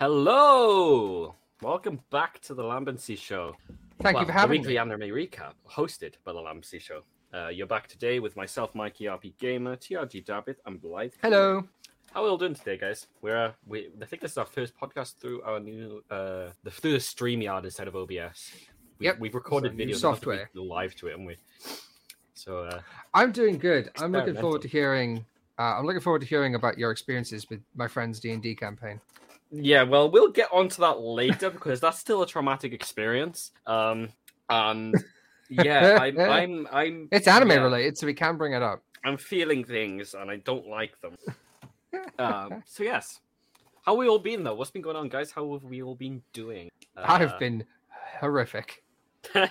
Hello! Welcome back to the Lambency Show. Thank well, you for having the weekly me. anime recap, hosted by the Lambency Show. Uh, you're back today with myself, Mikey RP Gamer, TRG Dabbit, and Blythe. Hello. How are we all doing today, guys? We're uh, we. I think this is our first podcast through our new uh, the through the Streamyard instead of OBS. We, Yep, we've recorded it's a new videos we don't have to software. live to it, haven't we? So uh, I'm doing good. I'm looking forward to hearing. Uh, I'm looking forward to hearing about your experiences with my friend's D and D campaign. Yeah, well, we'll get onto that later because that's still a traumatic experience. Um, and yeah, I'm, I'm, I'm. It's anime yeah, related, so we can bring it up. I'm feeling things, and I don't like them. um, so yes, how we all been though? What's been going on, guys? How have we all been doing? I've Uh, been horrific. I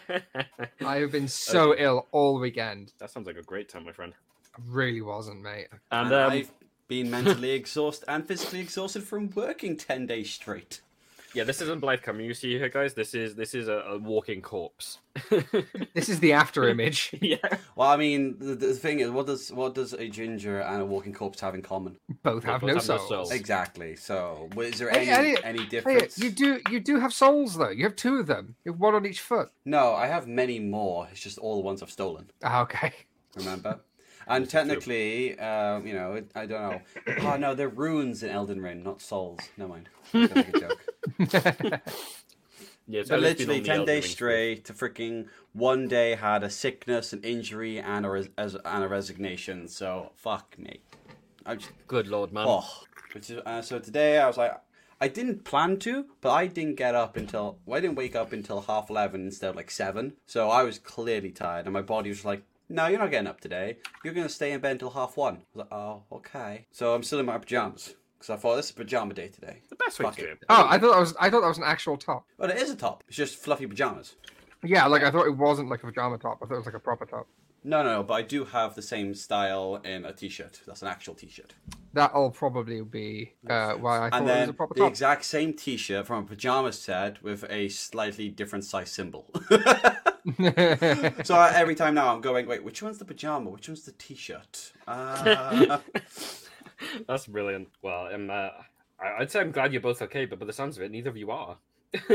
have been so ill all weekend. That sounds like a great time, my friend. I really wasn't, mate. And, And um, I've been mentally exhausted and physically exhausted from working 10 days straight. yeah, this isn't Blythe coming. You see here, guys. This is this is a, a walking corpse. This is the after image. yeah. Well, I mean, the, the thing is, what does what does a ginger and a walking corpse have in common? Both have both no have no souls. souls. Exactly. So, is there any hey, any Hey, difference? you do you do have souls though. You have two of them. You have one on each foot. No, I have many more. It's just all the ones I've stolen. Ah, okay. Remember? And technically, um, you know, I don't know. Oh no, they're runes in Elden Ring, not souls. Never mind. I was a joke. Yeah, it's But literally ten days straight to freaking one day had a sickness, an injury, and a res- and a resignation. So fuck me. I just Good lord, man. oh. Which is, uh, so today I was like, I didn't plan to, but I didn't get up until well, I didn't wake up until half eleven instead of like seven. So I was clearly tired, and my body was like. No, you're not getting up today. You're going to stay in bed until half one. I was like, oh, okay. So I'm still in my pajamas because I thought this is pajama day today. the best way fuck to do it. it. Oh, I thought that was I thought that was an actual top. But it is a top. It's just fluffy pajamas. Yeah, like I thought it wasn't like a pajama top. I thought it was like a proper top. No, no, no, but I do have the same style in a t-shirt. That's an actual t-shirt. That'll probably be uh, why I thought and it was a proper the top. The exact same t-shirt from a pajama set with a slightly different size symbol. so I- every time now I'm going, wait, which one's the pajama? Which one's the t-shirt? Uh, That's brilliant. Well, um, uh, I- I'd say I'm glad you're both okay, but by the sounds of it, neither of you are.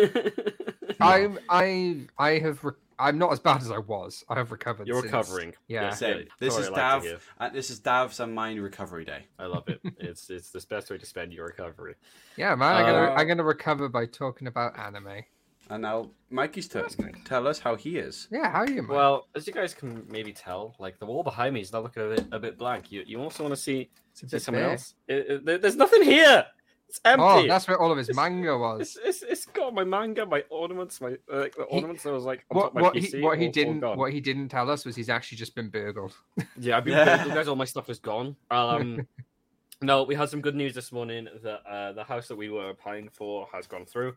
I'm I I have re- I'm not as bad as I was. I have recovered. You're since- recovering. Yeah. same. This Sorry, is like Dav. hear. Uh, this is Dav's and mine recovery day. I love it. It's it's the best way to spend your recovery. Yeah, man. I'm gonna Uh, I'm gonna recover by talking about anime. And now Mikey's turn. To tell us how he is. Yeah, how are you, man? Well, as you guys can maybe tell, like the wall behind me is now looking a bit, a bit blank. You you also want to see it's see someone bare. else? It- it- there- there's nothing here. It's empty. Oh, that's where all of his It's- manga was. It's, it's, it's got my manga, my ornaments, my uh, like the He- ornaments that was like on top What of my what PC. he what he all- all didn't gone. what he didn't tell us was he's actually just been burgled. Yeah, I've been Yeah. you guys. All my stuff is gone. Um, no, we had some good news this morning that uh, the house that we were applying for has gone through.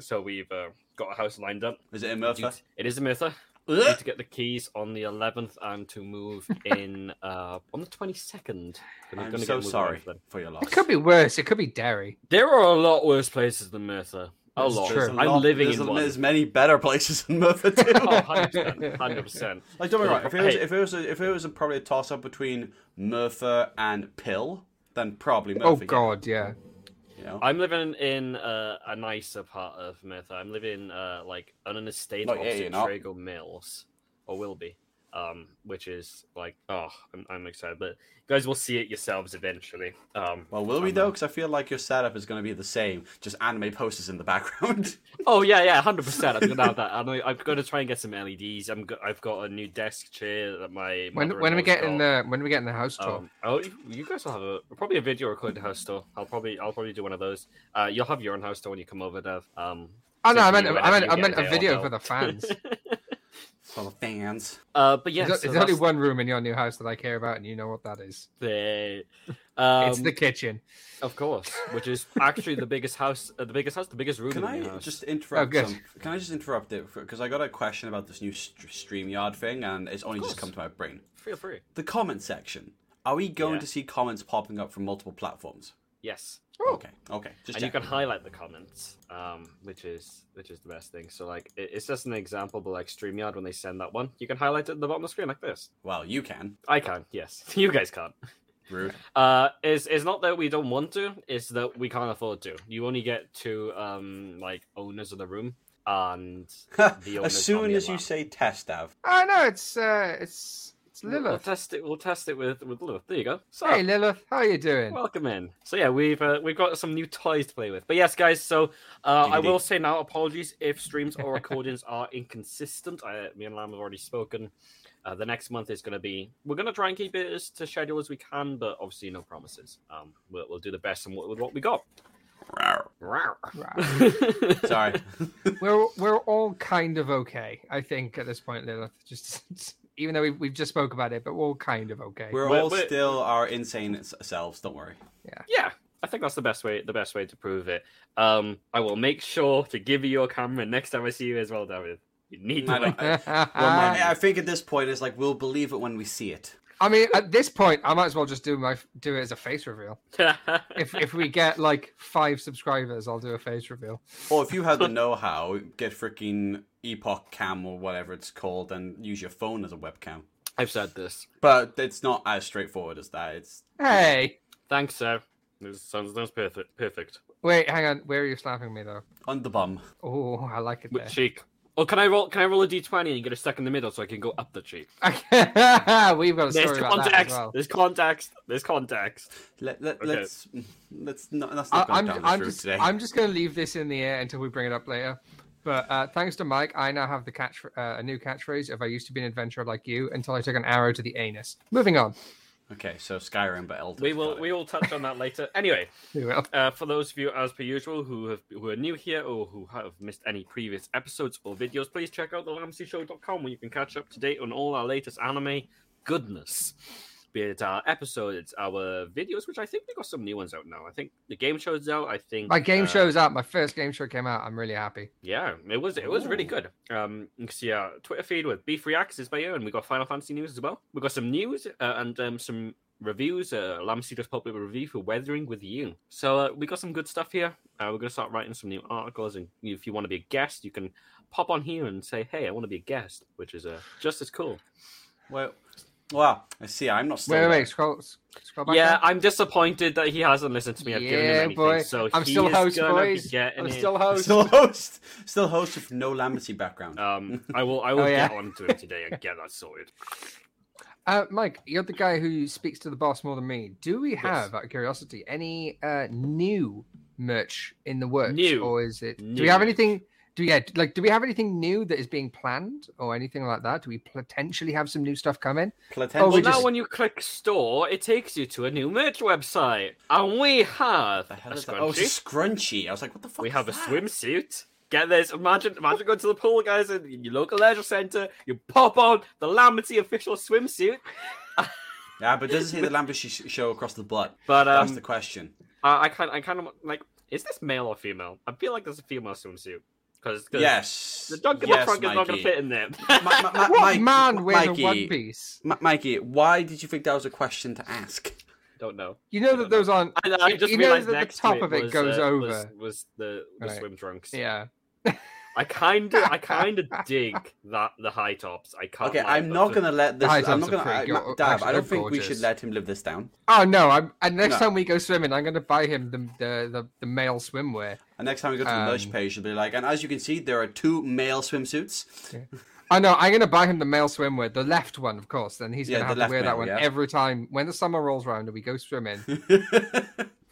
So we've uh, got a house lined up. Is it in Merthyr? It is a Merthyr. We need to get the keys on the 11th and to move in uh, on the 22nd. We're I'm gonna so moving sorry then. for your loss. It could be worse. It could be Derry. There are a lot worse places than Merthyr. A That's lot. true. There's a I'm lot- living there's in a- one. There's many better places in Merthyr too. Oh, 100%. 100%. Like don't be right. If it was, Hey. if it was, a, if it was a, probably a toss up between Merthyr and Pill, then probably Merthyr. Oh yeah, God, yeah. You know? I'm living in uh, a nicer part of Merthyr. I'm living uh, like on an estate Not yet, opposite you're not. Trago Mills, or will be, um, which is like oh, I'm, I'm excited. But you guys will see it yourselves eventually. Um, Well, will we though? Because I feel like your setup is going to be the same, just anime posters in the background. Oh yeah, yeah, hundred percent. I'm gonna have that. I'm, I'm going to try and get some LEDs. I'm go- I've got a new desk chair that my When when are we mother-in-law's getting got. the when are we getting the house tour? Um, oh, you, you guys will have a probably a video recorded house tour. I'll probably I'll probably do one of those. Uh, you'll have your own house tour when you come over, Dev. Um, oh no, I simply meant I meant I meant a video for the fans. For the fans. Uh, but yeah, there's so there's only one room in your new house that I care about, and you know what that is. the, um, it's the kitchen. of course, which is actually the biggest house, uh, the biggest house, the biggest room Can in the I house. just interrupt? Oh, some, can I just interrupt it because I got a question about this new st- Streamyard thing, and it's only just come to my brain. feel free? The comment section. Are we going Yeah. to see comments popping up from multiple platforms? Yes, Oh, Okay, okay. Just and you can highlight the comments, um, which is which is the best thing. So like, it, it's just an example, but like Streamyard when they send that one, you can highlight it at the bottom of the screen like this. Well, you can. I can, yes. You guys can't. Rude. Uh, is is not that we don't want to, it's that we can't afford to. You only get two um like owners of the room, and The owners as soon as you say test, Av. I know it's uh, it's it's we'll, we'll Lilith. test it. We'll test it with with Lilith. There you go. So, Hey Lilith, how are you doing? welcome in. So yeah, we've uh, we've got some new toys to play with. But yes, guys. So uh, I will say now, apologies if streams or recordings are inconsistent. I, me and Lam have already spoken. Uh, the next month is going to be. We're going to try and keep it as to schedule as we can, but obviously no promises. Um, we'll, we'll do the best and what, with what we got. Wow. Sorry. we're we're all kind of okay, I think, at this point, Lilith. Just even though we've, we've just spoke about it, but we're all kind of okay. We're We're- all we're- still our insane selves. Don't worry. yeah, Yeah. I think that's the best way. The best way to prove it. Um, I will make sure to give you your camera next time I see you as well, David. You need to. don't- like- Well, my, I think at this point it's like we'll believe it when we see it. I mean, at this point, I might as well just do my do it as a face reveal. If if we get like five subscribers, I'll do a face reveal. Or if you had the know-how, get freaking EpocCam or whatever it's called, and use your phone as a webcam. I've said this. But it's not as straightforward as that. It's Hey, Thanks, sir. This sounds, sounds perfect. Perfect. wait, hang on. Where are you slapping me though? on the bum. Oh, I like it With there. cheek. Oh, can I roll? Can I roll a d20 and get it stuck in the middle so I can go up the tree? We've got a There's story about that as context. well. There's context. There's context. Let, let, Okay. Let's let's not let's I, not go I'm, I'm just today. I'm just going to leave this in the air until we bring it up later. But uh, thanks to Mike, I now have the catch uh, a new catchphrase. If I used to be an adventurer like you, until I took an arrow to the anus. Moving on. Okay, so Skyrim, but Elder. We will. We will touch on that later. Anyway, uh, for those of you, as per usual, who have who are new here or who have missed any previous episodes or videos, please check out the LambencyShow.com where you can catch up to date on all our latest anime goodness. Be it our episodes, it's our videos, which I think we got some new ones out now. I think the game show's out. I think My game uh, show's out. My first game show came out. I'm really happy. Yeah, it was it was really good. Um, you can see our Twitter feed with Beef Reacts is by you, and we got Final Fantasy news as well. We got some news uh, and um, some reviews. Uh, Lamsey just published a review for Weathering with You. So uh, we got some good stuff here. Uh, we're gonna start writing some new articles, and if you want to be a guest, you can pop on here and say, "Hey, I want to be a guest," which is uh, just as cool. Well, well, I see. I'm not still. Wait, wait, wait. Scroll, scroll back. yeah, down. I'm disappointed that he hasn't listened to me. I've given him Yeah, anything, boy. so I'm he still host, boys. I'm it. still host. Still host, still host with no Lambency background. Um, I will. I will Oh, yeah. get on to him today and get that sorted. Uh, Mike, you're the guy who speaks to the boss more than me. Do we have, out of curiosity, any uh, new merch in the works, New. or is it? Do we have anything? Do we, yeah, like? Do we have anything new that is being planned, or anything like that? Do we potentially have some new stuff coming? Potential. Oh, we now just- when you click store, it takes you to a new merch website, and we have The hell a is that? Oh, it's scrunchie. scrunchie. I was like, what the fuck? we is have a swimsuit. Get this! Imagine, imagine going to the pool, guys, in your local leisure centre. You pop on the Lambency official swimsuit. Yeah, but doesn't say the Lambency show across the butt. But That's um, the question. I, I kind, I kind of like. Is this male or female? I feel like there's a female swimsuit because Yes. the dog in yes, the trunk is not going Mikey. to fit in there. Ma- ma- ma- What Mike- man wears Mikey, a one piece? Ma- Mikey, why did you think that was a question to ask? Don't know. You know don't that those aren't. I, I You- just you know realized that the top to of it was, goes uh, over. Was, was the, the Right. swim trunks? Yeah. I kind of, I kind of dig that the high tops. I can't. Okay, lie, I'm not gonna let this. High I'm not gonna. pretty I, good. Ma- Dab, Actually, I don't they're think we should let him live this down. Oh no! I'm, and next No. time we go swimming, I'm going to buy him the the the, the male swimwear. And next time we go to the merch Um, page, it'll be like, and as you can see, there are two male swimsuits. I know. I'm going to buy him the male swimwear, the left one, of course. Then he's Yeah, going to the have to left wear that one yeah. every time when the summer rolls around and we go swimming.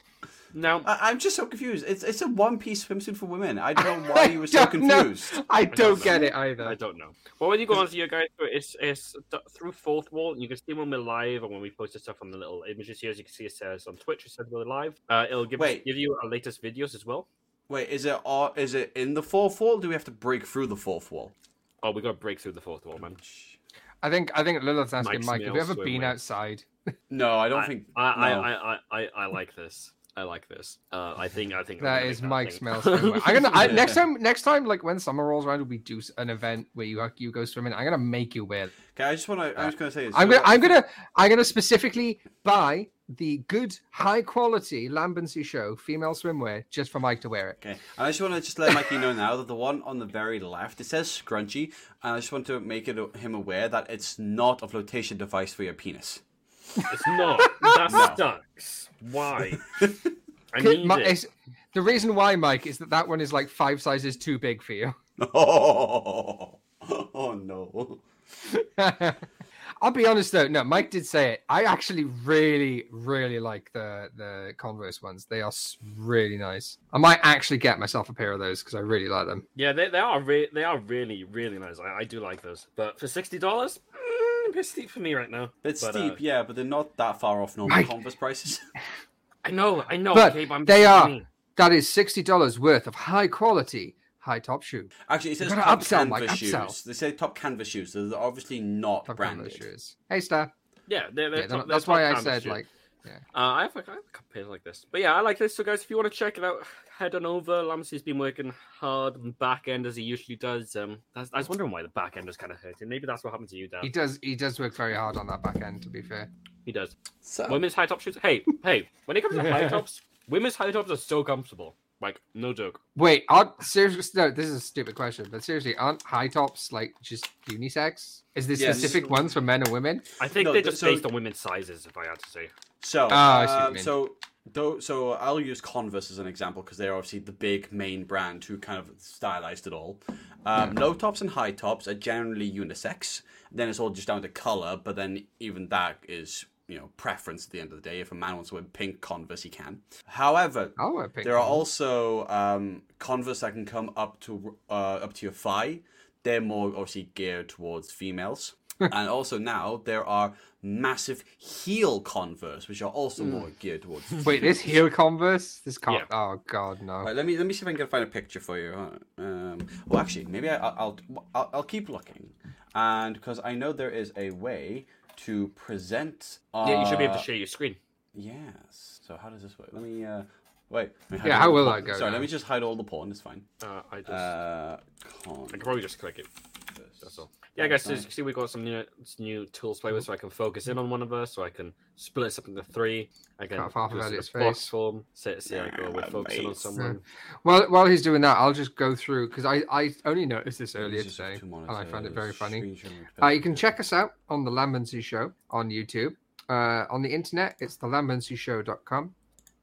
Now, I- I'm just so confused. It's it's a one piece swimsuit for women. I don't know why you were so don't know. confused. I don't don't get it either. I don't know. Well, when you go onto your guys, it's it's through Fourth Wall. and You can see when we're live, or when we post the stuff on the little images here. As you can see, it says on Twitch, it says we're live. Uh, it'll give Wait. give you our latest videos as well. Wait, is it all, is it in the fourth wall? Do we have to break through the fourth wall? Oh, we got to break through the fourth wall, man. I think I think Lilith's asking Mike's Mike, have male you ever been swimwear. outside? No, I don't I, think. I, I, no. I, I, I, I like this. I like this. Uh, I think I think I'm That gonna is make Mike's thing. male swimwear. I'm gonna I, Yeah. next time next time like when summer rolls around, we do an event where you you go swimming. I'm gonna make you wear. it. Okay, I just want to. I'm just gonna say. I'm gonna I'm gonna I'm gonna specifically buy the good high quality Lambency show female swimwear just for Mike to wear it. Okay, I just want to just let Mikey know now that the one on the very left it says scrunchy, and I just want to make it him aware that it's not a flotation device for your penis. It's not. That No. sucks. Why? I need Mi- it. it's- the reason why, Mike, is that that one is like five sizes too big for you. Oh, oh no. I'll be honest though. No, Mike did say it. I actually really, really like the the Converse ones. They are really nice. I might actually get myself a pair of those because I really like them. Yeah, they, they are re- they are really really nice. I, I do like those, but for sixty dollars, a bit steep for me right now. It's But, steep, uh, yeah, but they're not that far off normal Mike. Converse prices. I know, I know. But okay, but I'm they are. saying. That is sixty dollars worth of high quality, high top shoe. Actually, it says gotta top upsell, Mike, canvas shoes. upsell. They say top canvas shoes, so they're obviously not Top branded. Shoes. Hey, Star. Yeah, they're, they're Yeah, top- that's they're why top I said shoes. like. Uh, I have, like, I have a couple pairs like this. But yeah, I like this. So, guys, if you want to check it out, head on over. Lamsey's been working hard on the back end as he usually does. Um, that's, I was wondering why the back end was kind of hurting. Maybe that's what happened to you, Dan. He does. He does work very hard on that back end. To be fair. He does. So, Women's high top shoes. Hey, hey, when it comes to high tops, women's high tops are so comfortable. Like, no joke. Wait, aren't seriously? No, this is a stupid question, but seriously, aren't high tops like just unisex? Is there Yes. specific ones for men and women? I think No, they're just so- based on women's sizes, if I had to say. So, see um, so, though, so I'll use Converse as an example because they're obviously the big main brand who kind of stylized it all. Um, Low tops and high tops are generally unisex. Then it's all just down to color, but then even that is you know preference at the end of the day. If a man wants to wear pink Converse, he can. However, I'll wear pink. There are also um, Converse that can come up to uh, up to your thigh. They're more obviously geared towards females. And also now there are massive heel Converse, which are also more geared towards. Wait, this heel Converse. This can't. Yeah. Oh God, no. Right, let me let me see if I can find a picture for you. Um, well, actually, maybe I, I'll, I'll I'll keep looking, and because I know there is a way to present. Uh, Yeah, you should be able to share your screen. Yes. So how does this work? Let me. Uh, wait. let me hide Yeah, how will porn. that go Sorry, now? let me just hide all the porn. It's fine. Uh, I just, Uh, I can probably just click it. That's all. Yeah, guys. So as you can see, we've got some new new tools to play with, so I can focus in on one of us, so I can split this up into three. I can half do of Elliot's box face. form. See, see how I go. We're focusing on mates. someone. While while he's doing that, I'll just go through because I I only noticed this earlier today, and I found it very funny. Uh, you can check us out on the Lambency Show on YouTube. Uh, on the internet, it's the lambencyshow.com.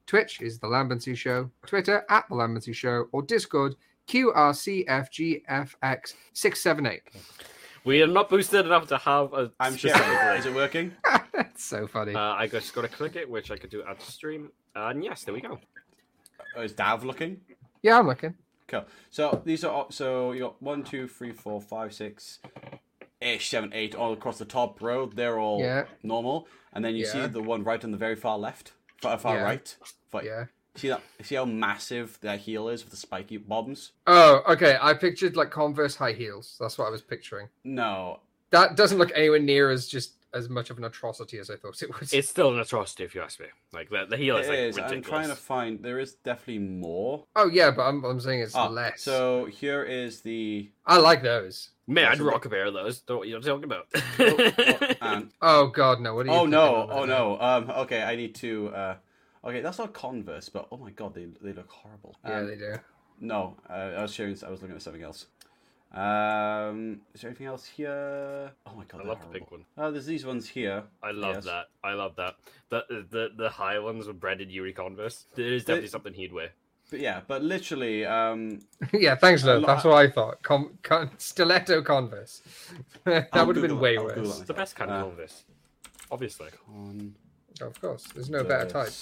Twitch is the Lambency Show. Twitter at the Lambency Show or Discord QRCFGFX678. We are not boosted enough to have a. I'm specific sharing. Is it working? That's so funny. Uh, I just got to click it, which I could do at the stream. And yes, there we go. Oh, is Dav looking? yeah, I'm looking. Cool. So these are all- so you got one, two, three, four, five, six, ish, seven, eight, all across the top row. They're all Yeah. normal, and then you Yeah. see the one right on the very far left, far, far Yeah. right. Far, Yeah. See that? See how massive that heel is with the spiky bottoms? Oh, okay. I pictured like Converse high heels. That's what I was picturing. No. That doesn't look anywhere near as just as much of an atrocity as I thought it was. It's still an atrocity if you ask me. Like the, the heel It is like is. I'm trying to find. There is definitely more. Oh yeah, but I'm, I'm saying it's Ah, less. So here is the. I like those. Man, I'd rock a pair of those. Don't what you're talking about. Oh, and Oh god, no! What are you? oh no! Oh now? no! Um. Okay, I need to. Uh. Okay, that's not Converse, but oh my god, they they look horrible. Yeah, Um, they do. No, uh, I was sharing. I was looking at something else. Um, is there anything else here? Oh my god, I they're love the pink one. Oh, there's these ones here. I love Yes. that. I love that. The the the high ones with branded Yuri Converse. There is definitely something he'd wear. But yeah, but literally, um, yeah, thanks, A Lou. That's what I thought. Com- con- stiletto Converse. that would have been Google it. way worse. It's the best kind Uh, of Converse. Obviously. on Of course, there's no better type.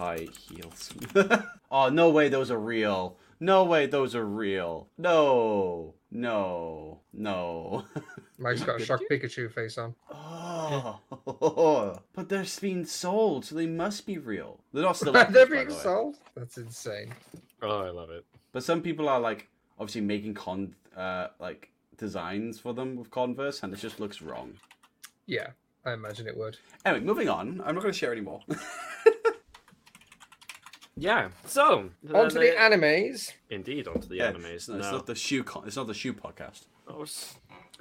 High heels. oh no way, those are real. No way, those are real. No, no, no. Mike's got a shock Pikachu face on. oh, but they're being sold, so they must be real. They're not still. They're being sold. That's insane. Oh, I love it. But some people are like obviously making con uh like designs for them with Converse, and it just looks wrong. Yeah, I imagine it would. Anyway, moving on. I'm not going to share anymore. Yeah. So On to the animes. Indeed, onto the yeah, animes. it's, not, it's not the shoe. Con- it's not the shoe podcast. Oh,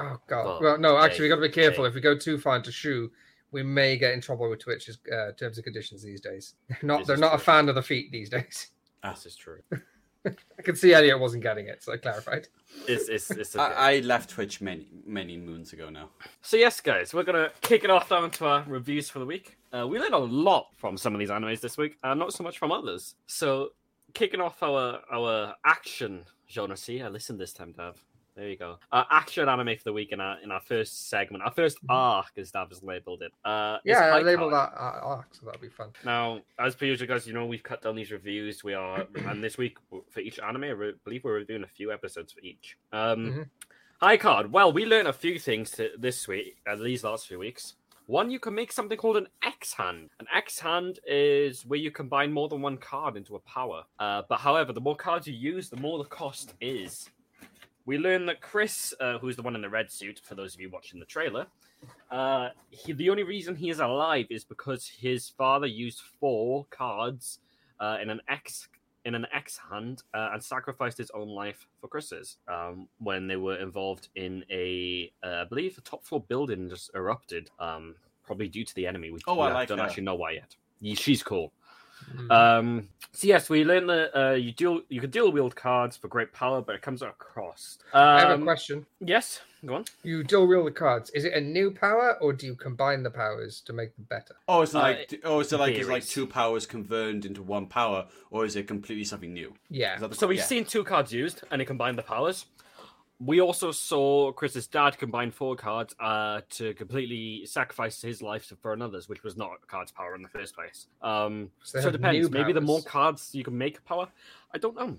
Oh god. Well, well, no, actually, we they- got to be careful. they- If we go too far into shoe, we may get in trouble with Twitch's uh, terms and conditions these days. They're not This they're is not a fan of the feet these days. this is true. I could see Elliot wasn't getting it, so I clarified. It's it's it's. Okay. I, I left Twitch many many moons ago now. So yes, guys, we're gonna kick it off down to our reviews for the week. Uh, we learned a lot from some of these animes this week, and not so much from others. So, kicking off our our action genre. See, I listened this time, Dav. There you go. Uh, action anime for the week in our in our first segment, our first arc, as Dav has labeled it. Uh, Yeah, I labeled that uh, arc, so that'll be fun. Now, as per usual, guys, you know we've cut down these reviews. We are, and this week for each anime, I re- believe we're reviewing a few episodes for each. Um, Mhm. High card. Well, we learned a few things to, this week, uh, these last few weeks. One, you can make something called an X hand. An X hand is where you combine more than one card into a power. Uh, but however, the more cards you use, the more the cost is. We learn that Chris, uh, who's the one in the red suit, for those of you watching the trailer, uh, he, the only reason he is alive is because his father used four cards uh, in an X in an X hand uh, and sacrificed his own life for Chris's um, when they were involved in a, uh, I believe, a top floor building just erupted, um, probably due to the enemy. We, Oh, I like don't her. actually know why yet. She's cool. Mm. Um, so yes, we learned that uh, you deal you can dual wield cards for great power, but it comes at a cost. Um, I have a question. Yes, go on. You dual wield the cards. Is it a new power, or do you combine the powers to make them better? Oh, it's Uh, like oh, is it like it's like two powers converted into one power, or is it completely something new? Yeah. Is that the- So we've yeah. seen two cards used, and it combined the powers. We also saw Chris's dad combine four cards uh, to completely sacrifice his life for another's, which was not a card's power in the first place. Um, So so it depends. Maybe the more cards you can make power, I don't know.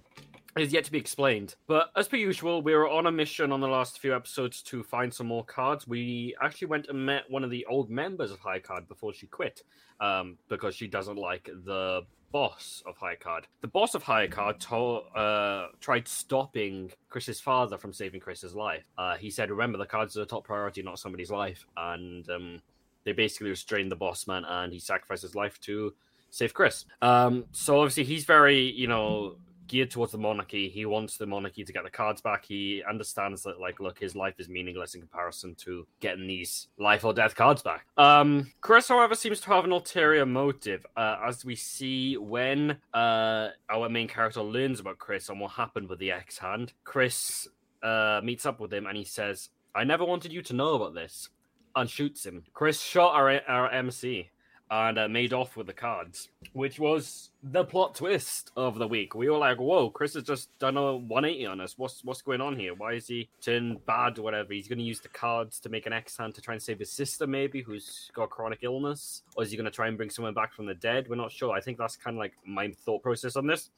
It is yet to be explained. But as per usual, we were on a mission on the last few episodes to find some more cards. We actually went and met one of the old members of High Card before she quit, um, because she doesn't like the boss of High Card. The boss of High Card to- uh, tried stopping Chris's father from saving Chris's life. Uh, he said, "Remember, the cards are the top priority, not somebody's life." And um, they basically restrained the boss man, and he sacrificed his life to save Chris. Um, so obviously, he's very, you know. Geared towards the monarchy, he wants the monarchy to get the cards back. He understands that, like, look, his life is meaningless in comparison to getting these life or death cards back. Um, Chris, however, seems to have an ulterior motive, uh, as we see when uh, our main character learns about Chris and what happened with the X hand. Chris uh, meets up with him and he says, "I never wanted you to know about this," and shoots him. Chris shot our our MC and uh, made off with the cards, which was the plot twist of the week. We were like, "Whoa, Chris has just done a 180 on us. What's what's going on here? Why is he turned bad or whatever? He's going to use the cards to make an X hand to try and save his sister, maybe who's got chronic illness, or is he going to try and bring someone back from the dead? We're not sure. I think that's kind of like my thought process on this.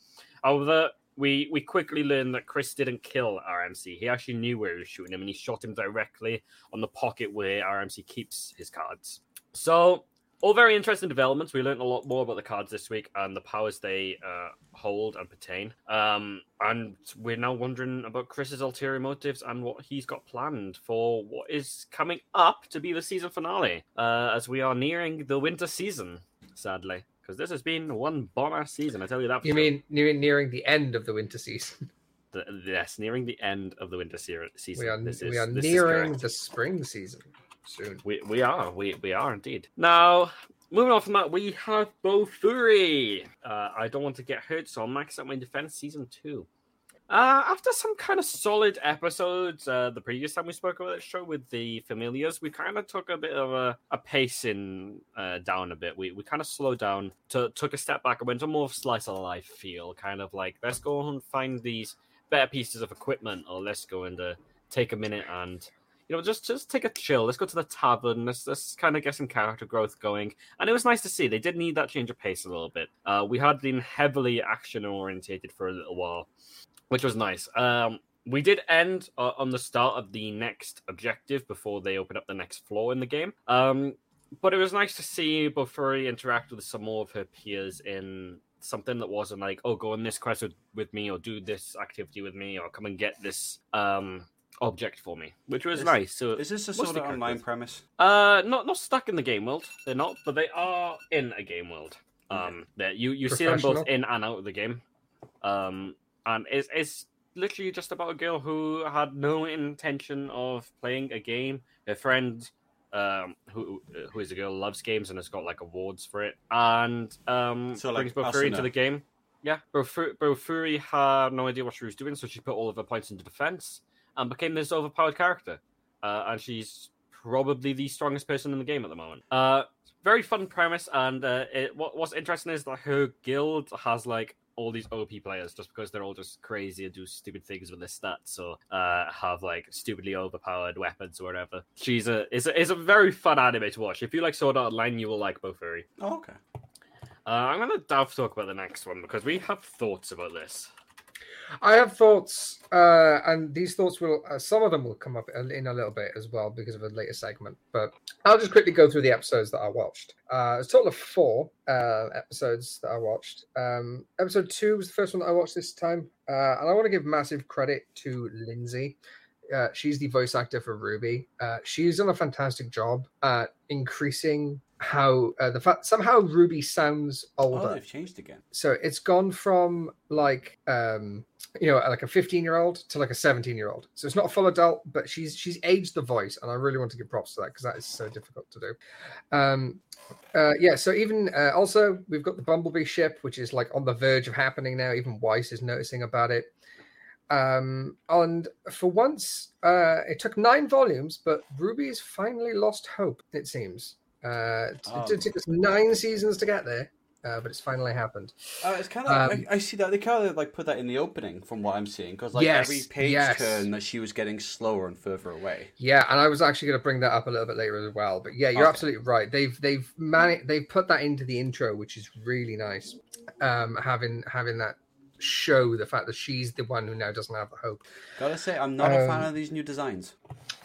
However, we we quickly learned that Chris didn't kill RMC. He actually knew where he was shooting him, and he shot him directly on the pocket where RMC keeps his cards. So all very interesting developments. We learned a lot more about the cards this week and the powers they uh, hold and pertain. Um, and we're now wondering about Chris's ulterior motives and what he's got planned for what is coming up to be the season finale, uh, as we are nearing the winter season, sadly. Because this has been one bomber season, I tell you that. You sure. mean near, nearing the end of the winter season? The, yes, nearing the end of the winter se- season. We are we is- are nearing the spring season soon. We we are we we are indeed. Now moving on from that, we have Bofuri. Uh, I don't want to get hurt, so I'll max out my defense season two. Uh, after some kind of solid episodes, uh, the previous time we spoke about that show with the familiars, we kind of took a bit of a, a pacing uh, down a bit. We we kind of slowed down, to, took a step back, and went to more of slice of life feel, kind of like let's go and find these better pieces of equipment, or let's go and uh, take a minute and you know, just just take a chill. Let's go to the tavern. Let's let's kind of get some character growth going. And it was nice to see. They did need that change of pace a little bit. Uh, we had been heavily action orientated for a little while, which was nice. Um, we did end uh, on the start of the next objective before they open up the next floor in the game. Um, but it was nice to see Bofuri interact with some more of her peers in something that wasn't like, oh, go on this quest with, with me, or do this activity with me, or come and get this um object for me, which was Is- nice. So Is this a sort of online characters? premise? uh, not not stuck in the game world. They're not, but they are in a game world. Um, that you you see them both in and out of the game. Um, and it's it's literally just about a girl who had no intention of playing a game. Her friend, um, who who is a girl loves games and has got like awards for it, and um, So, like, brings both us her into the game. Yeah, bro, Fu- Fury had no idea what she was doing, so she put all of her points into defense and became this overpowered character. Uh, and she's probably the strongest person in the game at the moment. Uh, very fun premise, and uh, it, what, what's interesting is that her guild has like all these OP players just because they're all just crazy and do stupid things with their stats or uh, have like stupidly overpowered weapons or whatever. She's a is a, is a very fun anime to watch. If you like Sword Art Online, you will like Bofuri. Oh, okay. Uh, I'm gonna Dav talk about the next one because we have thoughts about this. I have thoughts, uh, and these thoughts will, uh, some of them will come up in a little bit as well because of a later segment. But I'll just quickly go through the episodes that I watched. Uh, a total of four uh, episodes that I watched. Um, episode two was the first one that I watched this time, uh, and I want to give massive credit to Lindsay. Uh, she's the voice actor for Ruby. Uh, she's done a fantastic job at increasing how uh, the fact somehow Ruby sounds older. Oh, they've changed again. So it's gone from like um you know like a 15 year old to like a 17 year old. So it's not a full adult, but she's she's aged the voice, and I really want to give props to that because that is so difficult to do. Um uh, yeah, so even uh, also we've got the Bumblebee ship, which is like on the verge of happening now. Even Weiss is noticing about it. Um, and for once, uh, it took nine volumes, but Ruby's finally lost hope. It seems. Uh, it, Oh. it took us nine seasons to get there, uh, but it's finally happened. Uh, it's kind of. Um, I, I see that they kind of like put that in the opening from what I'm seeing because like Yes, every page yes. turn that she was getting slower and further away. Yeah, and I was actually going to bring that up a little bit later as well. But yeah, you're Okay. absolutely right. They've they've mani- they've put that into the intro, which is really nice. Um, having having that show the fact that she's the one who now doesn't have the hope. Gotta say, I'm not a fan Um, of these new designs.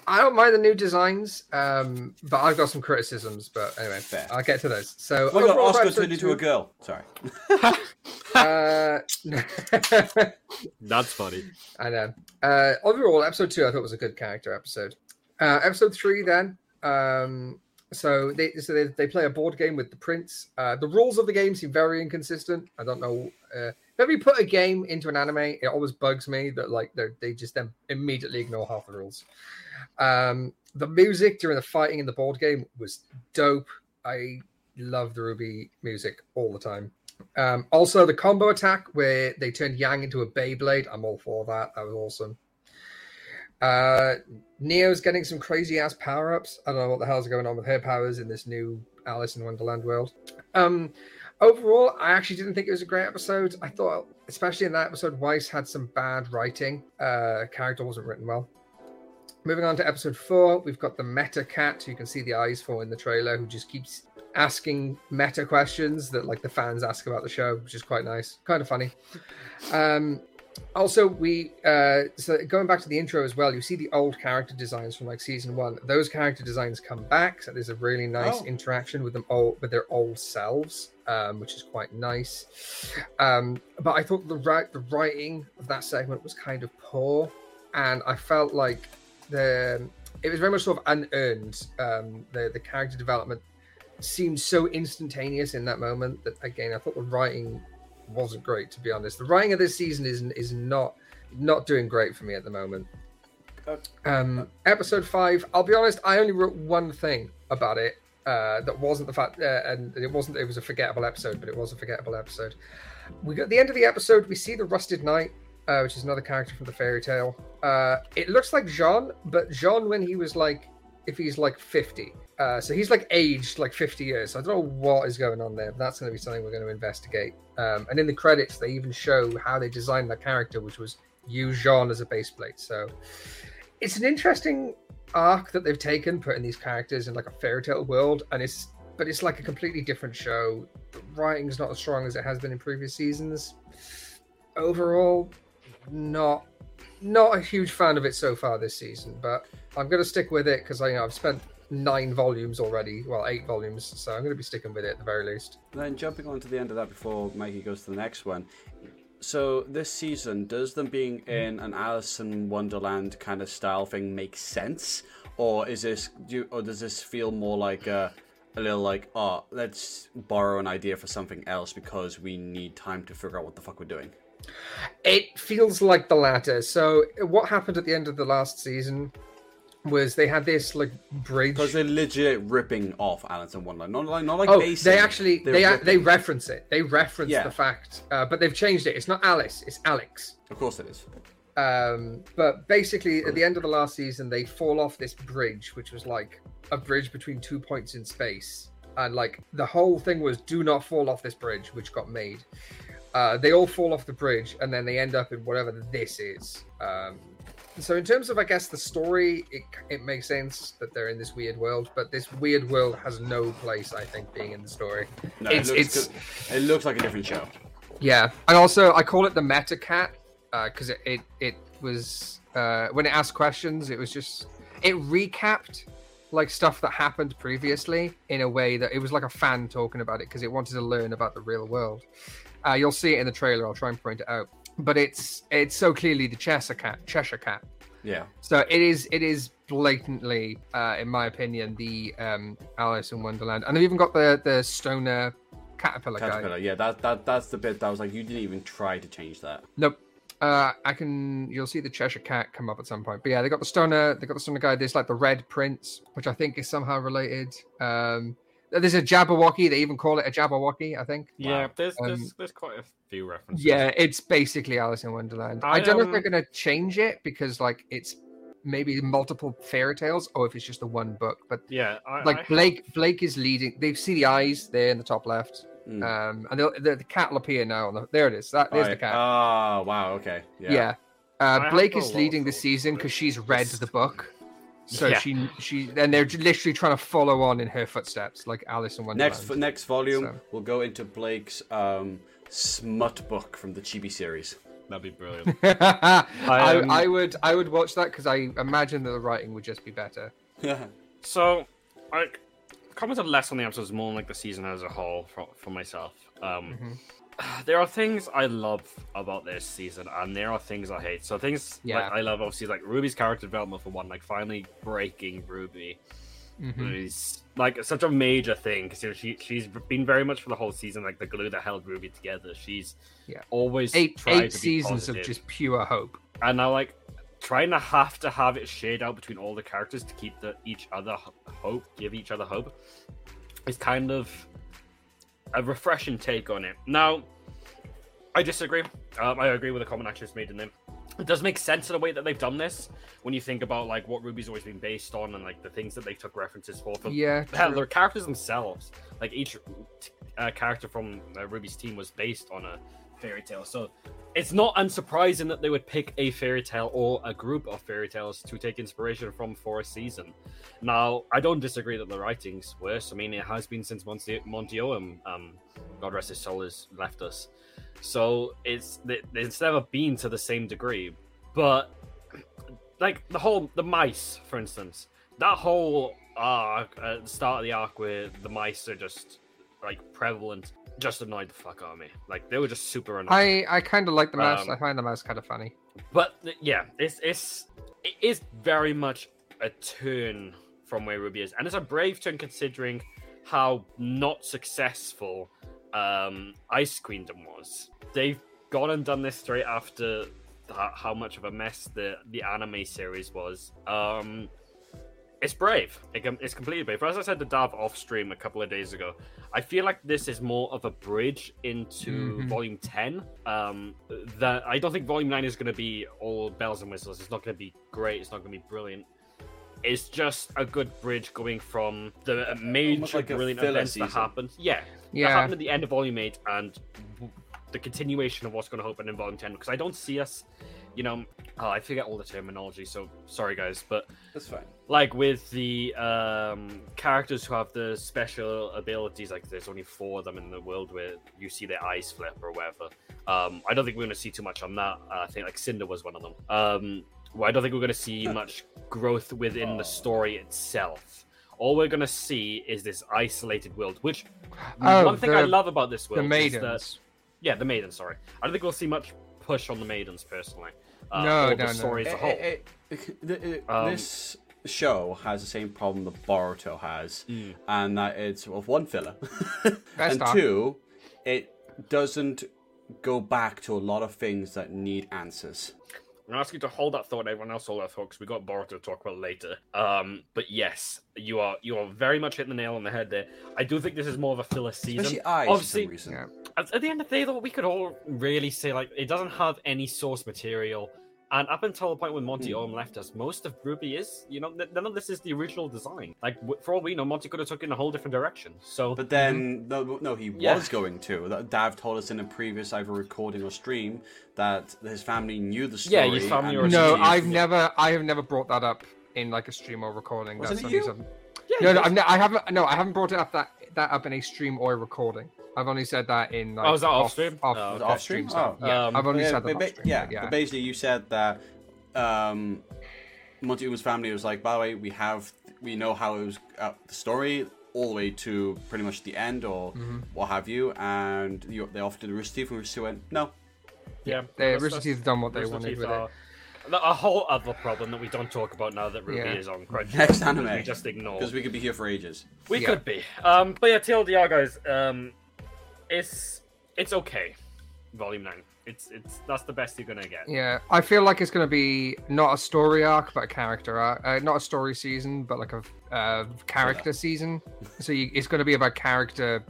I don't mind the new designs, um, but I've got some criticisms. But anyway, Fair. I'll get to those. So, my god, overall, Oscar turned into two- a girl. Sorry. Uh, That's funny. I know. Uh, overall, episode two, I thought was a good character episode. Uh, episode three, then. Um, so they so they, they play a board game with the prince. Uh, the rules of the game seem very inconsistent. I don't know. Uh, whenever you put a game into an anime, it always bugs me that like they they just then immediately ignore half the rules. Um, the music during the fighting in the board game was dope. I love the RWBY music all the time. Um, also, the combo attack where they turned Yang into a Beyblade. I'm all for that. That was awesome. Uh, Neo's getting some crazy ass power ups. I don't know what the hell's going on with her powers in this new Alice in Wonderland world. Um, overall, I actually didn't think it was a great episode. I thought, especially in that episode, Weiss had some bad writing. Uh, character wasn't written well. Moving on to episode four, we've got the Meta Cat, who you can see the eyes for in the trailer, who just keeps asking meta questions that like the fans ask about the show, which is quite nice, kind of funny. Um, also, we uh, so going back to the intro as well, you see the old character designs from like season one. Those character designs come back, so there's a really nice Oh. interaction with them all with their old selves, um, which is quite nice. Um, but I thought the right the writing of that segment was kind of poor, and I felt like the it was very much sort of unearned. Um, the the character development seemed so instantaneous in that moment that again I thought the writing wasn't great to be honest. The writing of this season is is not not doing great for me at the moment. Um, episode five. I'll be honest. I only wrote one thing about it. Uh, that wasn't the fact, uh, and it wasn't. It was a forgettable episode, but it was a forgettable episode. We got the end of the episode. We see the Rusted Knight, uh, which is another character from the fairy tale. Uh, it looks like Jaune, but Jaune when he was like, if he's like fifty. Uh, so he's like aged like 50 years. So I don't know what is going on there. But that's going to be something we're going to investigate. Um, and in the credits, they even show how they designed that character, which was use Jaune as a base plate. So it's an interesting arc that they've taken, putting these characters in like a fairy tale world, and it's but it's like a completely different show. The writing's not as strong as it has been in previous seasons. Overall, not not a huge fan of it so far this season, but I'm going to stick with it because I you know I've spent nine volumes already, well eight volumes, so I'm going to be sticking with it at the very least. Then jumping on to the end of that before Mikey goes to the next one. So this season, does them being in an Alice in Wonderland kind of style thing make sense, or is this do you, or does this feel more like a, a little like oh let's borrow an idea for something else because we need time to figure out what the fuck we're doing? It feels like the latter. So what happened at the end of the last season was they had this like bridge. Because they're legit ripping off Alice in Wonderland. Not like, not like Oh, basing they actually they ripping. they reference it. They reference Yeah. the fact, uh, but they've changed it. It's not Alice. It's Alex. Of course it is. Um, but basically, at the end of the last season, they fall off this bridge, which was like a bridge between two points in space, and like the whole thing was "do not fall off this bridge," which got made. Uh, they all fall off the bridge, and then they end up in whatever this is. Um, so, in terms of, I guess, the story, it it makes sense that they're in this weird world, but this weird world has no place, I think, being in the story. No, It's- it looks it's- It looks like a different show. Yeah, and also I call it the meta cat because it, it it was uh, when it asked questions, it was just it recapped like stuff that happened previously in a way that it was like a fan talking about it because it wanted to learn about the real world. Uh, you'll see it in the trailer. I'll try and point it out, but it's it's so clearly the Cheshire cat. Cheshire cat. Yeah. So it is it is blatantly, uh, in my opinion, the um, Alice in Wonderland, and they've even got the the stoner caterpillar, guy. Caterpillar. Yeah, that, that that's the bit that was like you didn't even try to change that. Nope. Uh, I can. You'll see the Cheshire Cat come up at some point. But yeah, they got the stoner. They got the stoner guy. There's like the Red Prince, which I think is somehow related. Um, there's a Jabberwocky. They even call it a Jabberwocky. I think. Yeah, Wow. there's, Um, there's there's quite a few references. Yeah, it's basically Alice in Wonderland. I, I, don't know if um, they're gonna change it because like it's maybe multiple fairy tales or if it's just the one book. But yeah. I, like I- Blake, Blake is leading. They see the eyes there in the top left. Mm. Um, and the, the, the cat will appear now. On the, there it is. That there's the cat. Ah, wow. Okay. Yeah. Yeah. Uh, Blake is leading the season because she's read the book. So Yeah. she she and they're literally trying to follow on in her footsteps, like Alice in Wonderland. Next next volume, So- we'll go into Blake's um, smut book from the Chibi series. That'd be brilliant. I, um, I would I would watch that because I imagine that the writing would just be better. Yeah. So, like, commented less on the episodes, more on like the season as a whole for, for myself. Um, Mhm. There are things I love about this season, and there are things I hate. So things Yeah. like I love, obviously, like Ruby's character development for one, like finally breaking Ruby Mhm. is like such a major thing because you know, she she's been very much for the whole season like the glue that held Ruby together. She's Yeah. always Eight tried eight seasons positive. of just pure hope. and now like trying to have to have it shared out between all the characters to keep the each other hope give each other hope is kind of a refreshing take on it. Now i disagree. Um, i agree with the comment i just made in them it does make sense in the way that they've done this when you think about like what RWBY's always been based on and like the things that they took references for from Yeah, Hell, their characters themselves, like each uh, character from uh, Ruby's team was based on a fairy tale. So it's not unsurprising that they would pick a fairy tale or a group of fairy tales to take inspiration from for a season. Now, I don't disagree that the writing's worse. I mean, it has been since Monty Oum, um, God rest his soul, has left us. So it's it- it's never been to the same degree, but like the whole the mice, for instance, that whole arc at the start of the arc where the mice are just like prevalent, just annoyed the fuck out of me. Like they were just super annoying. I I kind of like the mouse. Um, I find the mouse kind of funny. But yeah, it's it's it is very much a turn from where RWBY is, and it's a brave turn considering how not successful um, Ice Queendom was. They've gone and done this straight after how, how much of a mess the the anime series was. Um, it's brave. It's completely brave. As I said to Dav off stream a couple of days ago, I feel like this is more of a bridge into Mhm. Volume Ten. Um, that I don't think Volume Nine is going to be all bells and whistles. It's not going to be great. It's not going to be brilliant. It's just a good bridge going from the major like brilliant events that happened. Yeah, that Yeah. happened at the end of Volume Eight and the continuation of what's going to happen in Volume Ten. Because I don't see us, you know, oh, I forget all the terminology. So sorry, guys, but That's fine. like with the um, characters who have the special abilities, like there's only four of them in the world where you see their eyes flip or whatever. Um, I don't think we're going to see too much on that. Uh, I think like Cinder was one of them. Um, well, I don't think we're going to see much growth within the story itself. All we're going to see is this isolated world, which Oh, one thing I love about this The world is maidens. that yeah, the maidens. Sorry, I don't think we'll see much push on the maidens personally. Uh, No, or no, the no. story as a Eh, whole. eh, eh, th- eh, Um, this show has the same problem that Boruto has, Mm. and that it's well, one filler, Best and arc. two, it doesn't go back to a lot of things that need answers. I'm gonna ask you to hold that thought. Everyone else hold that thought because we got Boruto to talk about later. Um, but yes, you are you are very much hitting the nail on the head there. I do think this is more of a filler season. Especially eyes Obviously, for some reason. At, at the end of the day, though, we could all really say like it doesn't have any source material. And up until the point when Monty Hmm. Ohm left us, most of RWBY is, you know, th- none of this is the original design. Like, w- for all we know, Monty could have took it in a whole different direction. So, But then, no, no, he Yeah. was going to. That Dav told us in a previous either recording or stream that his family knew the story. Yeah, his family and were- No, I've never, I have never brought that up in like a stream or recording. Wasn't That's it you? yeah, No, no. I've ne- I haven't. No, I haven't brought it up that that up in a stream or a recording. I've only said that in like Oh, is that off stream? Off, Oh, okay. Off stream stream? stuff. Oh. Yeah, Um, I've only yeah, said that but, off stream. yeah, but yeah. but basically, you said that um, Monty Oum's family was like, by the way, we have, we know how it was uh, the story all the way to pretty much the end or Mm-hmm. what have you, and you, they offered the Rooster Teeth, and Rooster Teeth went, no. yeah. They, that's- Rooster Teeth done what they Rooster wanted Teeth with are- it. A whole other problem that we don't talk about now that RWBY Yeah. is on Crunchyroll. Next anime. We just ignore. Because we could be here for ages. We Yeah. could be. Um, but yeah, TLDR guys, um, it's it's okay. Volume nine. It's it's that's the best you're gonna get. Yeah, I feel like it's going to be not a story arc, but a character arc. Uh, not a story season, but like a uh, character season. So you, it's going to be about character,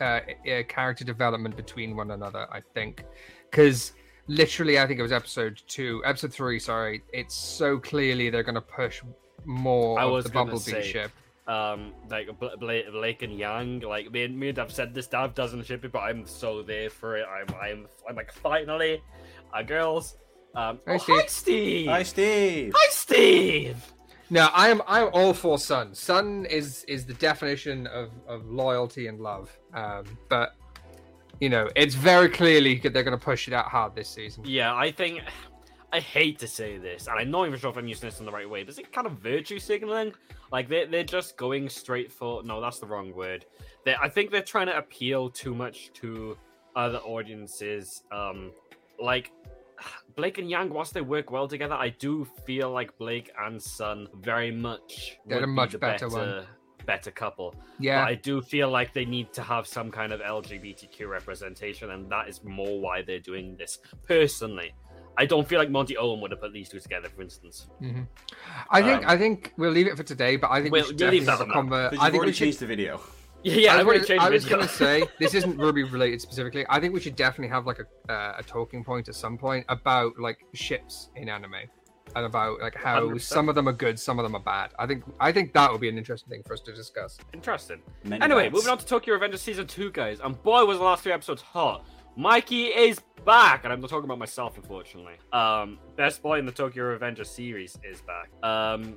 uh, uh, character development between one another. I think, because literally, I think it was episode two, episode three. Sorry, it's so clearly they're going to push more I of was the gonna Bumblebee say, ship. Um, like Bla- Bla- Blake and Yang, like me and me and Dav said this. Dav doesn't ship it, but I'm so there for it. I'm I'm I'm like finally, uh, girls. Um, Hi, oh, hi Steve. Hi, Steve. Hi Steve. No, I am. I'm all for Sun. Sun is is the definition of of loyalty and love. Um, but you know, it's very clearly that they're going to push it out hard this season. Yeah, I think I hate to say this, and I'm not even sure if I'm using this in the right way, but is it kind of virtue signaling? Like they're they're just going straight for no, that's the wrong word. They I think they're trying to appeal too much to other audiences. Um, like Blake and Yang, whilst they work well together, I do feel like Blake and Sun very much They're a be much the better better, one. better couple. Yeah, But I do feel like they need to have some kind of LGBTQ representation, and that is more why they're doing this. Personally, I don't feel like Monty Oum would have put these two together, for instance. hmm I think um, I think we'll leave it for today. But I think We'll- we should we'll leave definitely have a that conver- I think already we should. changed the video. Yeah, yeah, I I've was, already gonna, changed I was gonna say this isn't RWBY related specifically. I think we should definitely have like a uh, a talking point at some point about like ships in anime and about like how 100%. some of them are good, some of them are bad. I think I think that would be an interesting thing for us to discuss. Interesting. Many Anyway, bets. moving on to Tokyo Revengers season two, guys. And boy, was the last three episodes hot. Mikey is back, and I'm not talking about myself, unfortunately. Um, best boy in the Tokyo Revengers series is back. Um,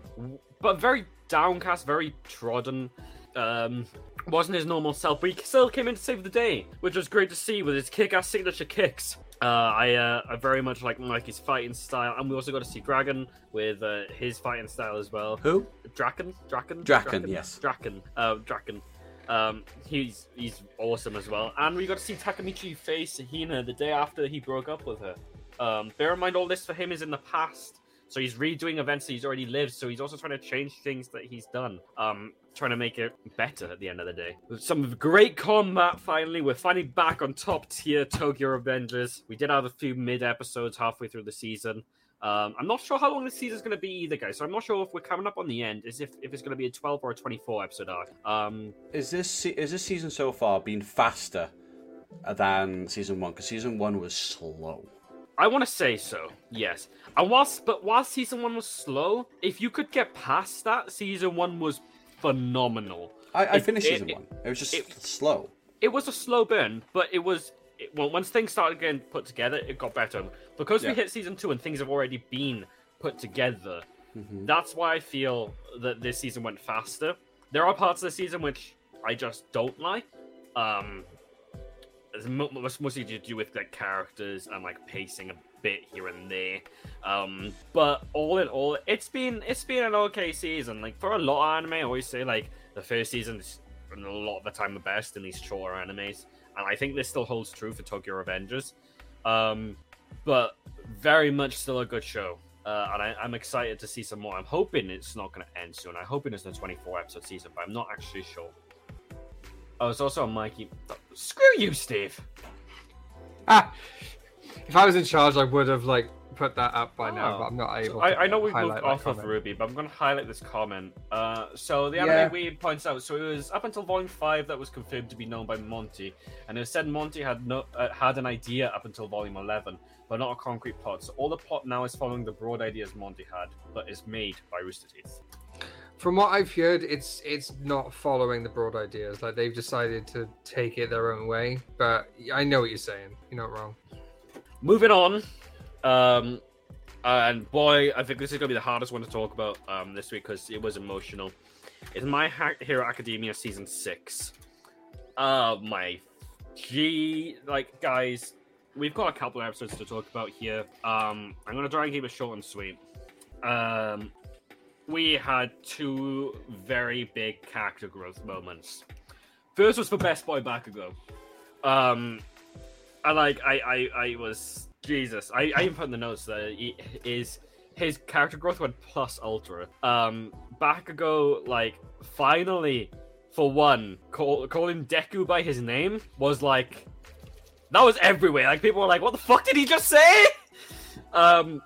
but very downcast, very trodden. Um, wasn't his normal self, but he still came in to save the day, which was great to see with his kick-ass signature kicks. Uh, I uh, I very much like Mikey's fighting style, and we also got to see Dragon with uh, his fighting style as well. Who? Draken, Draken, Draken, yes. Draken, uh, Draken. Um, he's he's awesome as well, and we got to see Takemichi face Hina the day after he broke up with her. Um, bear in mind, all this for him is in the past, so he's redoing events that he's already lived. So he's also trying to change things that he's done, um, trying to make it better at the end of the day. Some great combat, finally, we're finally back on top tier Tokyo Avengers. We did have a few mid episodes halfway through the season. Um, I'm not sure how long the season's going to be either, guys. So I'm not sure if we're coming up on the end, is if, if it's going to be a 12 or a 24 episode arc. Um, Is this is this season so far been faster than season one? Because season one was slow. I want to say so, yes. And whilst, but whilst season one was slow, if you could get past that, season one was phenomenal. I, I It- finished it- season it- one. It was just slow. It was a slow burn, but it was. It, well, once things started getting put together, it got better. Because Yeah. we hit season two and things have already been put together, Mhm. that's why I feel that this season went faster. There are parts of the season which I just don't like. Um, it's it's mostly to do with like characters and like pacing a bit here and there. Um, but all in all, it's been it's been an okay season. Like for a lot of anime, I always say like the first season is a lot of the time the best in these shorter animes, and I think this still holds true for Tokyo Avengers. Um, but very much still a good show. Uh, and I, I'm excited to see some more. I'm hoping it's not going to end soon. I'm hoping it's a 24 episode season, but I'm not actually sure. Oh, it's also on Mikey. Screw you, Steve. Ah, if I was in charge, I would have like put that up by now, Oh. but I'm not able. I, to I know we've moved that off of. RWBY, but I'm going to highlight this comment. Uh, so the Yeah. anime points out, so it was up until Volume Five that was confirmed to be known by Monty, and it said Monty had no uh, had an idea up until Volume Eleven, but not a concrete plot. So all the plot now is following the broad ideas Monty had, but is made by Rooster Teeth. From what I've heard, it's it's not following the broad ideas. Like they've decided to take it their own way. But I know what you're saying. You're not wrong. Moving on, um, and boy, I think this is gonna be the hardest one to talk about um, this week because it was emotional. It's My Hero Academia season six. Uh, my gee, like guys, we've got a couple of episodes to talk about here. Um, I'm gonna try and keep it short and sweet. Um, we had two very big character growth moments. First was for Best Boy back Bakugo. Um, I like I I, I was Jesus. I, I even put in the notes that he is his character growth went plus ultra. Um Bakugo like finally for one call calling Deku by his name was like that was everywhere. Like people were like, what the fuck did he just say? Um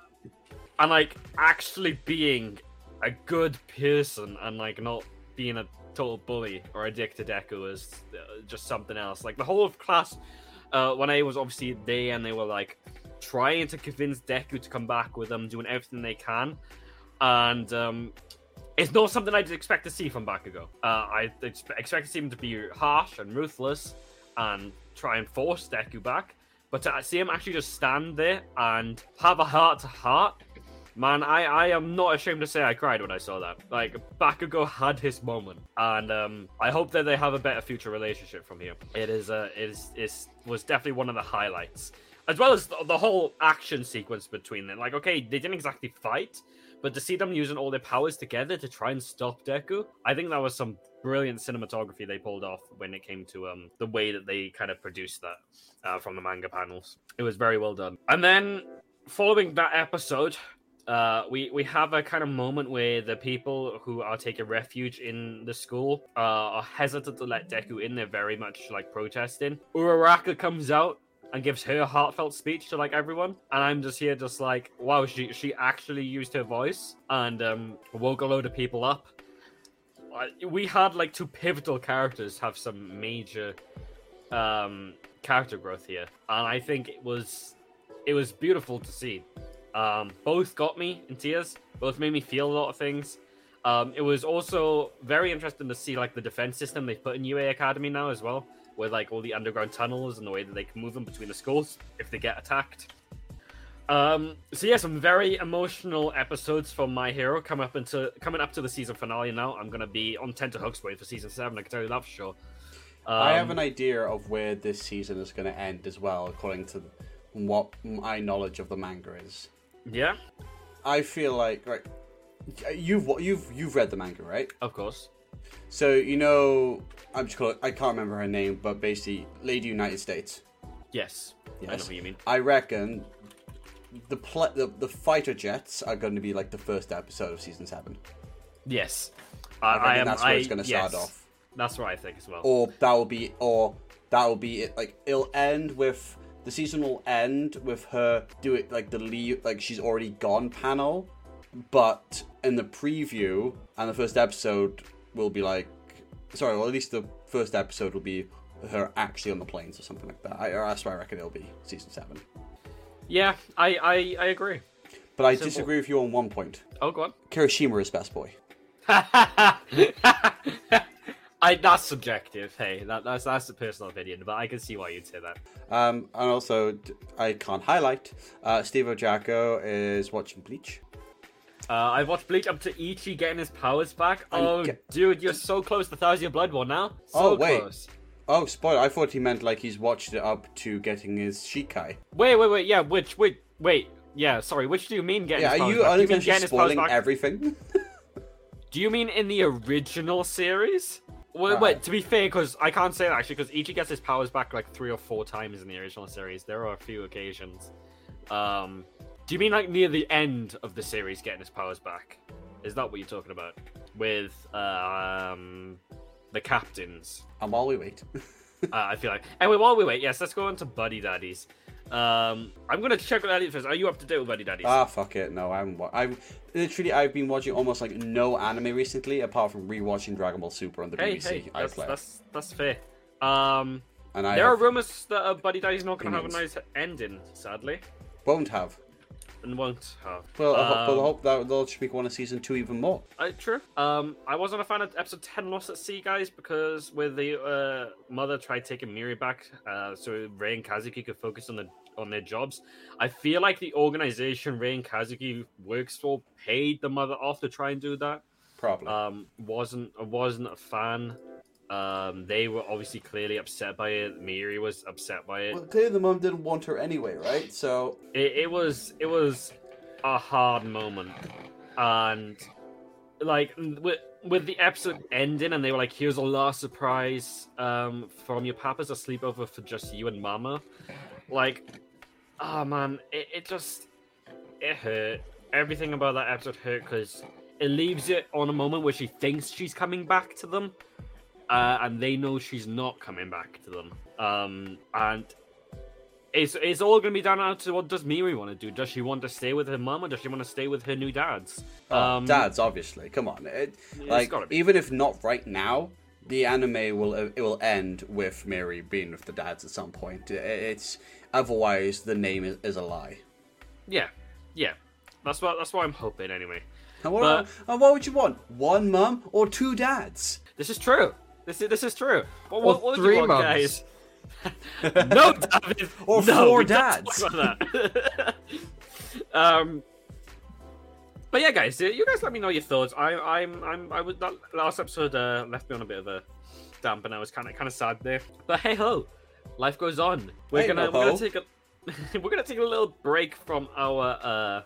and like actually being a good person and like not being a total bully or a dick to Deku is uh, just something else. Like the whole of class uh, when I was obviously there and they were like trying to convince Deku to come back with them, doing everything they can, and um, it's not something I'd expect to see from Bakugo. Uh, I expect to see him to be harsh and ruthless and try and force Deku back, but to see him actually just stand there and have a heart to heart. Man, I, I am not ashamed to say I cried when I saw that. Like, Bakugo had his moment, and um, I hope that they have a better future relationship from here. It is, uh, it is, is was definitely one of the highlights, as well as the, the whole action sequence between them. Like, okay, they didn't exactly fight, but to see them using all their powers together to try and stop Deku, I think that was some brilliant cinematography they pulled off when it came to um the way that they kind of produced that uh, from the manga panels. It was very well done. And then following that episode, uh, we we have a kind of moment where the people who are taking refuge in the school uh, are hesitant to let Deku in. They're very much like protesting. Uraraka comes out and gives her heartfelt speech to like everyone, and I'm just here, just like, wow, she she actually used her voice and um, woke a load of people up. We had like two pivotal characters have some major um, character growth here, and I think it was it was beautiful to see. Um, both got me in tears. Both made me feel a lot of things. Um, it was also very interesting to see like the defense system they put in UA Academy now as well, with like all the underground tunnels and the way that they can move them between the schools if they get attacked. Um, so yeah, some very emotional episodes from My Hero coming up into coming up to the season finale now. I'm gonna be on tenterhooks waiting for season seven. I can tell you that for sure. I have Um, an idea of where this season is going to end as well, according to what my knowledge of the manga is. yeah, I feel like right, you've you've you've read the manga, right? of course. So you know, I'm just calling, I can't remember her name, but basically, Lady United States. Yes, I know what you mean. I reckon the pl- the, the fighter jets are going to be like the first episode of season seven. Yes, I, I, I am. that's where it's going to start off. That's what I think as well. or that will be or that will be it like it'll end with the season will end with her do it like the leave like she's already gone panel but in the preview and the first episode will be like sorry well at least the first episode will be her actually on the planes or something like that I, that's why i reckon it'll be season 7 Yeah, I, I, I agree. but i Simple. disagree with you on one point Oh, go on. kirishima is best boy I that's subjective. Hey, that, that's that's a personal opinion, but I can see why you'd say that. um, and also i can't highlight uh, steve ojako is watching bleach Uh, I watched Bleach up to Ichi getting his powers back. Oh, get- dude, you're so close to Thousand Blood War now. So Oh, wait. close. Oh, spoiler! I thought he meant like he's watched it up to getting his Shikai. Wait, wait, wait. Yeah, which, wait, wait. Yeah, sorry. Which do you mean getting Yeah, his are powers you back? Do you mean unintentionally powers spoiling everything? Do you mean in the original series? Wait, Right. wait. To be fair, because I can't say that actually, because Ichi gets his powers back like three or four times in the original series. There are a few occasions. Um, do you mean like near the end of the series getting his powers back? Is that what you're talking about? With um, the captains? and while we wait, uh, I feel like. Anyway, while we wait, yes, let's go on to Buddy Daddies. Um, I'm gonna check with Elliot first. Are you up to date with Buddy Daddies? Ah, fuck it. No, I haven't. I've literally I've been watching almost like no anime recently, apart from rewatching Dragon Ball Super on the hey, BBC hey, that's, iPlayer. that's that's fair. Um, And I there are rumors that uh, Buddy Daddy's not gonna have a nice ending, sadly, won't have. And won't have. Well, I hope, I Um, hope that they'll just make one of season two even more. Uh, true. Um, I wasn't a fan of episode ten Lost at Sea, guys, because with the uh, mother tried taking Miri back, uh, so Ray and Kazuki could focus on the on their jobs. I feel like the organization Ray and Kazuki works for paid the mother off to try and do that. Probably. Um, wasn't wasn't a fan. Um, they were obviously clearly upset by it. Miri was upset by it. well, clearly the mom didn't want her anyway, right? So it, it was it was a hard moment and like with with the episode ending and they were like here's a last surprise um from your papa's a sleepover for just you and mama like oh man it, it just it hurt everything about that episode hurt because it leaves it on a moment where she thinks she's coming back to them uh, and they know she's not coming back to them um and it's it's all gonna be down to what does Miri want to do? Does she want to stay with her mum or does she want to stay with her new dads? Oh, dads, obviously. Come on, it, Um, like even if not right now, the anime will it will end with Mary being with the dads at some point. It's otherwise the name is, is a lie. Yeah, yeah. That's what that's what I'm hoping anyway. And what, But- and what would you want? One mum or two dads? This is true. This is this is true. What, what, what would three you want, mums. guys? no, David. Or no, four dads. talk about that. um. But yeah, guys, you guys let me know your thoughts. I, I'm, I'm, I was that last episode uh, left me on a bit of a damp, and I was kind of, kind of sad there. But hey ho, life goes on. We're Hey, gonna, no we're gonna take a, we're gonna take a little break from our uh,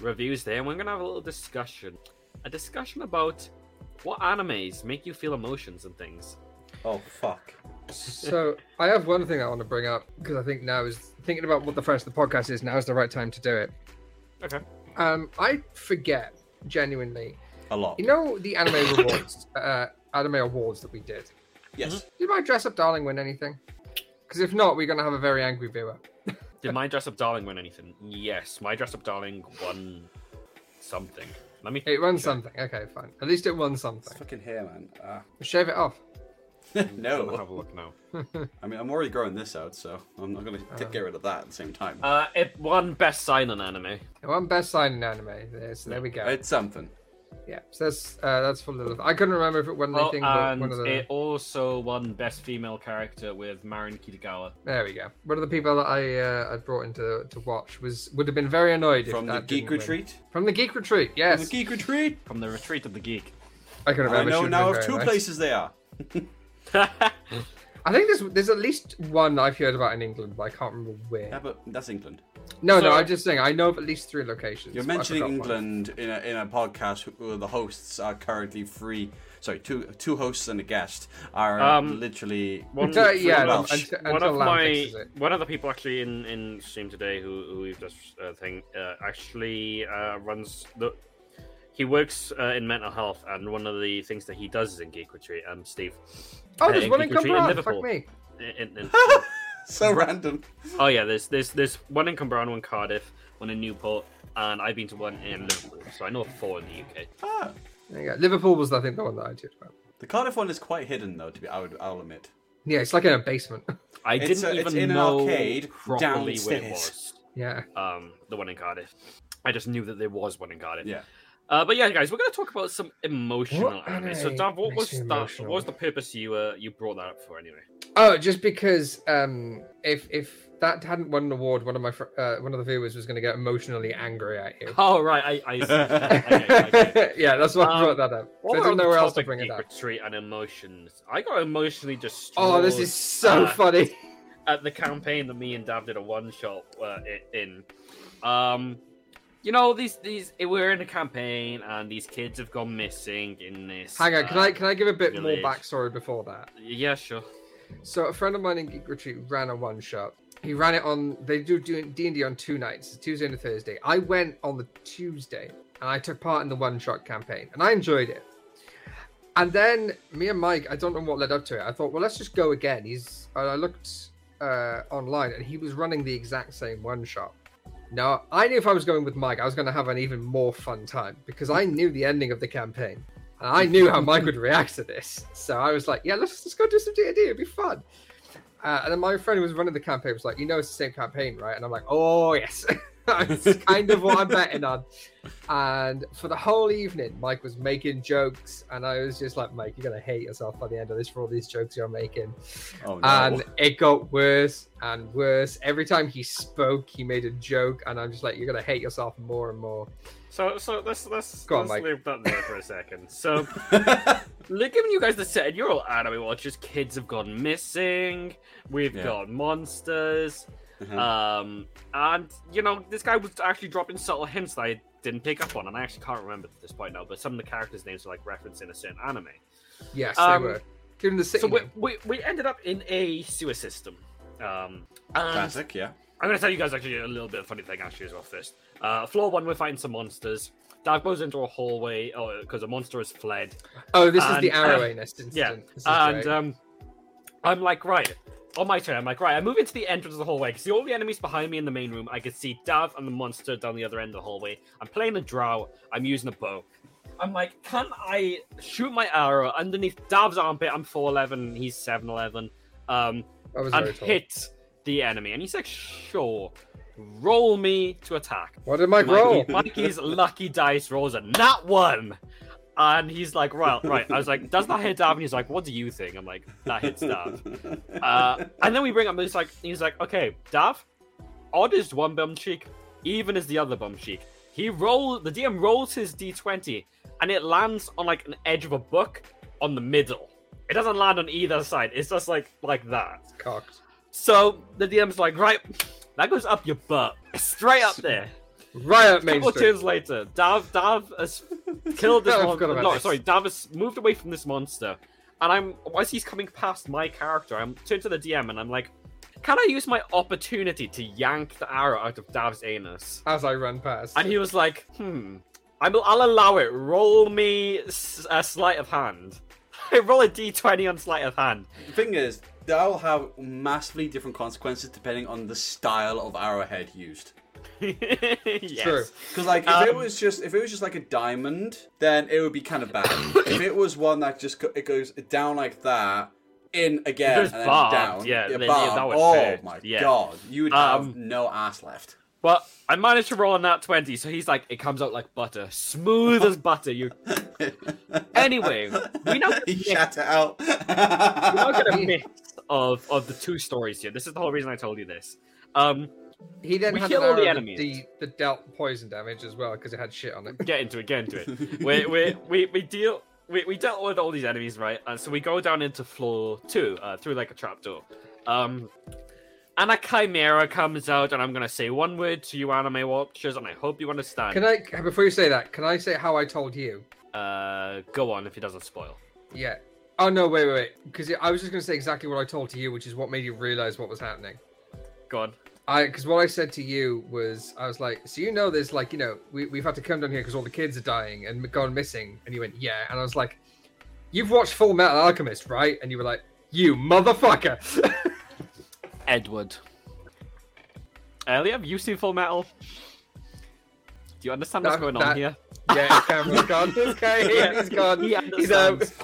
reviews there, and we're gonna have a little discussion, a discussion about what animes make you feel emotions and things. Oh fuck! So I have one thing I want to bring up because I think now is thinking about what the first of the podcast is. Now is the right time to do it. Okay. Um, I forget genuinely. A lot. You know the anime awards, uh, anime awards that we did. yes. Did my dress up darling win anything? Because if not, we're gonna have a very angry viewer. Did my dress up darling win anything? Yes, my dress up darling won something. Let me. It won something. Okay, fine. At least it won It's something. fucking hair, man. Ah. Shave it off. I'll no. have a look now. I mean, I'm already growing this out, so I'm not gonna Uh. get rid of that at the same time. Uh, it won best sign in anime. It won best sign in anime. There, so there we go. It's something. Yeah. So that's uh, that's for Lilith. I couldn't remember if it won Oh, anything, but and one of the. it also won best female character with Marin Kitagawa. There we go. One of the people that I uh, I brought in to, to watch was would have been very annoyed if From the that Geek didn't win. Retreat. From the Geek Retreat, From yes. the Geek Retreat. From the Retreat of the Geek. I couldn't I remember. know Should now of two nice. places they are. I think there's there's at least one I've heard about in England, but I can't remember where. Yeah, but that's England. No, no, I'm just saying I know of at least three locations. You're mentioning forgot one. England in a, in a podcast where the hosts are currently free. Sorry, two two hosts and a guest are Um, literally. One, Uh, yeah, no, Welsh. until- one of my fixes it. one of the people actually in in stream today who who we've just uh, thing uh, actually uh, runs the. He works uh, in mental health, and one of the things that he does is in Geek Retreat. Um, Steve. Oh, uh, there's in one in Geek Retreat in Cumberland. Fuck Liverpool. me. In- in- so random. oh yeah, there's there's there's one in Cumberland, one in Cardiff, one in Newport, and I've been to one in Liverpool, so I know four in the UK. Ah, There you go. Liverpool was I think the one that I talked about. the Cardiff one is quite hidden though. To be, I would, I'll admit. Yeah, it's like in a basement. I It's, didn't it's even in an know arcade properly what it downstairs. was. yeah. Um, the one in Cardiff. I just knew that there was one in Cardiff. Yeah. Uh, but yeah, guys, we're going to talk about some emotional What anime. So, anime Dav, what was that? What was the purpose you uh, you brought that up for anyway? Oh, just because um, if if that hadn't won an award, one of my fr- uh, one of the viewers was going to get emotionally angry at you. Oh right, I, I, okay, okay. yeah, that's why I Um, brought that up. What I about didn't know where else to bring it up. retreat and emotions. I got emotionally destroyed. Oh, this is so uh, funny. at the campaign that me and Dav did a one shot uh, in. Um, you know these these we're in a campaign and these kids have gone missing in this. Hang on, can uh, I can I give a bit village. more backstory before that? Yeah, sure. So a friend of mine in Geek Retreat ran a one shot. He ran it on. They do doing D and D on two nights, Tuesday and a Thursday. I went on the Tuesday and I took part in the one shot campaign, and I enjoyed it. And then me and Mike, I don't know what led up to it. I thought, well, let's just go again. He's. I looked uh, online, and he was running the exact same one shot. Now, I knew if I was going with Mike, I was going to have an even more fun time because I knew the ending of the campaign, and I knew how Mike would react to this. So I was like, "Yeah, let's just go do some D and D. It'd be fun." Uh, and then my friend who was running the campaign was like, "You know, it's the same campaign, right?" And I'm like, "Oh yes." That's kind of what I'm betting on. And for the whole evening, Mike was making jokes, and I was just like, Mike, you're gonna hate yourself by the end of this for all these jokes you're making. Oh no. And it got worse and worse. Every time he spoke, he made a joke, and I'm just like, you're gonna hate yourself more and more. So, so let's let's, Go on, let's Mike. leave that there for a second. So, look, giving you guys the set, you're all anime watchers. Kids have gone missing. We've Yeah. got monsters. Uh-huh. Um, and you know, this guy was actually dropping subtle hints that I didn't pick up on, and I actually can't remember at this point now. But some of the characters' names are like referencing a certain anime. Yes, Um, they were. Give him the city. So we, name. we we ended up in a sewer system. Um, and Classic, yeah. I'm gonna tell you guys actually a little bit of funny thing actually as well first. Uh, floor one, we're fighting some monsters. Dav goes into a hallway because a monster has fled. oh, this is the and, arrow um, incident. Yeah, and um, I'm like, right, on my turn, I'm like, right, I move into the entrance of the hallway because all the enemies behind me in the main room. I can see Dav and the monster down the other end of the hallway. I'm playing a drow. I'm using a bow. I'm like, can I shoot my arrow underneath Dav's armpit? I'm 4'11, he's 7'11. Um, and hit the enemy. And he's like, sure, roll me to attack. What did Mike Mikey- roll? Mikey's lucky dice rolls a nat one. And he's like, right, right. I was like, does that hit Dav? And he's like, what do you think? I'm like, that hits Dav. Uh, and then we bring up, he's like, he's like, okay, Dav, odd is one bum cheek, even is the other bum cheek. He rolls, the DM rolls his d20, and it lands on like an edge of a book on the middle. It doesn't land on either side. It's just like like that. Cocked. So the DM's like, right, that goes up your butt, straight up there. Right up Main couple Street. turns later, Dav Dav has killed this monster. No, this. sorry, Dav has moved away from this monster, and I'm as he's coming past my character, I'm turned to the DM and I'm like, can I use my opportunity to yank the arrow out of Dav's anus? As I run past. And he was like, hmm, I'm, I'll allow it. Roll me a sleight of hand. I roll a d20 on sleight of hand. The thing is, that'll have massively different consequences depending on the style of arrowhead used. yes. True. Because like if it Um, was just if it was just like a diamond, then it would be kind of bad. if it was one that just go, it goes down like that, in again and then barbed, down, yeah, yeah, barbed, that would oh hurt, my yeah. god, you would have Um, no ass left. But I managed to roll on that 20, so he's like, it comes out like butter. Smooth as butter. You. Anyway, we now get a he mix, shat it out. we now get a mix of, of the two stories here. This is the whole reason I told you this. Um, he then we had kill an all the enemies. de- that dealt poison damage as well because it had shit on it. get into it, get into it. we, we, we, we deal. We, we dealt with all these enemies, right? And so we go down into floor two uh, through like a trapdoor. Um, and a chimera comes out, and I'm gonna say one word to you, anime watchers, and I hope you understand. Can I, before you say that, can I say how I told you? Uh, go on if it doesn't spoil. Yeah. Oh no, wait, wait, wait. Because I was just going to say exactly what I told to you, which is what made you realize what was happening. Go on. I because what I said to you was I was like, so you know, there's like you know we we've had to come down here because all the kids are dying and gone missing, and you went yeah, and I was like, you've watched Full Metal Alchemist, right? And you were like, you motherfucker. Edward. Ellie, have you seen Full Metal? Do you understand what's That- going that- on here? yeah, Cameron's gone. This guy, Yeah, he's gone. He He's out. understands.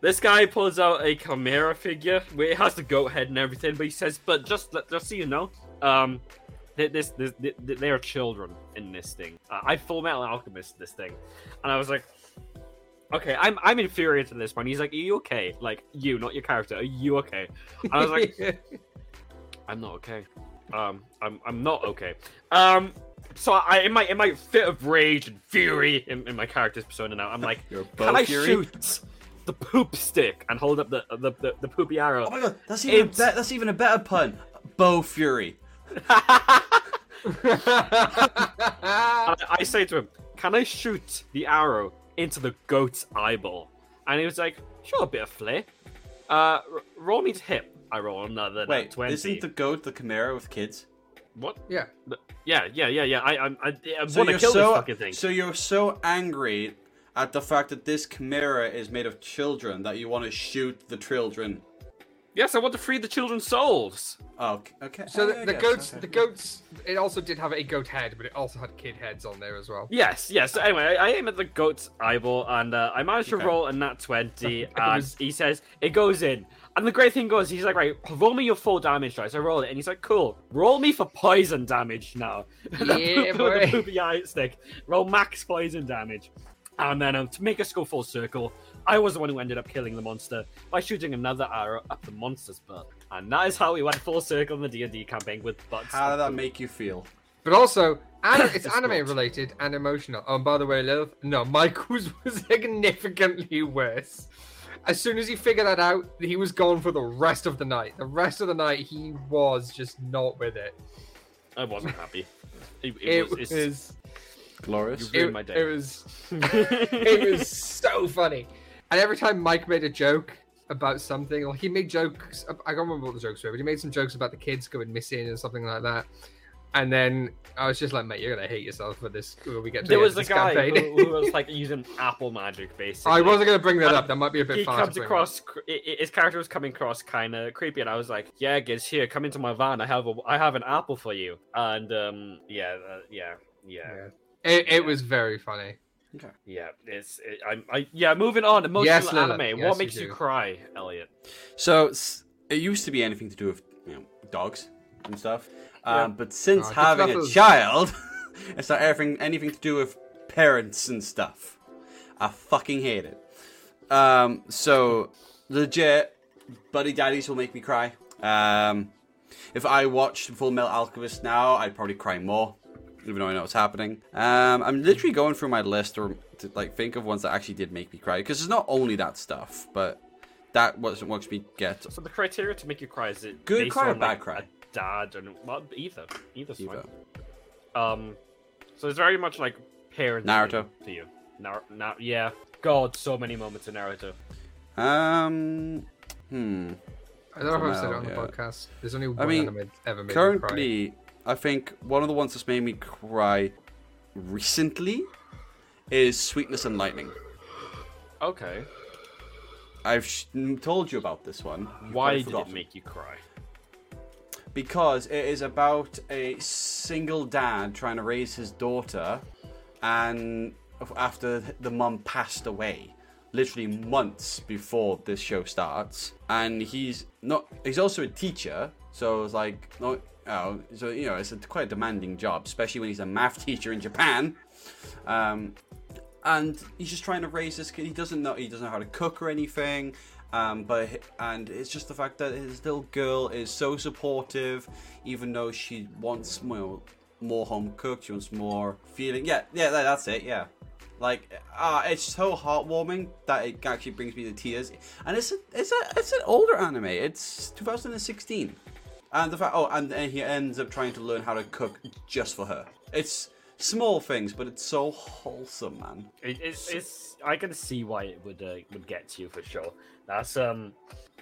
This guy pulls out a chimera figure where it has the goat head and everything, but he says, "But just just so you know, um, th- this, this, th- th- they are children in this thing. Uh, I Full Metal Alchemist this thing," and I was like, "Okay, I'm I'm infuriated at this point." He's like, "Are you okay? Like you, not your character. Are you okay?" And I was like, I'm not okay. Um, I'm I'm not okay. Um, so I in my in my fit of rage and fury in, in my character's persona now, I'm like, can I fury? shoot the poop stick and hold up the the, the, the poopy arrow? Oh my god, that's even a be- that's even a better pun. Bow Fury. I, I say to him, "Can I shoot the arrow into the goat's eyeball?" And he was like, "Sure, a bit of flair." Uh, r- roll me to hit. I roll another nat Wait, twenty. isn't the goat the chimera with kids? What? yeah. Yeah, yeah, yeah, yeah. I I, I, I So want to kill so this fucking thing. so you're so angry at the fact that this chimera is made of children that you want to shoot the children. Yes, I want to free the children's souls. Oh, okay. So the, the goats, okay. the goats. It also did have a goat head, but it also had kid heads on there as well. Yes, yes. So anyway, I, I aim at the goat's eyeball, and uh, I managed to Okay. roll a nat 20, It and was- he says, it goes in. And the great thing goes, he's like, right, roll me your full damage dice. I roll it, and he's like, cool, roll me for poison damage now. Yeah, the, boy. the poopy eye stick. Roll max poison damage. And then um, to make us go full circle, I was the one who ended up killing the monster by shooting another arrow at the monster's butt. And that is how we went full circle in the D&D campaign with butts. How did that poop. make you feel? But also, an- it's It's anime great. related and emotional. Oh, and by the way, Lilith, no, Michael's was significantly worse. As soon as he figured that out, he was gone for the rest of the night. The rest of the night, he was just not with it. I wasn't happy. It, it It was, was, it's- Glorious. You ruined it, my day. it was, it was so funny. And every time Mike made a joke about something, or he made jokes, I can't remember what the jokes were, but he made some jokes about the kids going missing and something like that. And then I was just like, mate, you're gonna hate yourself for this when we get to There the was end a this guy campaign. who, who was like using apple magic, basically. I wasn't gonna bring that And up. That might be a bit He far. comes to across. cr- i- i- His character was coming across kind of creepy, and I was like, "Yeah, Giz, here, come into my van. I have a, I have an apple for you." And um, yeah, uh, yeah, yeah. Yeah. It, it was very funny. yeah. It's, it, I'm, I, yeah. Moving on. Emotional Yes, anime. yes, what makes you, do. cry, Elliot? So it used to be anything to do with you know dogs and stuff, um, but since Oh, having a is- child, it's not everything anything to do with parents and stuff. I fucking hate it. Um, so legit, Buddy Daddies will make me cry. Um, if I watched Full Metal Alchemist now, I'd probably cry more, even though I know what's happening. Um, I'm literally going through my list or to like think of ones that actually did make me cry because it's not only that stuff, but that wasn't what makes me get So the criteria to make you cry is it Good cry or on, bad like, cry? A dad and well, either, either's Either. fine. Um, so it's very much like parent Naruto. to you. Nar- na- yeah. God, so many moments in Naruto. Um, hmm. I don't know if I've said it on the yeah. podcast. There's only one I mean, anime that's ever made me cry. Currently, I think one of the ones that's made me cry recently is Sweetness and Lightning. Okay. I've sh- told you about this one. You've Why probably did forgotten. it make you cry? Because it is about a single dad trying to raise his daughter, and after the mum passed away, literally months before this show starts, and he's not. He's also a teacher, so it's like, no, oh, so you know, it's a quite a demanding job, especially when he's a math teacher in Japan. Um, and he's just trying to raise this kid. He doesn't know he doesn't know how to cook or anything. Um, but and it's just the fact that his little girl is so supportive, even though she wants more more home cooked. She wants more feeling. Yeah, yeah, that's it. Yeah, like ah, it's so heartwarming that it actually brings me to tears. And it's a, it's a it's an older anime. It's 2016. And the fact, oh, and, and he ends up trying to learn how to cook just for her. It's small things, but it's so wholesome, man. It, it's, it's. I can see why it would uh, would get to you for sure. That's um.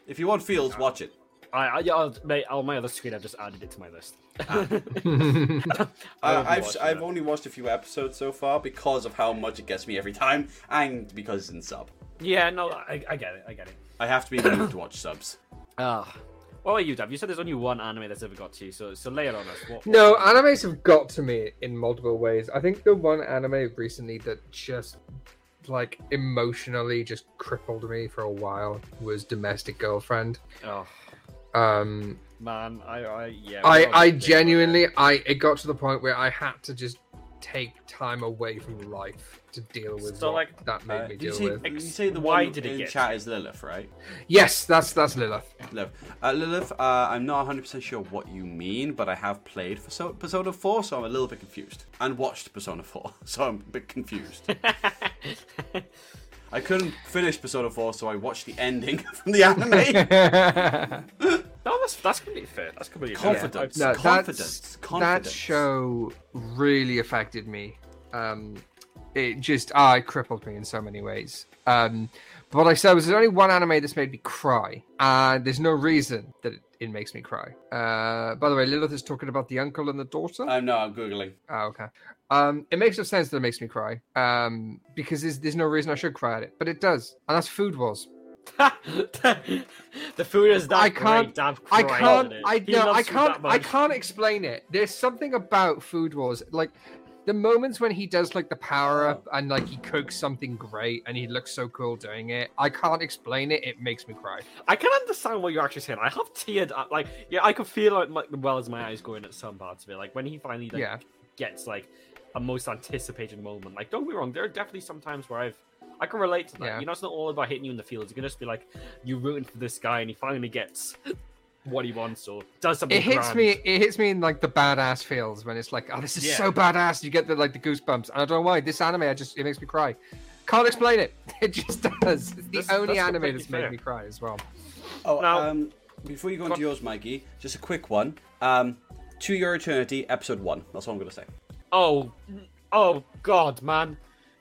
If you want feels, watch it. I, I, I'll, mate, on my other screen, I've just added it to my list. I uh, I've I've that. only watched a few episodes so far because of how much it gets me every time, and because it's in sub. Yeah, no, I, I get it. I get it. I have to be moved to watch subs. Ah. What about you, Dave? You said there's only one anime that's ever got to you, so so lay it on us. What, No, animes have got to me in multiple ways. I think the one anime recently that just like emotionally just crippled me for a while was Domestic Girlfriend. Oh Um man, I, I yeah. I I genuinely I it got to the point where I had to just take time away from life to deal with So, what like, that made Uh, me did you deal say, with. you say the Why one did it in get chat you? is Lilith, right? Yes, that's that's Lilith. Lilith. Uh, Lilith, uh, I'm not 100% sure what you mean, but I have played for so- Persona 4, so I'm a little bit confused. And watched Persona 4, so I'm a bit confused. I couldn't finish Persona 4, so I watched the ending from the anime. No, that's that's completely fair. That's completely fair. Confidence. No, confidence. that's, that show really affected me. Um, it just ah, it crippled me in so many ways. Um, but what I said was there's only one anime that's made me cry, and there's no reason that it, it makes me cry. Uh, by the way, Lilith is talking about the uncle and the daughter. Uh, no, I'm googling. Oh, okay. Um, it makes no sense that it makes me cry. Um, because there's, there's no reason I should cry at it, but it does, and that's Food Wars. The food is that I can't- great. I can't. it? I no. I can't. I can't explain it. There's something about Food Wars, like the moments when he does like the power up oh. and like he cooks something great and he looks so cool doing it. I can't explain it. It makes me cry. I can understand what you're actually saying. I have teared. up. like, yeah, I can feel like, like the well as my eyes going at some parts of it. Like when he finally like, Yeah. gets like a most anticipated moment. Like, don't be wrong. There are definitely some times where I've I can relate to that. Yeah. You know, it's not all about hitting you in the fields. You can just be like, you rooting for this guy, and he finally gets what he wants or does something. It hits grand. me. It hits me in like the badass feels when it's like, oh, this is Yeah. so badass. You get the like the goosebumps, and I don't know why. This anime, I just it makes me cry. Can't explain it. It just does. It's the That's- only that's anime completely that's made me cry as well. Oh, Now- um, before you go Go into yours, Mikey, just a quick one. Um, To Your Eternity, episode one. That's all I'm going to say. Oh, oh God, man.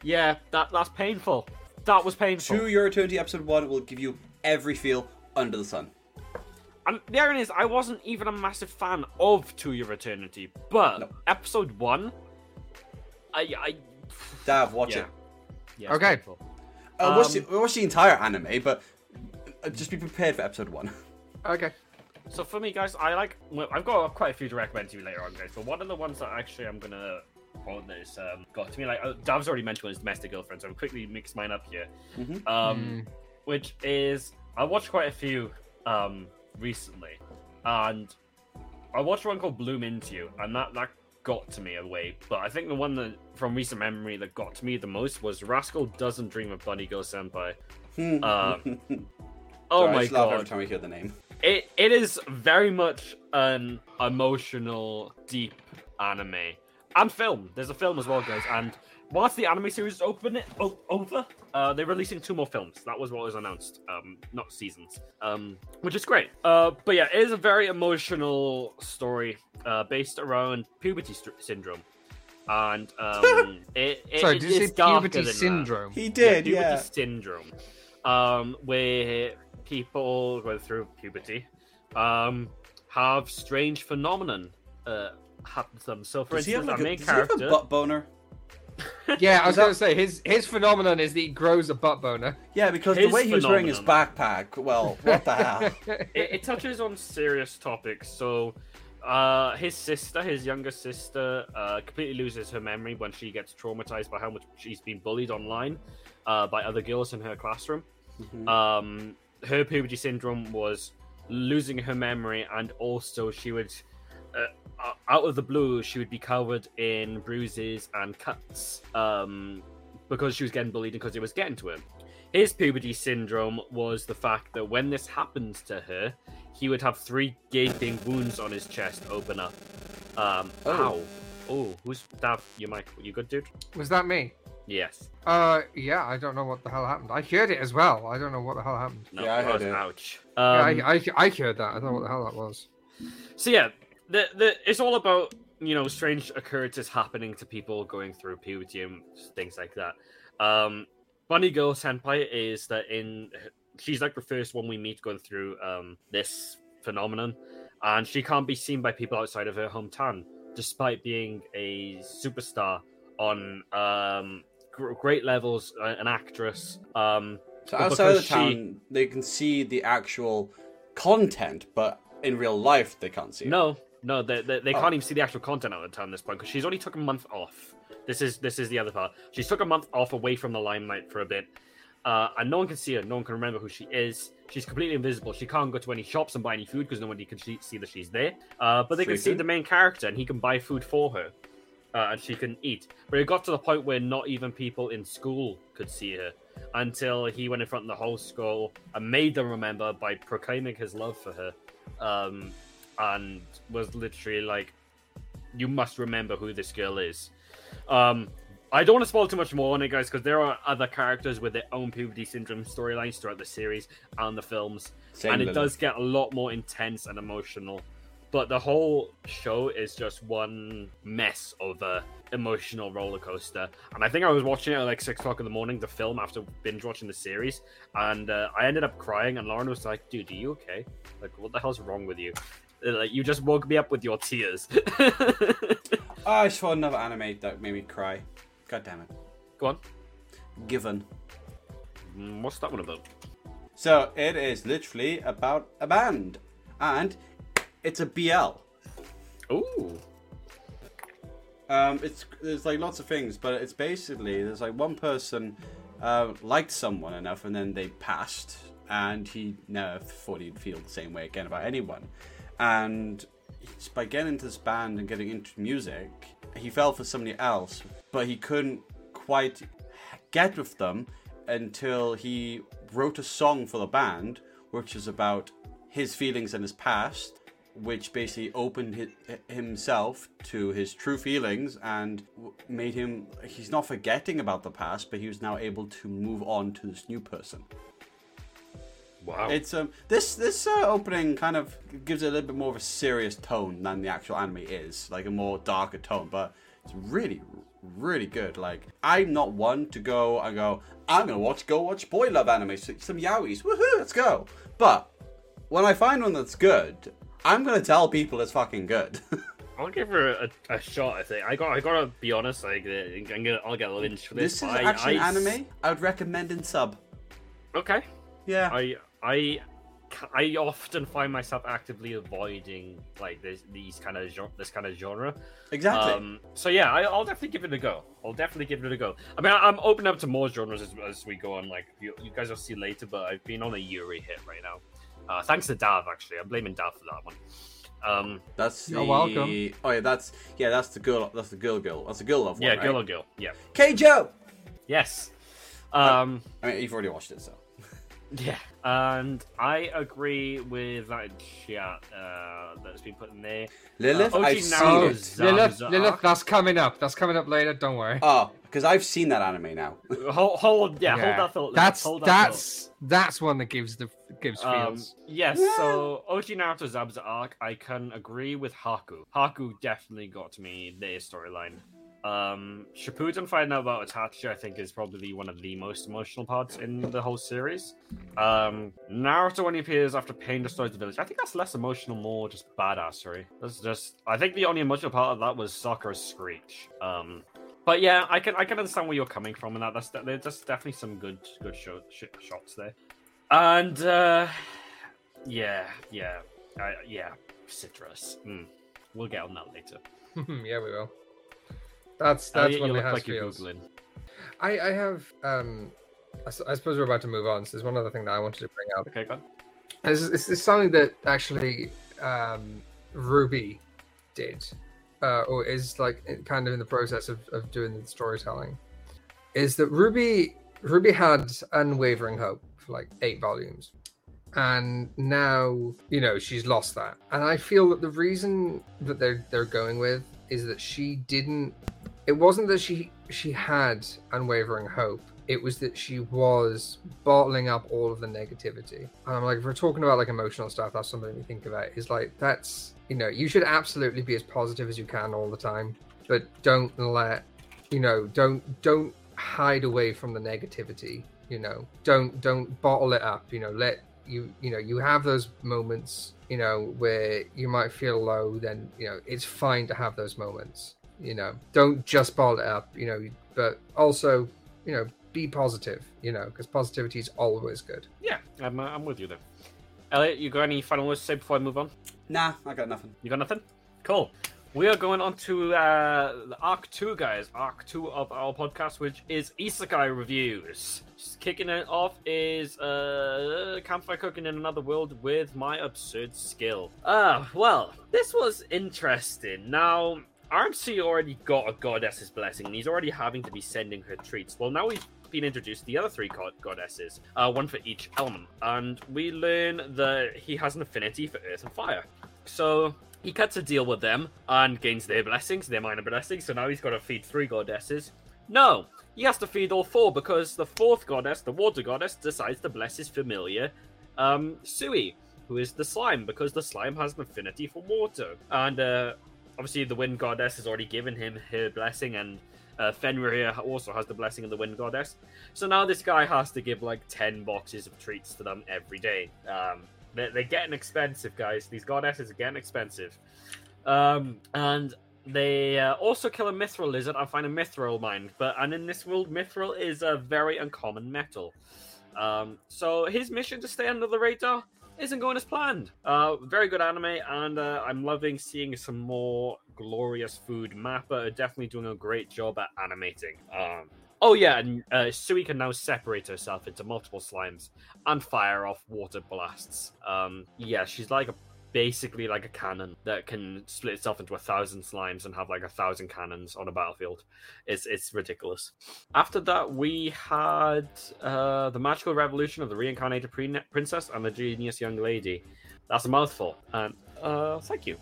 Yeah, that that's painful. That was painful. To Your Eternity, episode one will give you every feel under the sun. And the irony is, I wasn't even a massive fan of To Your Eternity, but No. episode one, I, I, Dav, watch yeah, it. yeah Okay. painful. Uh, watch, Um, the, watch the entire anime, but uh, just be prepared for episode one. Okay. So for me, guys, I like. Well, I've got quite a few to recommend to you later on, guys. But one of the ones that actually I'm gonna on this um, got to me like uh, Dav's already mentioned his domestic girlfriend, so I'll quickly mix mine up here. Mhm. Um, which is I watched quite a few um recently, and I watched one called Bloom Into You, and that that got to me a way. But I think the one that from recent memory that got to me the most was Rascal Doesn't Dream of Bunny Girl Senpai. Um, oh Sorry, I my god! laugh every time I hear the name. It it is very much an emotional, deep anime and film. There's a film as well, guys. And whilst the anime series is open o- over, uh, they're releasing two more films. That was what was announced, um, not seasons, um, which is great. Uh, but yeah, it is a very emotional story uh, based around puberty st- syndrome. And um, it, it, Sorry, it did you say puberty than that. syndrome? He did, yeah. puberty yeah. syndrome, um, where people go through puberty, um, have strange phenomenon uh, happen to them. So, for Does he have, instance, like our a, main does he have a butt boner? Yeah, I was that- gonna say his his phenomenon is that he grows a butt boner. Yeah, because His the way he was wearing his backpack, well, what the hell? it, it touches on serious topics. So, uh, his sister, his younger sister, uh, completely loses her memory when she gets traumatized by how much she's been bullied online uh, by other girls in her classroom. Mhm. um, her puberty syndrome was losing her memory, and also she would, uh, out of the blue, she would be covered in bruises and cuts um, because she was getting bullied and because it was getting to her. His puberty syndrome was the fact that when this happened to her, he would have three gaping wounds on his chest open up. Um, Oh. Ow. Oh, who's that? You mic? You good, dude? Was that me? Yes. Uh, yeah, I don't know what the hell happened. I heard it as well. I don't know what the hell happened. No, Yeah, I heard it. Ouch. Yeah, Um, I, I, I heard that. I don't know what the hell that was. So yeah, the the it's all about you know strange occurrences happening to people going through puberty and things like that. Um, Bunny Girl Senpai is that in she's like the first one we meet going through um this phenomenon, and she can't be seen by people outside of her hometown, despite being a superstar on um great levels, uh, an actress. Um, So outside of the she- town, they can see the actual content, but in real life, they can't see it. No, no, they, they, they Oh. can't even see the actual content out of the time at this point because she's only took a month off. This is this is the other part. She's took a month off away from the limelight for a bit, uh, and no one can see her. No one can remember who she is. She's completely invisible. She can't go to any shops and buy any food because nobody can see see that she's there. Uh, but they can see the main character, and he can buy food for her, uh, and she can eat. But it got to the point where not even people in school could see her until he went in front of the whole school and made them remember by proclaiming his love for her. Um, and was literally like, "You must remember who this girl is." Um, I don't want to spoil too much more on it, guys, because there are other characters with their own puberty syndrome storylines throughout the series and the films, Same and it does get a lot more intense and emotional. But the whole show is just one mess of a emotional roller coaster. And I think I was watching it at like six o'clock in the morning, the film after binge watching the series, and uh, I ended up crying. And Lauren was like, "Dude, are you okay? Like, what the hell's wrong with you? Uh, Like, you just woke me up with your tears." Oh, I saw another anime that made me cry. God damn it. Go on. Given. Mm, What's that one about? So it is literally about a band, and it's a BL. Ooh. Um, it's there's like lots of things, but it's basically there's like one person uh, liked someone enough, and then they passed, and he never thought he'd feel the same way again about anyone. And by getting into this band and getting into music, he fell for somebody else, but he couldn't quite get with them until he wrote a song for the band, which is about his feelings and his past, which basically opened hi himself to his true feelings and made him. He's not forgetting about the past, but he was now able to move on to this new person. Wow. It's um this this uh, opening kind of gives it a little bit more of a serious tone than the actual anime is, like a more darker tone, but it's really really good. Like I'm not one to go and go, I'm gonna watch go watch boy love anime, some yaois, woohoo, let's go. But when I find one that's good, I'm gonna tell people it's fucking good. I'll give her a, a shot. I think I got. I gotta be honest. Like, uh, I'm gonna. I'll get lynched for this. this is I- actually I- anime I would recommend in sub. Okay. Yeah. I I I often find myself actively avoiding like this these kind of genre, this kind of genre. exactly. Um, so yeah, I, I'll definitely give it a go. I'll definitely give it a go. I mean, I, I'm open up to more genres as, as we go on. Like you, you guys will see later, but I've been on a Yuri hit right now. Uh, thanks to Dav, actually. I'm blaming Dav for that one. Um, that's You're welcome. Oh yeah, that's yeah, that's the girl. That's the girl girl. That's the girl love one. yeah, right? girl or girl. Yeah. Keijo. Yes. Um, I mean, you've already watched it, so. Yeah, and I agree with that chat uh, that's been put in there. Lilith, Uh, I've Naruto seen it. is- Lilith, Lilith, that's coming up. That's coming up later. Don't worry. Oh, because I've seen that anime now. Hold, hold yeah, Yeah. hold that thought. Liz, That's hold that that's that's one that gives the gives thought. Um, yes, Yeah. so OG Naruto Zabuza arc, I can agree with Haku. Haku definitely got to me their storyline. Um, Shippuden finding out about Itachi, I think, is probably one of the most emotional parts in the whole series. Um, Naruto when he appears after Pain destroys the village, I think that's less emotional, more just badassery. That's just, I think the only emotional part of that was Sakura's screech. Um, but yeah, I can I can understand where you're coming from, and that that's there's definitely some good good show, sh- shots there. And uh, yeah, yeah, uh, yeah, citrus. Mm. We'll get on that later. yeah, we will. That's that's you, one you that look like you're feels. googling. I I have um. I, s- I suppose we're about to move on. So there's one other thing that I wanted to bring up. Okay, go. on. This is, this is something that actually um, Ruby did, uh, or is like kind of in the process of, of doing the storytelling. Is that Ruby? Ruby had unwavering hope for like eight volumes, and now you know she's lost that. And I feel that the reason that they're they're going with is that she didn't. It wasn't that she she had unwavering hope it was that she was bottling up all of the negativity. And I'm like, if we're talking about like emotional stuff, that's something we think about. Is like that's you know, you should absolutely be as positive as you can all the time, but don't let you know, don't don't hide away from the negativity. You know, don't don't bottle it up. You know, let you you know you have those moments. You know where you might feel low. Then you know it's fine to have those moments. You know, don't just bottle it up. You know, but also you know be positive, you know, because positivity is always good. Yeah, I'm, uh, I'm with you there. Elliot, you got any final words to say before I move on? Nah, I got nothing. You got nothing? Cool. We are going on to uh, the Arc 2, guys. Arc 2 of our podcast, which is Isekai Reviews. Just kicking it off is uh, Campfire Cooking in Another World with my absurd skill. Ah, well, this was interesting. Now, RMC already got a goddess's blessing, and he's already having to be sending her treats. Well, now we've been introduced to the other three god- goddesses, uh, one for each element, and we learn that he has an affinity for earth and fire. So he cuts a deal with them and gains their blessings, their minor blessings. So now he's got to feed three goddesses. No, he has to feed all four because the fourth goddess, the water goddess, decides to bless his familiar, um, Sui, who is the slime, because the slime has an affinity for water. And uh, obviously, the wind goddess has already given him her blessing, and uh, Fenrir also has the blessing of the wind goddess. So now this guy has to give like 10 boxes of treats to them every day. Um, they're, they're getting expensive, guys. These goddesses are getting expensive. Um, and they uh, also kill a mithril lizard and find a mithril mine. But and in this world, mithril is a very uncommon metal. Um, so his mission to stay under the radar isn't going as planned. Uh, very good anime, and uh, I'm loving seeing some more glorious food. Mappa are definitely doing a great job at animating. Um, oh yeah, and uh, Sui can now separate herself into multiple slimes and fire off water blasts. Um, yeah, she's like a basically like a cannon that can split itself into a thousand slimes and have like a thousand cannons on a battlefield. It's it's ridiculous. After that, we had uh, the magical revolution of the reincarnated pre- princess and the genius young lady. That's a mouthful. And uh, thank you.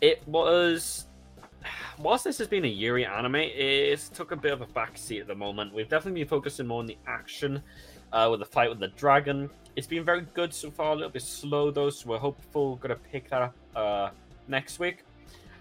It was. Whilst this has been a Yuri anime, it took a bit of a backseat at the moment. We've definitely been focusing more on the action uh, with the fight with the dragon it's been very good so far. A little bit slow though, so we're hopeful gonna pick that up uh, next week.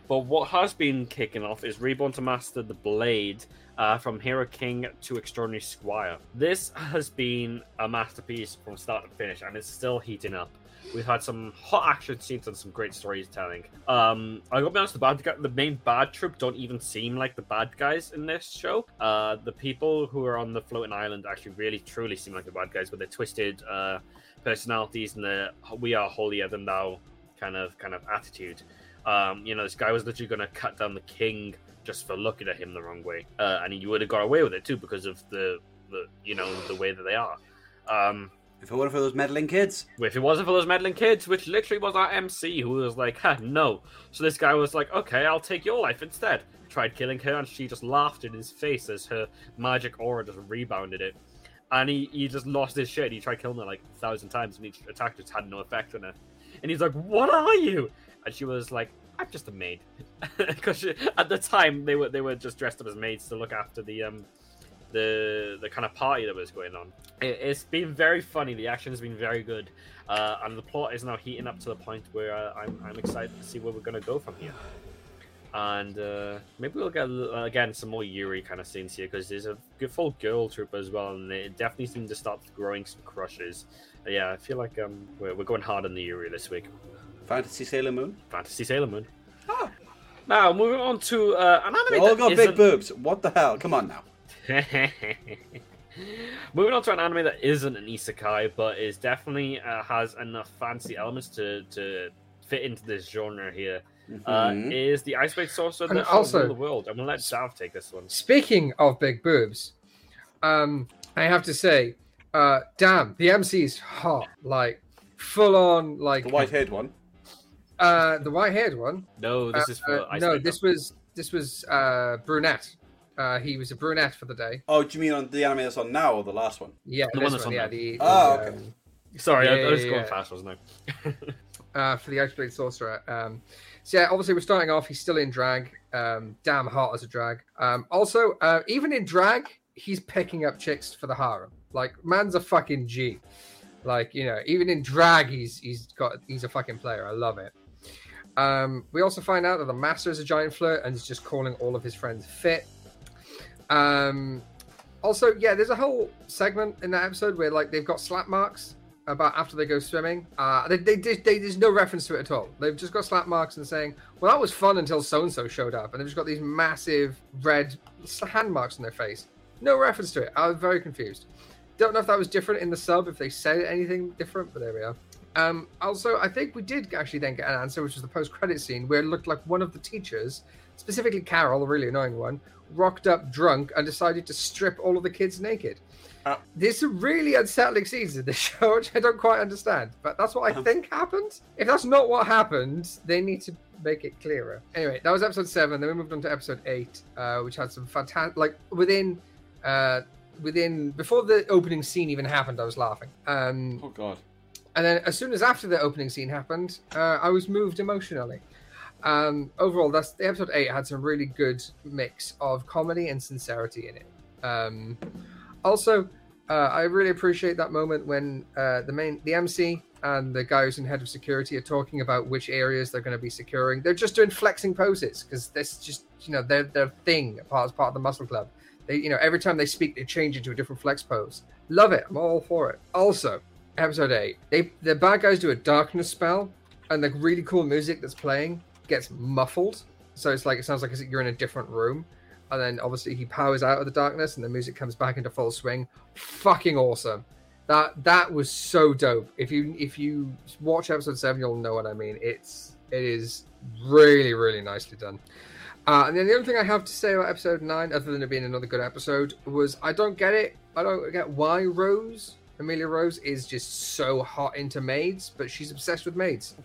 But what has been kicking off is Reborn to Master the Blade uh, from Hero King to Extraordinary Squire. This has been a masterpiece from start to finish, and it's still heating up. We've had some hot action scenes and some great storytelling. Um, I gotta be honest, the bad guy, the main bad troop don't even seem like the bad guys in this show. Uh, the people who are on the floating island actually really truly seem like the bad guys with their twisted uh, personalities and the "we are holier than thou" kind of kind of attitude. Um, you know, this guy was literally gonna cut down the king just for looking at him the wrong way, uh, and he would have got away with it too because of the, the you know the way that they are. Um, if it weren't for those meddling kids. If it wasn't for those meddling kids, which literally was our MC who was like, huh, no. So this guy was like, okay, I'll take your life instead. Tried killing her, and she just laughed in his face as her magic aura just rebounded it. And he, he just lost his shit. He tried killing her like a thousand times, and each attack just had no effect on her. And he's like, what are you? And she was like, I'm just a maid. Because at the time, they were they were just dressed up as maids to look after the um the the kind of party that was going on. It, has been very funny. The action has been very good, uh, and the plot is now heating up to the point where uh, I'm I'm excited to see where we're going to go from here. And uh, maybe we'll get again some more Yuri kind of scenes here because there's a good full girl troop as well, and it definitely seems to start growing some crushes. yeah, I feel like um, we're, we're going hard on the Yuri this week. Fantasy Sailor Moon. Fantasy Sailor Moon. Ah. Now moving on to uh, an anime. They all got big boobs. What the hell? Come on now. Moving on to an anime that isn't an isekai, but is definitely uh, has enough fancy elements to to fit into this genre here. Uh, mm-hmm. Uh, is the Ice Blade Sorcerer that also the world? I'm gonna let Dav take this one. Speaking of big boobs, um, I have to say, uh, damn, the MC is hot, like full on, like the white haired one. Uh, the white haired one. No, this is for uh, no. This was this was uh, brunette. Uh, he was a brunette for the day. Oh, do you mean on the anime that's on now or the last one? Yeah, the one that's one, on yeah, the, oh, okay. Um, Sorry, yeah, I, I, was going yeah. fast, wasn't I? uh, for the Ice Sorcerer. Um, so yeah, obviously we're starting off. He's still in drag. Um, damn hot as a drag. Um, also, uh, even in drag, he's picking up chicks for the harem. Like, man's a fucking G. Like, you know, even in drag, he's he's got he's a fucking player. I love it. Um, we also find out that the master is a giant flirt and is just calling all of his friends fit. Um, also, yeah, there's a whole segment in that episode where like they've got slap marks about after they go swimming. Uh, they, they, they, they, there's no reference to it at all. They've just got slap marks and saying, "Well, that was fun until so and so showed up," and they've just got these massive red hand marks on their face. No reference to it. I was very confused. Don't know if that was different in the sub, if they said anything different, but there we are. Um, also, I think we did actually then get an answer, which was the post-credit scene, where it looked like one of the teachers, specifically Carol, the really annoying one, rocked up drunk and decided to strip all of the kids naked. Uh, There's some really unsettling scenes in this show, which I don't quite understand, but that's what I uh-huh. think happened. If that's not what happened, they need to make it clearer. Anyway, that was episode seven. Then we moved on to episode eight, uh, which had some fantastic, like within, uh, within before the opening scene even happened, I was laughing. Um, oh God! And then as soon as after the opening scene happened, uh, I was moved emotionally. Um, overall, that's the episode eight had some really good mix of comedy and sincerity in it. Um, also, uh, I really appreciate that moment when uh, the main, the MC and the guy who's in head of security are talking about which areas they're going to be securing. They're just doing flexing poses because this just, you know, their their thing part as part of the muscle club. They, you know, every time they speak, they change into a different flex pose. Love it. I'm all for it. Also, episode eight, they the bad guys do a darkness spell, and the really cool music that's playing gets muffled, so it's like it sounds like you're in a different room. and then obviously he powers out of the darkness, and the music comes back into full swing. Fucking awesome! That that was so dope. If you if you watch episode seven, you'll know what I mean. It's it is really really nicely done. Uh, and then the other thing I have to say about episode nine, other than it being another good episode, was I don't get it. I don't get why Rose Amelia Rose is just so hot into maids, but she's obsessed with maids.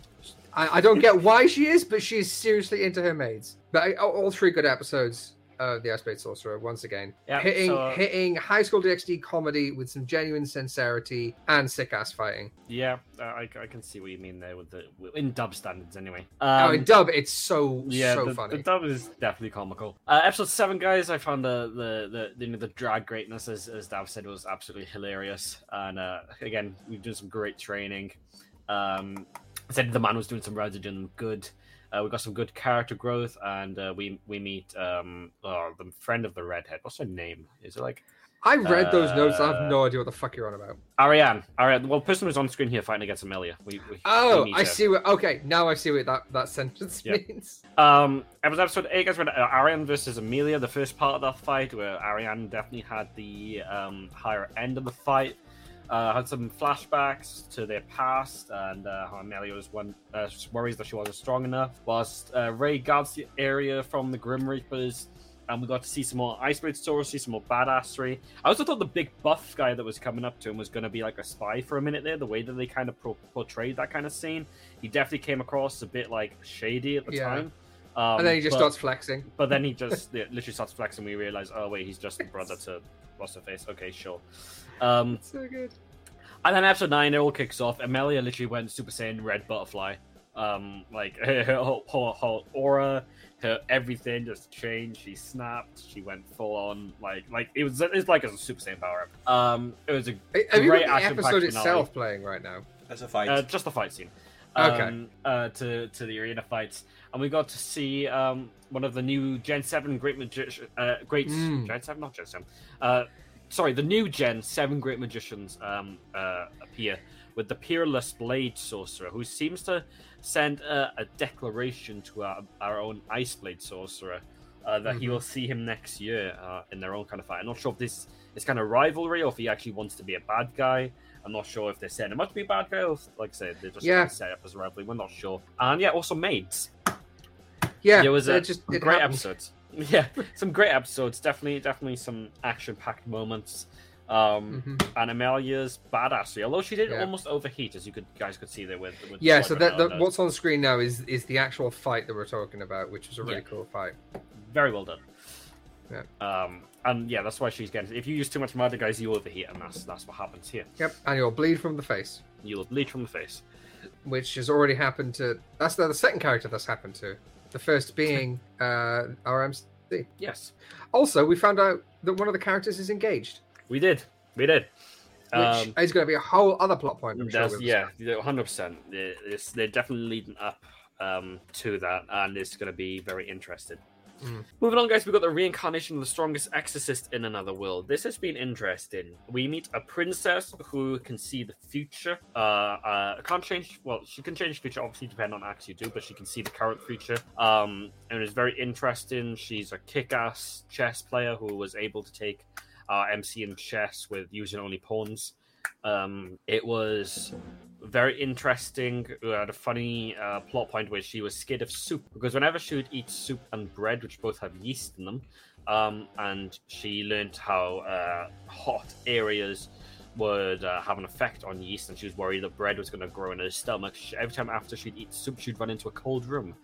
I, I don't get why she is, but she is seriously into her maids. But I, all three good episodes of the Ice Blade Sorcerer once again, Yeah, hitting so- hitting high school DxD comedy with some genuine sincerity and sick ass fighting. Yeah, uh, I, I can see what you mean there with the in dub standards anyway. oh, Um, in dub, it's so yeah, so the, funny. the dub is definitely comical. Uh, episode seven, guys, I found the the the, the, you know, the drag greatness, as as Dav said, was absolutely hilarious. And uh, again, we've done some great training. Um, I said the man was doing some rather doing good. Uh, we got some good character growth, and uh, we we meet um oh, the friend of the redhead. What's her name? Is it like I read those notes. I uh, have no idea what the fuck you're on about. Ariane? Ariane. Well, person who's on screen here fighting against Amelia. We, we, Oh, we I her. see what. Okay, now I see what that that sentence Yeah. means. Um, it was episode eight, guys. Had uh, Ariane versus Amelia. The first part of that fight, where Ariane definitely had the um, higher end of the fight. Uh, had some flashbacks to their past, and uh, how Amelia was one uh, worries that she wasn't strong enough. Whilst uh, Ray guards the area from the Grim Reapers, and we got to see some more Ice Blade stories, see some more badassery. I also thought the big buff guy that was coming up to him was going to be like a spy for a minute there. The way that they kind of pro- portrayed that kind of scene, he definitely came across a bit like shady at the Yeah. time. Um, and then he just but, starts flexing. But then he just literally starts flexing. We realize, oh wait, he's just the brother to what's her face. Okay, sure. Um, So good. and then episode nine, it all kicks off. Amelia literally went Super Saiyan Red Butterfly. Um, like her, her, whole- whole aura, her everything just changed. She snapped. She went full on. Like like it was it's like a Super Saiyan power up. Um, it was a Have you Great got the action-packed episode finale. itself playing right now? As a fight. uh, just the fight scene. Okay. Um, uh, to to the arena fights, and we got to see um, one of the new Gen Seven Great Magician, uh, Great Mm. Gen Seven, not Gen Seven. Uh, sorry, the new Gen Seven Great Magicians um, uh, appear with the Peerless Blade Sorcerer, who seems to send a, a declaration to our, our own Ice Blade Sorcerer. Uh, that he Mhm. will see him next year uh, in their own kind of fight. I'm not sure if this is kind of rivalry or if he actually wants to be a bad guy. I'm not sure if they're setting him up to be a bad guy or, if, like I said, they're just Yeah. set up as a rivalry. We're not sure. And yeah, also maids. Yeah, There was they're a just it great episodes. Yeah, some great episodes. Definitely, definitely some action-packed moments. Um, Mhm. and Amelia's badassery, although she did Yeah. almost overheat, as you could guys could see there with. with Yeah, so that, what's on screen now is is the actual fight that we're talking about, which was a really Yeah. cool fight. very well done. Yeah. Um, and yeah, that's why she's getting. If you use too much murder, guys, you overheat, and that's that's what happens here. Yep, and you'll bleed from the face, You'll bleed from the face. which has already happened to. That's the, the second character that's happened to. The first being uh, RMC. Yes, Also, we found out that one of the characters is engaged, we did. We did. which Um, is going to be a whole other plot point. I'm sure yeah, hundred percent. They're definitely leading up um, to that, and it's going to be very interesting. Mm. Moving on, guys, we've got the reincarnation of the strongest exorcist in another world. This has been interesting. We meet a princess who can see the future. Uh, uh, can't change. Well, she can change the future, obviously, depending on acts you do, but she can see the current future. Um, and it's very interesting. She's a kick-ass chess player who was able to take uh, MC in chess with using only pawns. Um, it was very interesting. Had a funny uh, plot point where she was scared of soup because whenever she would eat soup and bread, which both have yeast in them, um, and she learned how uh, hot areas would uh, have an effect on yeast, and she was worried that bread was going to grow in her stomach. She, every time after she'd eat soup, she'd run into a cold room.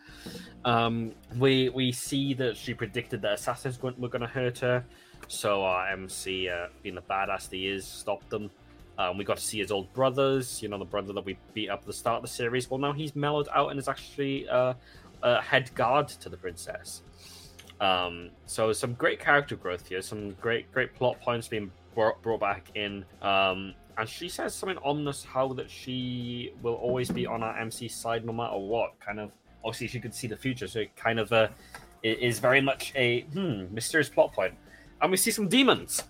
Um, we we see that she predicted that assassins were going to hurt her, so our MC, uh, being the badass he is, stopped them. Um, we got to see his old brothers, you know, the brother that we beat up at the start of the series. Well, now he's mellowed out and is actually uh, a head guard to the princess. Um, so some great character growth here, some great great plot points being brought, brought back in. Um, and she says something ominous how that she will always be on our MC side no matter what. Kind of obviously she could see the future, so it kind of uh, is very much a hmm, mysterious plot point. And we see some demons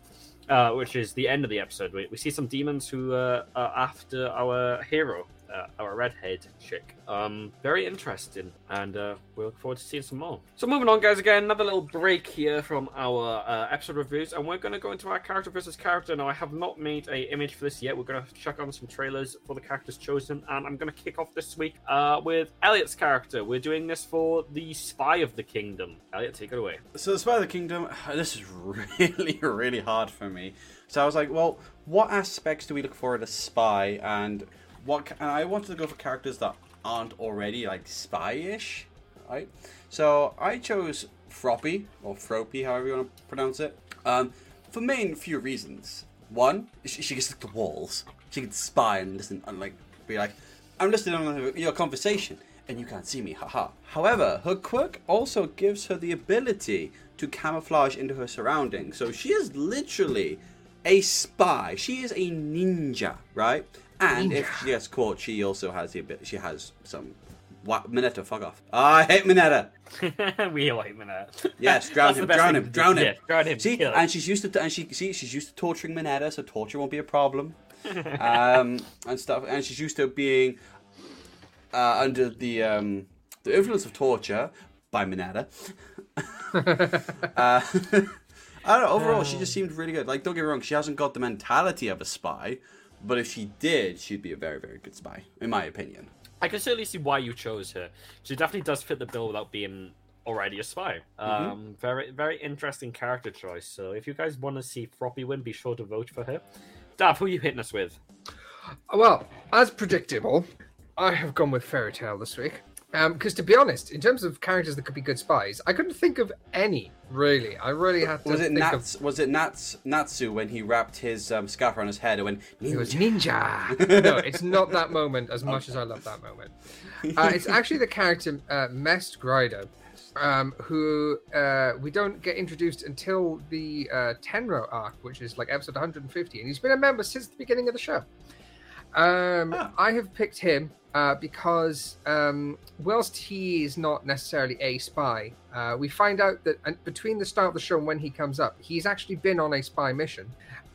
uh, which is the end of the episode. We, we see some demons who uh, are after our hero, uh, our redhead chick. Um, very interesting, and uh, we look forward to seeing some more. So moving on, guys. Again, another little break here from our uh, episode reviews, and we're going to go into our character versus character. Now, I have not made a image for this yet. We're going to check on some trailers for the characters chosen, and I'm going to kick off this week uh, with Elliot's character. We're doing this for the Spy of the Kingdom. Elliot, take it away. So the Spy of the Kingdom, this is really, really hard for me. So I was like, well, what aspects do we look for in a spy, and what? And I wanted to go for characters that aren't already like spy-ish, right? So I chose Froppy or Froppy, however you want to pronounce it, um, for main few reasons. One, she, she can stick to walls. She can spy and listen and like be like, I'm listening on your conversation and you can't see me, haha. However, her quirk also gives her the ability to camouflage into her surroundings. So she is literally a spy. She is a ninja, right? And if she gets caught, she also has the ability. She has some. What Mineta? Fuck off! I hate Mineta. we hate that. Yes, drown That's the him, best drown thing him, to do. drown him. Yeah, drown him, See, kill him. and she's used to, and she see, she's used to torturing Mineta, so torture won't be a problem, um, and stuff. And she's used to being uh, under the um, the influence of torture by Mineta. uh, I don't know. Overall, she just seemed really good. Like, don't get me wrong, she hasn't got the mentality of a spy, but if she did, she'd be a very, very good spy, in my opinion. I can certainly see why you chose her. She definitely does fit the bill without being already a spy. Um, very, very interesting character choice. So if you guys want to see Froppy win, be sure to vote for her. Dav, who are you hitting us with? Well, as predictable, I have gone with Fairy Tail this week. Because to be honest, in terms of characters that could be good spies, I couldn't think of any really. I really had to Was it think Nats? of. Was it Nats? Natsu when he wrapped his um, scarf around his head and went It was ninja? ninja. no, it's not that moment as much as I love that moment. Uh, it's actually the character uh, Mest Gryder, um, who uh, we don't get introduced until the uh, Tenro arc, which is like episode 150, and he's been a member since the beginning of the show. Um, Ah. I have picked him uh, because um, whilst he is not necessarily a spy, uh, we find out that uh, between the start of the show and when he comes up, he's actually been on a spy mission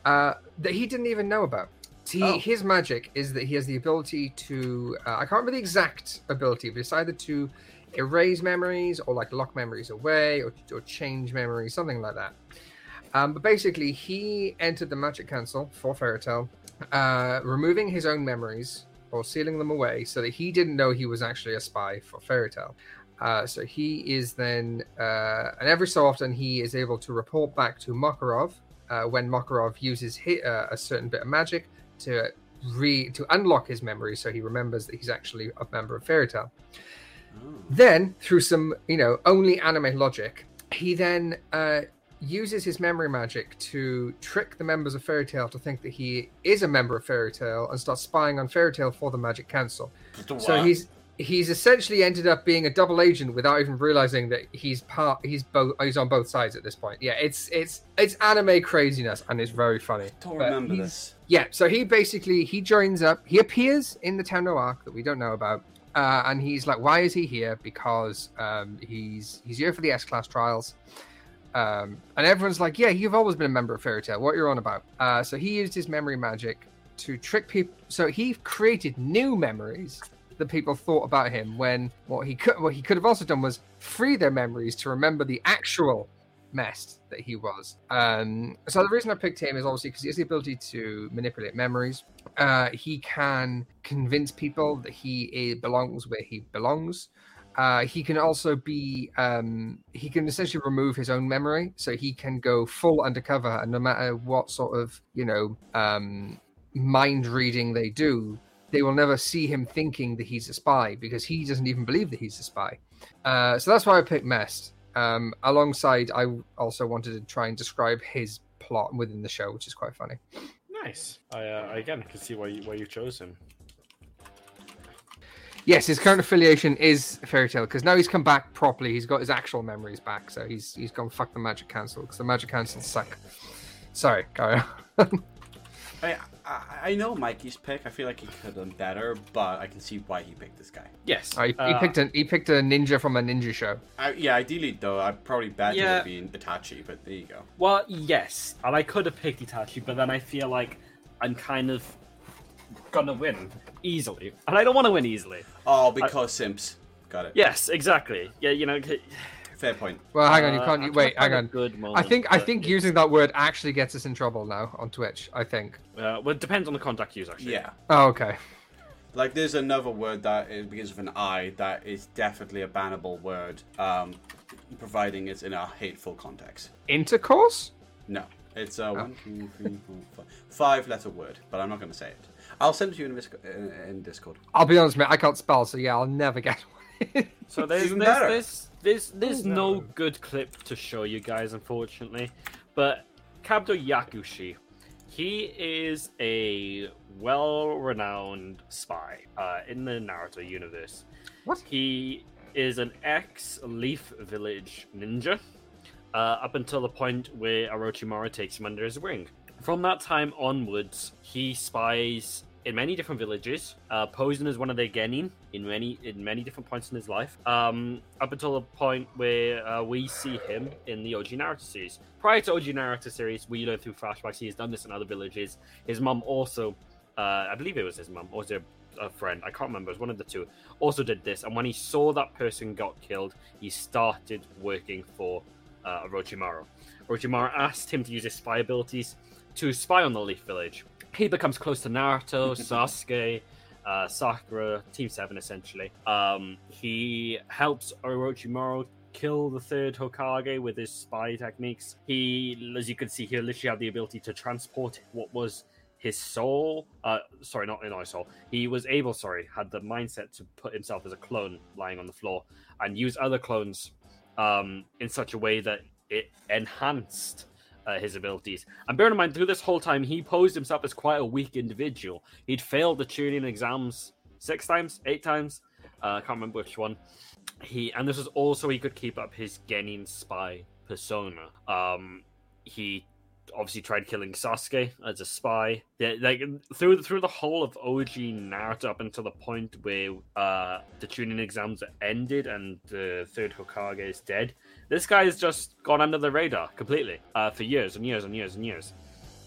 uh, that he didn't even know about. He, Oh. His magic is that he has the ability to, uh, I can't remember the exact ability, but it's either to erase memories or like lock memories away or, or change memories, something like that. Um, but basically, he entered the Magic Council for Fairy Tail, uh, removing his own memories or sealing them away so that he didn't know he was actually a spy for Fairy Tail. Uh, so he is then, uh, and every so often, he is able to report back to Makarov uh, when Makarov uses uh, a certain bit of magic to re to unlock his memory, so he remembers that he's actually a member of Fairy Tail. Then, through some, you know, only anime logic, he then uh, uses his memory magic to trick the members of Fairy Tail to think that he is a member of Fairy Tail and starts spying on Fairy Tail for the Magic Council. So he's he's essentially ended up being a double agent without even realizing that he's part he's both he's on both sides at this point. Yeah, it's it's it's anime craziness and it's very funny. don't But remember this. yeah, so he basically he joins up. He appears in the Tenro arc that we don't know about, uh, and he's like, "Why is he here? Because um, he's he's here for the S class trials." Um, and everyone's like, "Yeah, you've always been a member of Fairy Tail. What you're on about?" Uh, so he used his memory magic to trick people. So he created new memories that people thought about him. When what he could what he could have also done was free their memories to remember the actual mess that he was. Um, so the reason I picked him is obviously because he has the ability to manipulate memories. Uh, he can convince people that he eh, belongs where he belongs. Uh, he can also be um, he can essentially remove his own memory, so he can go full undercover, and no matter what sort of you know um, mind reading they do, they will never see him thinking that he's a spy because he doesn't even believe that he's a spy. Uh, so that's why I picked Mest. Um, alongside, I also wanted to try and describe his plot within the show, which is quite funny. Nice. I uh, again can see why you, why you chose him. Yes, his current affiliation is Fairy Tail because now he's come back properly. He's got his actual memories back, so he's he's gone fuck the Magic Council because the Magic Council suck. Sorry, carry on. I, I I know Mikey's pick. I feel like he could have done better, but I can see why he picked this guy. Yes. Oh, he, he uh, picked a he picked a ninja from a ninja show. I, yeah, ideally though, I'd probably bet it Yeah. would have Itachi, but there you go. Well, yes, and I could have picked Itachi, but then I feel like I'm kind of gonna win easily, and I don't want to win easily. Oh, because simps. Got it. Yes, exactly. Yeah, you know. Fair point. Well, hang on, you uh, can't. I'm wait, hang on. find a Good I think I think it's- using that word actually gets us in trouble now on Twitch. I think. Uh, well, it depends on the contact used, actually. Yeah. Oh, okay. Like, there's another word that is, begins with an I that is definitely a bannable word, um, providing it's in a hateful context. Intercourse. No, it's a one, two, three, four, five, five letter word, but I'm not going to say it. I'll send it to you in, Disco- in, in Discord. I'll be honest, mate. I can't spell, so yeah, I'll never get one. So there's there's, there's there's there's no no. good clip to show you guys, unfortunately. But Kabuto Yakushi, he is a well-renowned spy uh, in the Naruto universe. What? He is an ex-Leaf Village ninja. Uh, up until the point where Orochimaru takes him under his wing. From that time onwards, he spies in many different villages, uh, posing as one of their genin in many in many different points in his life. Um, up until the point where uh, we see him in the OG Naruto series. Prior to OG Naruto series, we learn through flashbacks he has done this in other villages. His mum also, uh, I believe it was his mum, or was it a friend? I can't remember. It was one of the two. Also did this, and when he saw that person got killed, he started working for uh, Orochimaru. Orochimaru asked him to use his spy abilities to spy on the Leaf Village. He becomes close to Naruto, Sasuke, uh, Sakura, Team 7 essentially. Um, he helps Orochimaru kill the third Hokage with his spy techniques. He, as you can see here, literally had the ability to transport what was his soul. Uh, sorry, not in our soul. He was able, sorry, had the mindset to put himself as a clone lying on the floor and use other clones um, in such a way that it enhanced uh, his abilities. And bear in mind, through this whole time, he posed himself as quite a weak individual. He'd failed the Chunin exams six times, eight times. Uh, I can't remember which one. He and this was also he could keep up his Genin spy persona. Um, he obviously tried killing Sasuke as a spy. Like through through the whole of OG Naruto up until the point where uh, the Chunin exams are ended and the third Hokage is dead. This guy has just gone under the radar completely uh, for years and years and years and years.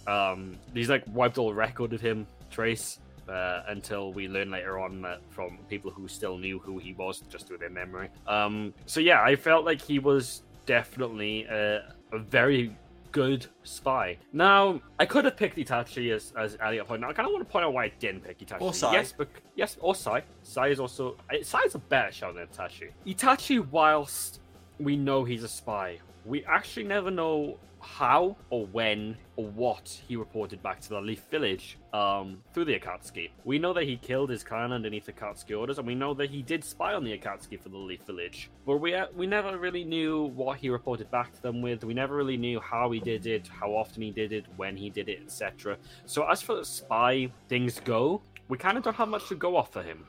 Um, he's like wiped all record of him, Trace, uh, until we learn later on that from people who still knew who he was just through their memory. Um, so yeah, I felt like he was definitely a, a very good spy. Now, I could have picked Itachi as, as Elliot pointed out. I kind of want to point out why I didn't pick Itachi. Or Sai. Yes, but yes, or Sai. Sai is also Sai is a better shout than Itachi. Itachi, whilst we know he's a spy, we actually never know how or when or what he reported back to the Leaf Village um, through the Akatsuki. We know that he killed his clan underneath the Akatsuki orders, and we know that he did spy on the Akatsuki for the Leaf Village. But we uh, we never really knew what he reported back to them with. We never really knew how he did it, how often he did it, when he did it, etc. So as for the spy things go, we kind of don't have much to go off for him.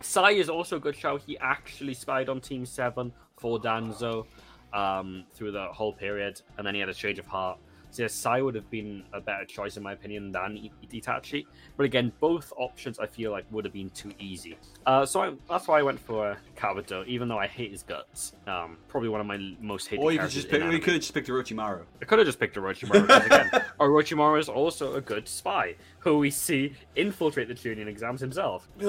Sai is also a good show. He actually spied on Team 7 for Danzo um, through the whole period, and then he had a change of heart. So yeah, Sai would have been a better choice, in my opinion, than Itachi. But again, both options I feel like would have been too easy. Uh, so I, that's why I went for Kabuto, even though I hate his guts. Um, probably one of my most hated Or you could just pick, anime. could have just picked Orochimaru. I could have just picked Orochimaru because again, Orochimaru is also a good spy who we see infiltrate the Chunin exams himself.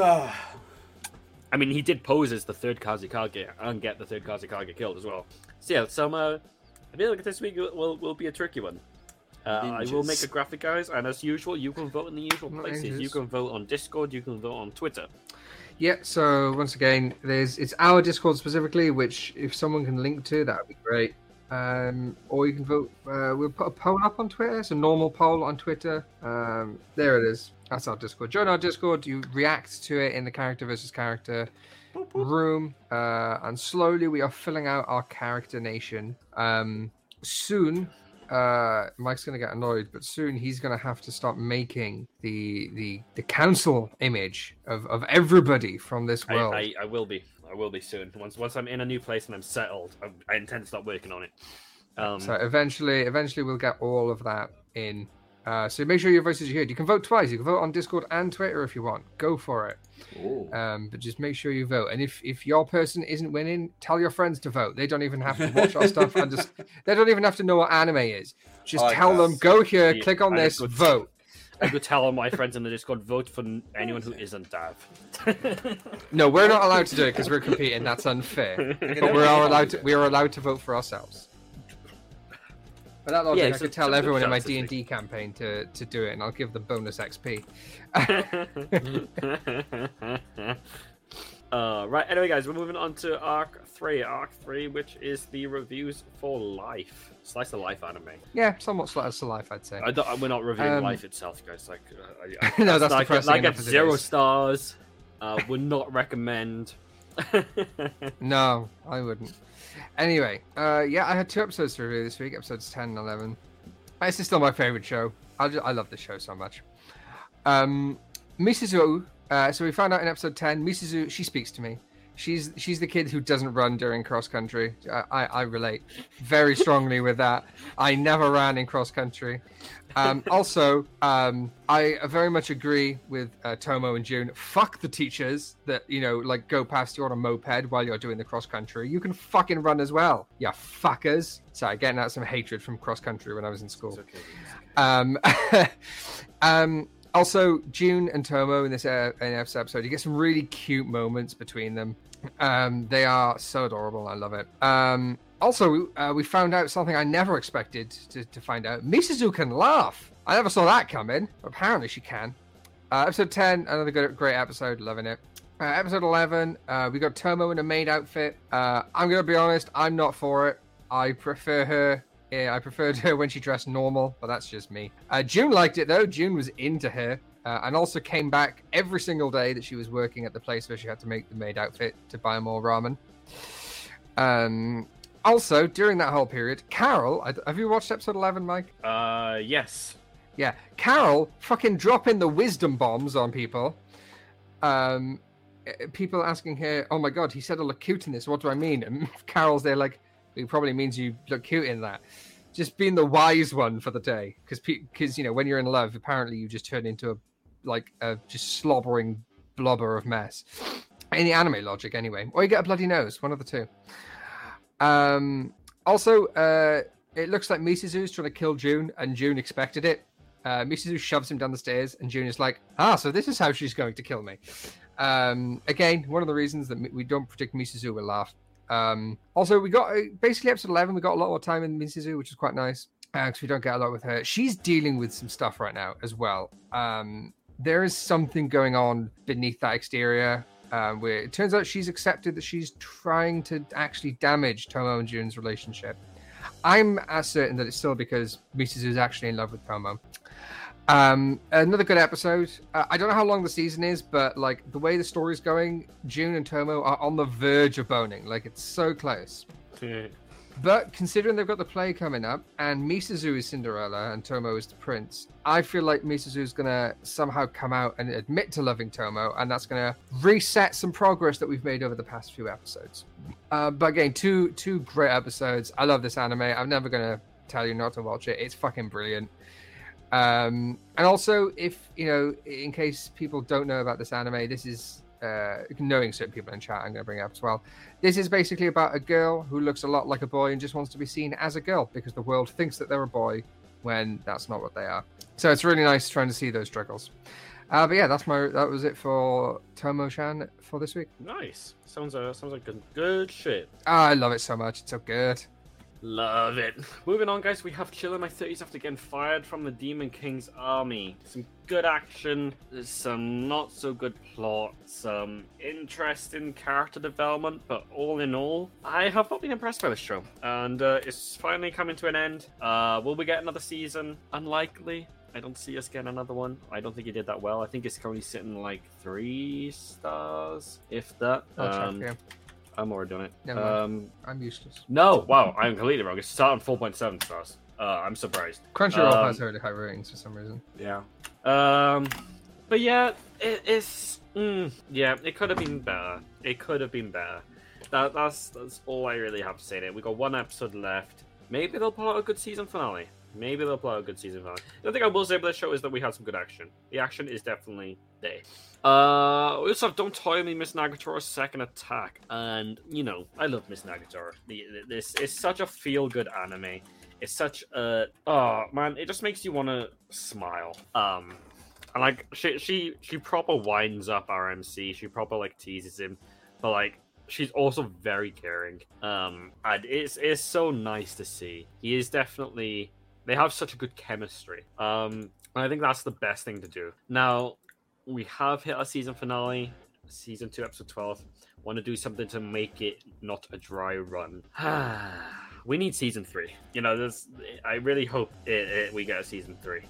I mean, he did pose as the third Kazekage and get the third Kazekage killed as well. So yeah, so uh, I feel like this week will, will, be a tricky one. Uh, I will make a graphic, guys, and as usual, you can vote in the usual places. You can vote on Discord, you can vote on Twitter. Yeah, so once again, there's it's our Discord specifically, which if someone can link to, that would be great. Um, or you can vote. Uh, we'll put a poll up on Twitter. It's a normal poll on Twitter. Um, there it is. That's our Discord. Join our Discord. You react to it in the character versus character room, uh, and slowly we are filling out our character nation. Um, soon, uh, Mike's gonna get annoyed, but soon he's gonna have to start making the the the council image of of everybody from this I, world. I, I will be. I will be soon. Once once I'm in a new place and I'm settled, I, I intend to start working on it. Um, so eventually, eventually we'll get all of that in. Uh, so make sure your voices are heard. You can vote twice. You can vote on Discord and Twitter if you want. Go for it. Um, but just make sure you vote. And if if your person isn't winning, tell your friends to vote. They don't even have to watch our stuff and just they don't even have to know what anime is. Just I like tell them go here, Yeah, click on and a this, good- vote. I could tell all my friends in the Discord vote for anyone who isn't Dav. No, we're not allowed to do it because we're competing. That's unfair. But we are allowed to. We are allowed to vote for ourselves. But that logic, Yeah, I could tell everyone in my D and D campaign to to do it, and I'll give them bonus XP. uh, right. Anyway, guys, we're moving on to Arc Three. Arc Three, which is the reviews for Life, slice of life anime. Yeah, somewhat slice of life, I'd say. I don't, we're not reviewing Um, Life itself, guys. Like, uh, I, I, No, that's like, depressing like enough at as zero is. stars. Uh, would not recommend. No, I wouldn't. Anyway, uh, yeah, I had two episodes to review this week, episodes 10 and 11. This is still my favorite show. I, just, I love this show so much. Um, Misuzu, uh, so we found out in episode 10, Misuzu, she speaks to me. She's she's the kid who doesn't run during cross country. I, I, I relate very strongly with that. I never ran in cross country. Um, also, um, I very much agree with uh, Tomo and Jun. Fuck the teachers that you know like go past you on a moped while you're doing the cross country. You can fucking run as well. Yeah, fuckers. Sorry, getting out some hatred from cross country when I was in school. Okay. Um, um, also, Jun and Tomo in this uh, in this episode, you get some really cute moments between them. Um, they are so adorable. I love it. Um, also, uh, we found out something I never expected to, to find out. Misuzu can laugh. I never saw that coming. Apparently, she can. Uh, episode 10, another good, great episode. Loving it. Uh, episode 11, uh, we got Tomo in a maid outfit. Uh, I'm going to be honest, I'm not for it. I prefer her. Yeah, I preferred her when she dressed normal, but that's just me. Uh, Jun liked it though. Jun was into her. Uh, and also came back every single day that she was working at the place where she had to make the maid outfit to buy more ramen. Um, also, during that whole period, Carol, have you watched episode 11, Mike? Uh, yes. Yeah, Carol fucking dropping the wisdom bombs on people. Um, people asking her, "Oh my god, he said I look cute in this. What do I mean?" And Carol's there like, "It probably means you look cute in that." Just being the wise one for the day, because because you know when you're in love, apparently you just turn into a like a just slobbering blubber of mess. In the anime logic, anyway, or you get a bloody nose, one of the two. Um, also, uh, it looks like Misuzu's trying to kill Jun, and Jun expected it. Uh, Misuzu shoves him down the stairs, and Jun is like, "Ah, so this is how she's going to kill me." Um, again, one of the reasons that we don't predict Misuzu will laugh. Um, also, we got uh, basically episode eleven. We got a lot more time in Misuzu, which is quite nice because we don't get a lot with her. She's dealing with some stuff right now as well. Um, there is something going on beneath that exterior. Um, where it turns out she's accepted that she's trying to actually damage Tomo and Jun's relationship. I'm as certain that it's still because Misuzu is actually in love with Tomo. Um, another good episode. Uh, I don't know how long the season is, but like the way the story's going, Jun and Tomo are on the verge of boning. Like it's so close. But considering they've got the play coming up, and Misuzu is Cinderella and Tomo is the prince, I feel like Misuzu is gonna somehow come out and admit to loving Tomo, and that's gonna reset some progress that we've made over the past few episodes. Uh, but again, two two great episodes. I love this anime. I'm never gonna tell you not to watch it. It's fucking brilliant. Um, and also, if you know, in case people don't know about this anime, this is uh, knowing certain people in chat, I'm going to bring it up as well. This is basically about a girl who looks a lot like a boy and just wants to be seen as a girl because the world thinks that they're a boy when that's not what they are. So it's really nice trying to see those struggles. Uh, but yeah, that's my that was it for Tomo-chan for this week. Nice. Sounds uh, sounds like good, good shit. Ah, I love it so much. It's so good. Love it. Moving on, guys. We have Chill in my 30s after getting fired from the Demon King's army. Some good action, some not so good plot, some interesting character development, but all in all, I have not been impressed by this show. And uh, it's finally coming to an end. Uh, will we get another season? Unlikely. I don't see us getting another one. I don't think he did that well. I think it's currently sitting like three stars, if that. I'll Um, check. I'm already doing it. Never mind. Um, I'm useless. no, wow, I'm completely wrong. It's starting 4.7 stars. Uh, I'm surprised. Crunchyroll Um, has really high ratings for some reason. Yeah. Um, but yeah, it, it's mm, yeah, it could have been better. It could have been better. That, that's that's all I really have to say. There, we got one episode left. Maybe they'll pull out a good season finale. Maybe they'll pull out a good season finale. The thing I will say about this show is that we had some good action. The action is definitely there. Uh, also Don't Toy Me, Miss Nagatoro's second attack, and you know I love Miss Nagatoro. This is such a feel-good anime. It's such a oh man, it just makes you want to smile. Um, and like she she she proper winds up RMC. She proper like teases him, but like she's also very caring. Um, and it's it's so nice to see. He is definitely they have such a good chemistry. Um, and I think that's the best thing to do. Now we have hit our season finale, season two, episode twelve. Want to do something to make it not a dry run. we need season three. You know, there's. I really hope it, it, we get a season three.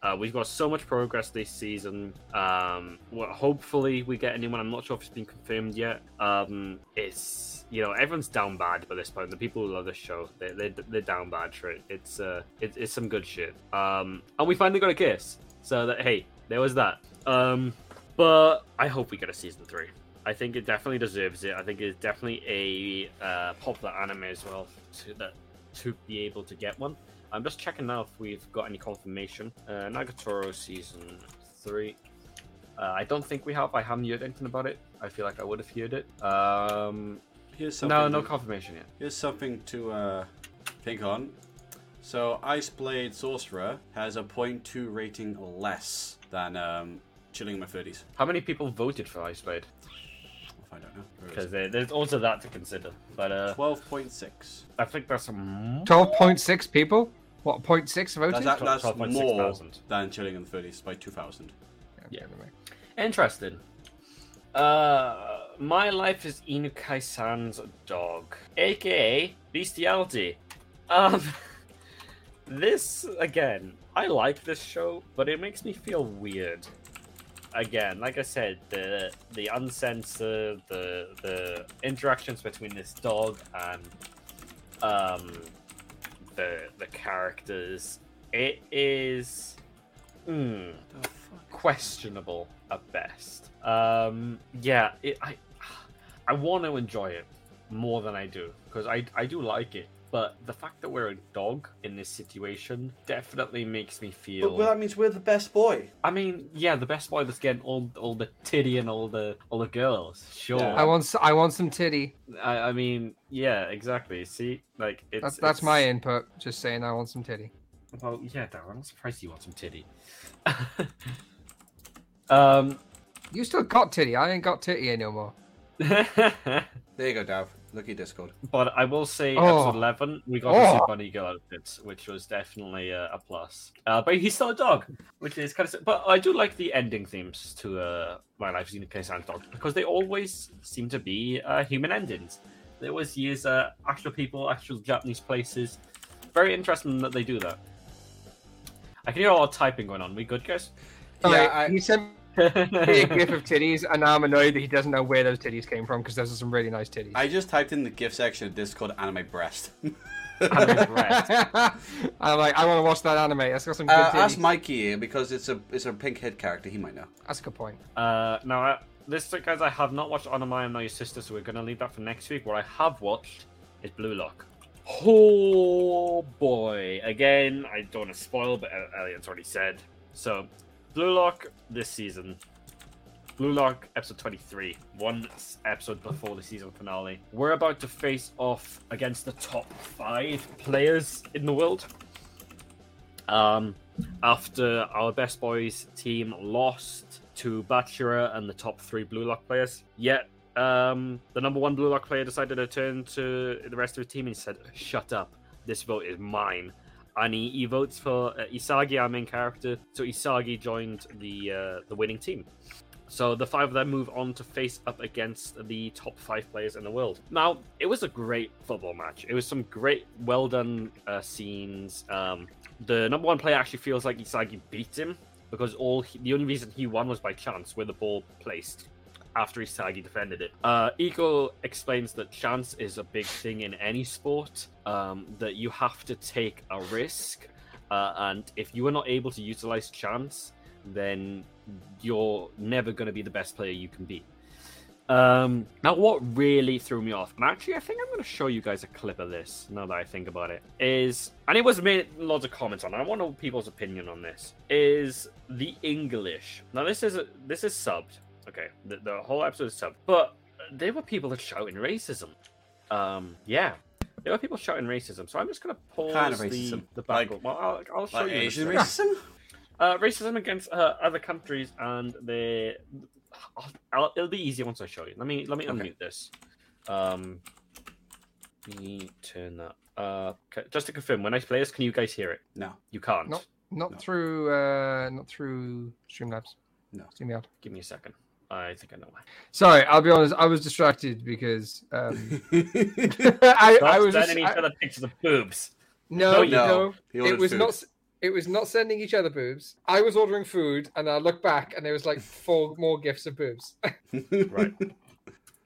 Uh, we've got so much progress this season. Um, well, hopefully we get anyone. I'm not sure if it's been confirmed yet. Um, it's you know everyone's down bad by this point. The people who love this show, they they they're down bad for it. It's uh, it, it's some good shit. Um, and we finally got a kiss. So that hey, there was that. Um, but I hope we get a season three. I think it definitely deserves it. I think it's definitely a uh, popular anime as well to that to be able to get one. I'm just checking now if we've got any confirmation. Uh, Nagatoro season three. Uh, I don't think we have. I haven't heard anything about it. I feel like I would have heard it. Um, Here's something. no, no confirmation yet. Here's something to uh, think on. So, Ice Blade Sorcerer has a 0.2 rating less than um, Chilling in My 30s. How many people voted for Ice Blade? I don't know. Because there, there's also that to consider. But uh, 12.6. I think that's a Twelve point six people. What point six voted? That's, that, that's 12.6 more thousand. than Chilling in the 30s by 2,000. Yeah. Interesting. Uh, my life is Inukai-san's dog, aka bestiality. Um, this again, I like this show, but it makes me feel weird. Again, like I said, the the uncensored, the the interactions between this dog and um the the characters, it is. Fuck? questionable at best. Um, yeah, it, I I want to enjoy it more than I do because I I do like it, but the fact that we're a dog in this situation definitely makes me feel. But, but that means we're the best boy. I mean, yeah, the best boy that's getting all all the titty and all the all the girls. Sure. Yeah. I want I want some titty. I, I mean, yeah, exactly. See, like it's That's that's it's- my input. Just saying, I want some titty. Well, yeah, Darren. I'm surprised you want some titty. um. You still got titty. I ain't got titty no more. There you go, Dav. Look at Discord. But I will say, Oh. episode 11, we got to see Oh. Bunny Girl outfits, which was definitely uh, a plus. Uh, but he's still a dog, which is kind of. But I do like the ending themes to uh, My Life as Inukai-san's Dog because they always seem to be uh, human endings. They always use uh, actual people, actual Japanese places. Very interesting that they do that. I can hear a lot of typing going on. We good, guys? Yeah, Alright, I- he sent me a gif of titties, and now I'm annoyed that he doesn't know where those titties came from because those are some really nice titties. I just typed in the GIF section of Discord anime breast. Anime breast. I'm like, I want to watch that anime. That's got some good Uh, titties. ask Mikey because it's a it's a pink head character. He might know. That's a good point. Uh, now, uh, this guys, I have not watched Anime and Know Your Sister, so we're gonna leave that for next week. What I have watched is Blue Lock. Oh boy! Again, I don't want to spoil, but Elliot's already said. So, Blue Lock this season. Blue Lock episode 23, one episode before the season finale. We're about to face off against the top five players in the world. Um, after our best boys team lost to Bachira and the top three Blue Lock players. Yet, um, the number one Blue Lock player decided to turn to the rest of his team and said, "Shut up! This vote is mine." And he, he votes for uh, Isagi, our main character. So Isagi joined the uh, the winning team. So the five of them move on to face up against the top five players in the world. Now, it was a great football match. It was some great, well done uh, scenes. Um, the number one player actually feels like Isagi beat him because all he, the only reason he won was by chance, where the ball placed after Isagi defended it. Uh, Ego explains that chance is a big thing in any sport. Um, that you have to take a risk, uh, and if you are not able to utilize chance, then you're never going to be the best player you can be. Um, now, what really threw me off, and actually, I think I'm going to show you guys a clip of this now that I think about it, is, and it was made lots of comments on. I want people's opinion on this. Is the English now? This is a, this is subbed. Okay, the, the whole episode is subbed, but there were people that shouting racism. Um, yeah, there were people shouting racism, so I'm just going to pause Kind of the, racism. the Like- back. well, I'll, I'll show Like you. Asian racism? Uh, racism against uh, other countries, and they. I'll, I'll, it'll be easier once I show you. Let me let me Okay. unmute this. Um, let me turn that. Uh, just to confirm, when I play this, can you guys hear it? No. You can't. No. Not No. through uh not through Streamlabs. No. StreamYard. Give me a second. I think I know why. Sorry, I'll be honest. I was distracted because um, I, I was sending just, each I- other pictures of boobs. no, No, no, you- No, It was food. not. It was not sending each other boobs. I was ordering food, and I looked back, and there was like four more gifts of boobs. Right.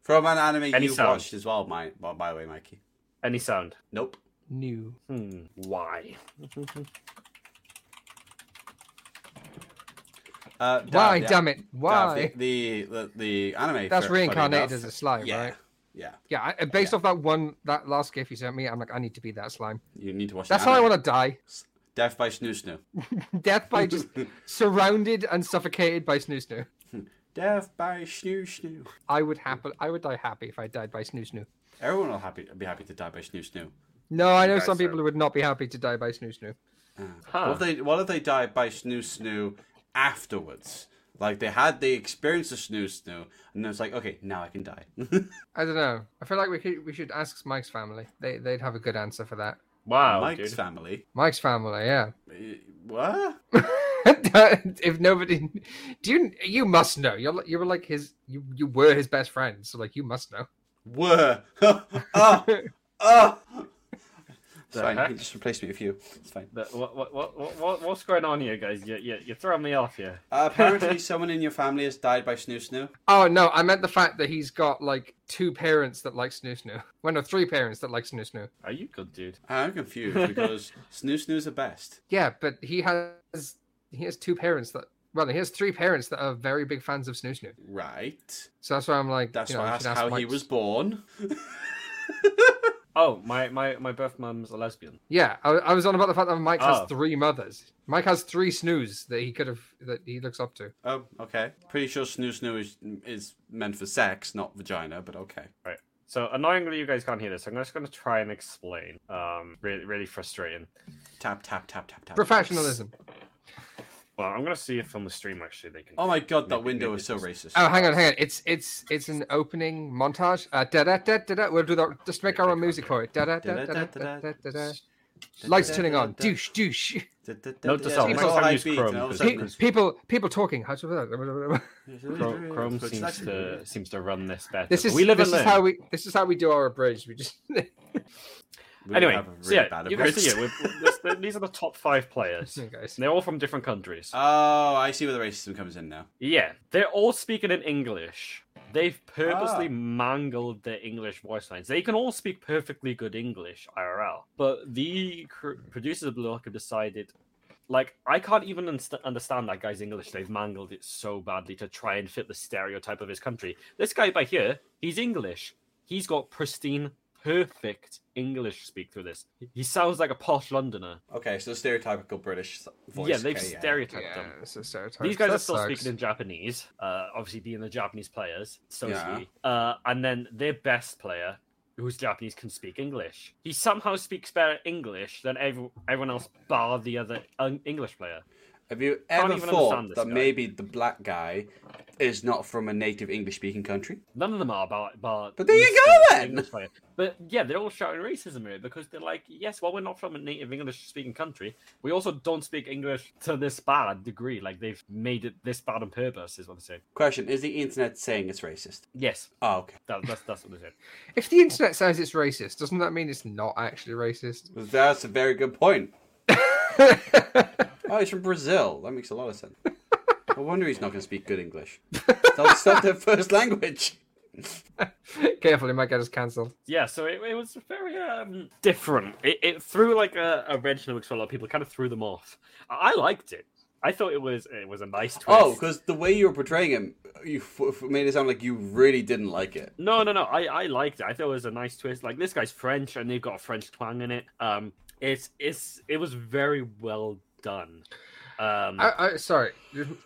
From an anime Any you sound? watched as well, my, well, by the way, Mikey. Any sound? Nope. New. Hmm. Why? Uh, Why? yeah. Damn it! Why? the, the, the, the anime. That's for- reincarnated as a slime, yeah, right? Yeah. Yeah, I, based off that one, that last gift you sent me, I'm like, I need to be that slime. You need to watch That's how I want to die. Death by Snoo Snoo. Death by just surrounded and suffocated by Snoo Snoo. Death by Snoo Snoo. I would happy. I would die happy if I died by Snoo Snoo. Everyone will happy, be happy to die by Snoo Snoo. No, I know some people who would not be happy to die by Snoo Snoo. Uh, Huh. What if they What if they die by Snoo Snoo afterwards? Like they had the experience of Snoo Snoo, and then it's like, okay, now I can die. I don't know. I feel like we could, we should ask Mike's family. They they'd have a good answer for that. Wow, Mike's dude. family. Mike's family, yeah. Eh, What? if nobody, do you you must know? You're you were like his you you were his best friend, so like you must know. Were. ah, ah. It's The fine. heck? You just replace me with you. It's fine. But what, what, what, what, what- what's going on here, guys? You, you, you're throwing me off here. Uh, apparently, someone in your family has died by Snoo Snoo. Oh no, I meant the fact that he's got like two parents that like Snoo Snoo. Well, no, three parents that like Snoo Snoo. Are you good, dude? I'm confused because Snoo Snoo's the best. Yeah, but he has he has two parents that well, he has three parents that are very big fans of Snoo Snoo. Right. So that's why I'm like, That's you know, why we I asked ask how he was born. Oh, my, my, my birth mum's a lesbian. Yeah, I, I was on about the fact that Mike Oh. has three mothers. Mike has three snooze that he could have that he looks up to. Oh, okay. Pretty sure Snoo Snoo is, is meant for sex, not vagina, but okay. Right. So annoyingly, you guys can't hear this. I'm just going to try and explain. Um, really, really frustrating. Tap, tap, tap, tap, tap. Professionalism. Well, I'm going to see if on the stream actually they can. Oh my god, that window is so racist. Oh, hang on, hang on. It's it's it's an opening montage. Uh, da da da da da. We'll do that. Just make our own music for it. Da da da da da da da da. da. Lights turning on. Douche douche. Note to self, it's next time use Chrome, and all of a because- sudden Pe- it's- people people talking. How to? Chrome, Chrome seems to seems to run this better. This is we live this is how we this is how we do our abridged. We just We Anyway, have a so really yeah, bad you guys see it. We've- this- these are the top five players. Hey, guys. They're all from different countries. Oh, I see where the racism comes in now. Yeah, they're all speaking in English. They've purposely Ah. mangled their English voice lines. They can all speak perfectly good English IRL, but the cr- producers of Blue Lock have decided, like, I can't even unst- understand that guy's English. They've mangled it so badly to try and fit the stereotype of his country. This guy by here, he's English. He's got pristine, perfect English speak through this. He sounds like a posh Londoner. Okay, so stereotypical British voice. yeah, they've okay, stereotyped Yeah, them. it's a stereotype. These guys That are still sucks. speaking in Japanese, uh, obviously being the Japanese players, so is Yeah. he. Uh, and then their best player, who's Japanese, can speak English. He somehow speaks better English than every, everyone else, bar the other un- English player. Have you ever thought that guy. maybe the black guy is not from a native English speaking country? None of them are, bar, bar But there you go then! But yeah, they're all shouting racism here because they're like, yes, well, we're not from a native English speaking country. We also don't speak English to this bad degree. Like they've made it this bad on purpose, is what they're saying. Question Is the internet saying it's racist? Yes, Oh, okay. that, that's that's what they're saying. If the internet says it's racist, doesn't that mean it's not actually racist? That's a very good point. Oh, he's from Brazil. That makes a lot of sense. No wonder he's not going to speak good English. That's not their first language. Careful, he might get us cancelled. yeah, so it, it was very um, different. It, it threw like a, a wrench in the works for a lot of people. Kind of threw them off. I, I liked it. I thought it was it was a nice twist. Oh, because the way you were portraying him, you f- f- made it sound like you really didn't like it. no, no, no. I, I liked it. I thought it was a nice twist. Like this guy's French, and they've got a French twang in it. Um, it's it's it was very well done. Um, I, I sorry,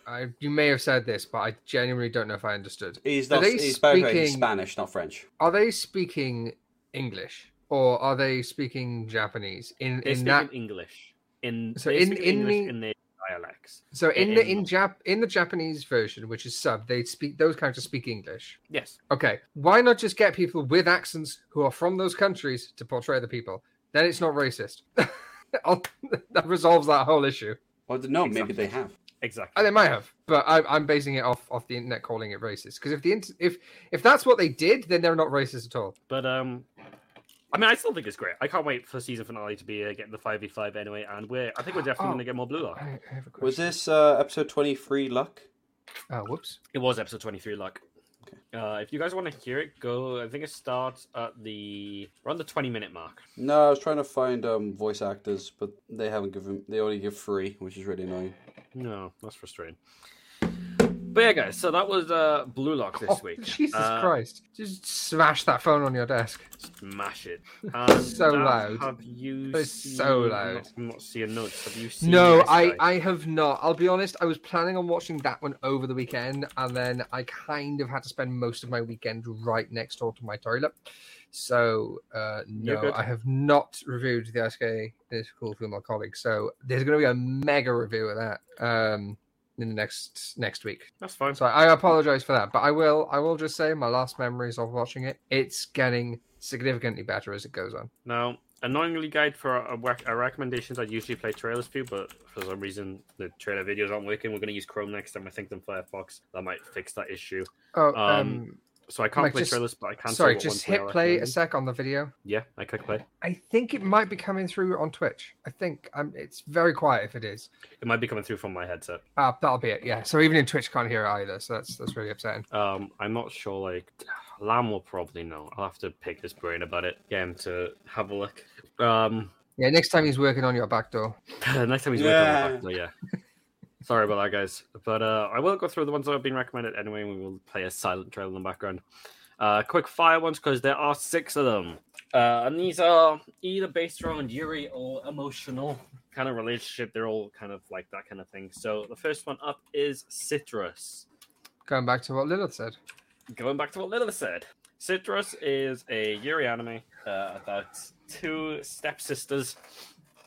I, you may have said this, but I genuinely don't know if I understood. He's Are not. they He's, by the way, he's speaking- Spanish, not French. Are they speaking English or are they speaking Japanese? In They in speak that English. In So in- in English the- in their dialects. so in the in- in Jap in the Japanese version, which is sub, they speak those characters speak English. Yes. Okay, why not just get people with accents who are from those countries to portray the people? Then it's not racist. That resolves that whole issue. Well, no, maybe they have. Exactly. And they might have, but I, I'm basing it off off the internet calling it racist. Because if the int- if if that's what they did, then they're not racist at all. But um, I mean, I still think it's great. I can't wait for season finale to be uh, getting the five v five anyway, and we're I think we're definitely Oh. going to get more Blue Lock. I, I have a. Was this uh, episode 23 luck? Oh, whoops. It was episode twenty three, Luck. Uh, if you guys want to hear it, go. I think it starts at the around the twenty minute mark. No, I was trying to find um, voice actors, but they haven't given. They only give three, which is really annoying. No, that's frustrating. But yeah, guys. So that was uh Blue Lock this Oh, week. Jesus Uh, Christ! Just smash that phone on your desk. Smash it. So loud. Have you? It's seen... so loud. I'm not seeing notes. Have you seen? No, I guy? I have not. I'll be honest. I was planning on watching that one over the weekend, and then I kind of had to spend most of my weekend right next door to my toilet. So uh, no. I have not reviewed the SK this cool female colleague. So there's going to be a mega review of that um, in the next next week. That's fine. So I apologize for that, but I will I will just say my last memories of watching it. It's getting significantly better as it goes on. Now, annoyingly, guide for our, our recommendations. I usually play trailers for you, but for some reason the trailer videos aren't working. We're going to use Chrome next time. I think than Firefox. That might fix that issue. Oh, Um, um, So I can't Mike, play just- trailers, but I can. say sorry, just hit play a sec on the video. Yeah, I click play. I think it might be coming through on Twitch. I think um, it's very quiet if it is. It might be coming through from my headset. Uh, that'll be it. Yeah. So even in Twitch, can't hear it either. So that's that's really upsetting. Um, I'm not sure. Like, Lamb will probably know. I'll have to pick his brain about it. Get him to have a look. Um, Yeah. Next time he's working on your back door. next time he's Yeah. working on the back, door, yeah. Sorry about that, guys. But uh, I will go through the ones that have been recommended anyway. and We will play a silent trailer in the background. Uh, quick fire ones because there are six of them, uh, and these are either based around Yuri or emotional kind of relationship. They're all kind of like that kind of thing. So the first one up is Citrus. Going back to what Lilith said. Going back to what Lilith said, Citrus is a Yuri anime uh, about two stepsisters.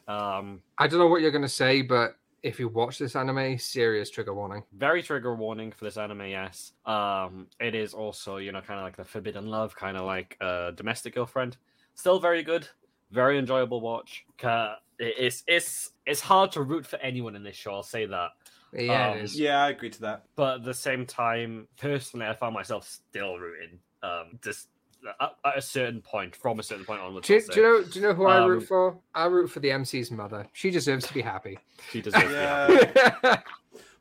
Um, I don't know what you're gonna say, but if you watch this anime, serious trigger warning. very trigger warning for this anime. Yes, um, it is also you know kind of like the forbidden love, kind of like a domestic girlfriend. Still very good, very enjoyable watch. It's it's it's hard to root for anyone in this show. I'll say that. Yeah, Um, it is. Yeah, I agree to that. but at the same time, personally, I found myself still rooting. Um, just at, at a certain point, from a certain point onwards. Do you, do you know? Do you know who I root Um, for? I root for the MC's mother. She deserves to be happy. She deserves to be happy.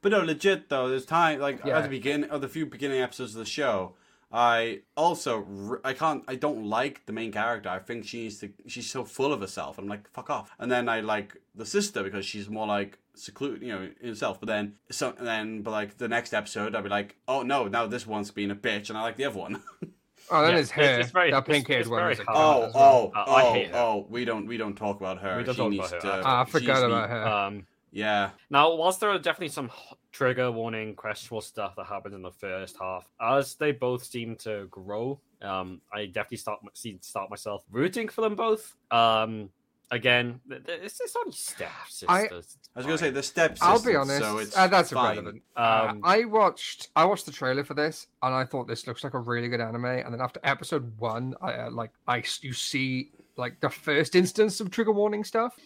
But no, legit though. There's time like Yeah. at the beginning of the few beginning episodes of the show. I also I can't I don't like the main character. I think she needs to. She's so full of herself. I'm like fuck off. And then I like the sister because she's more like secluded, you know, in herself. But then so then but like the next episode, I'll be like, oh no, now this one's being a bitch, and I like the other one. Oh, that Yeah, is it's- her. it's very- that pink haired it's one. very is a hard. oh well. oh Uh, I oh hate her. oh. We don't we don't talk about her. We don't she talk needs about to. her. Ah, I she forgot needs to be- about her. Um, Yeah. now, whilst there are definitely some trigger warning, questionable stuff that happens in the first half, as they both seem to grow, um, I definitely start see start myself rooting for them both. Um, again, th- th- it's, it's only stepsisters. I- I was gonna say the steps. I'll be honest. So uh, that's fine. irrelevant. Uh, Um, I watched I watched the trailer for this, and I thought this looks like a really good anime. And then after episode one, I uh, like I you see like the first instance of trigger warning stuff,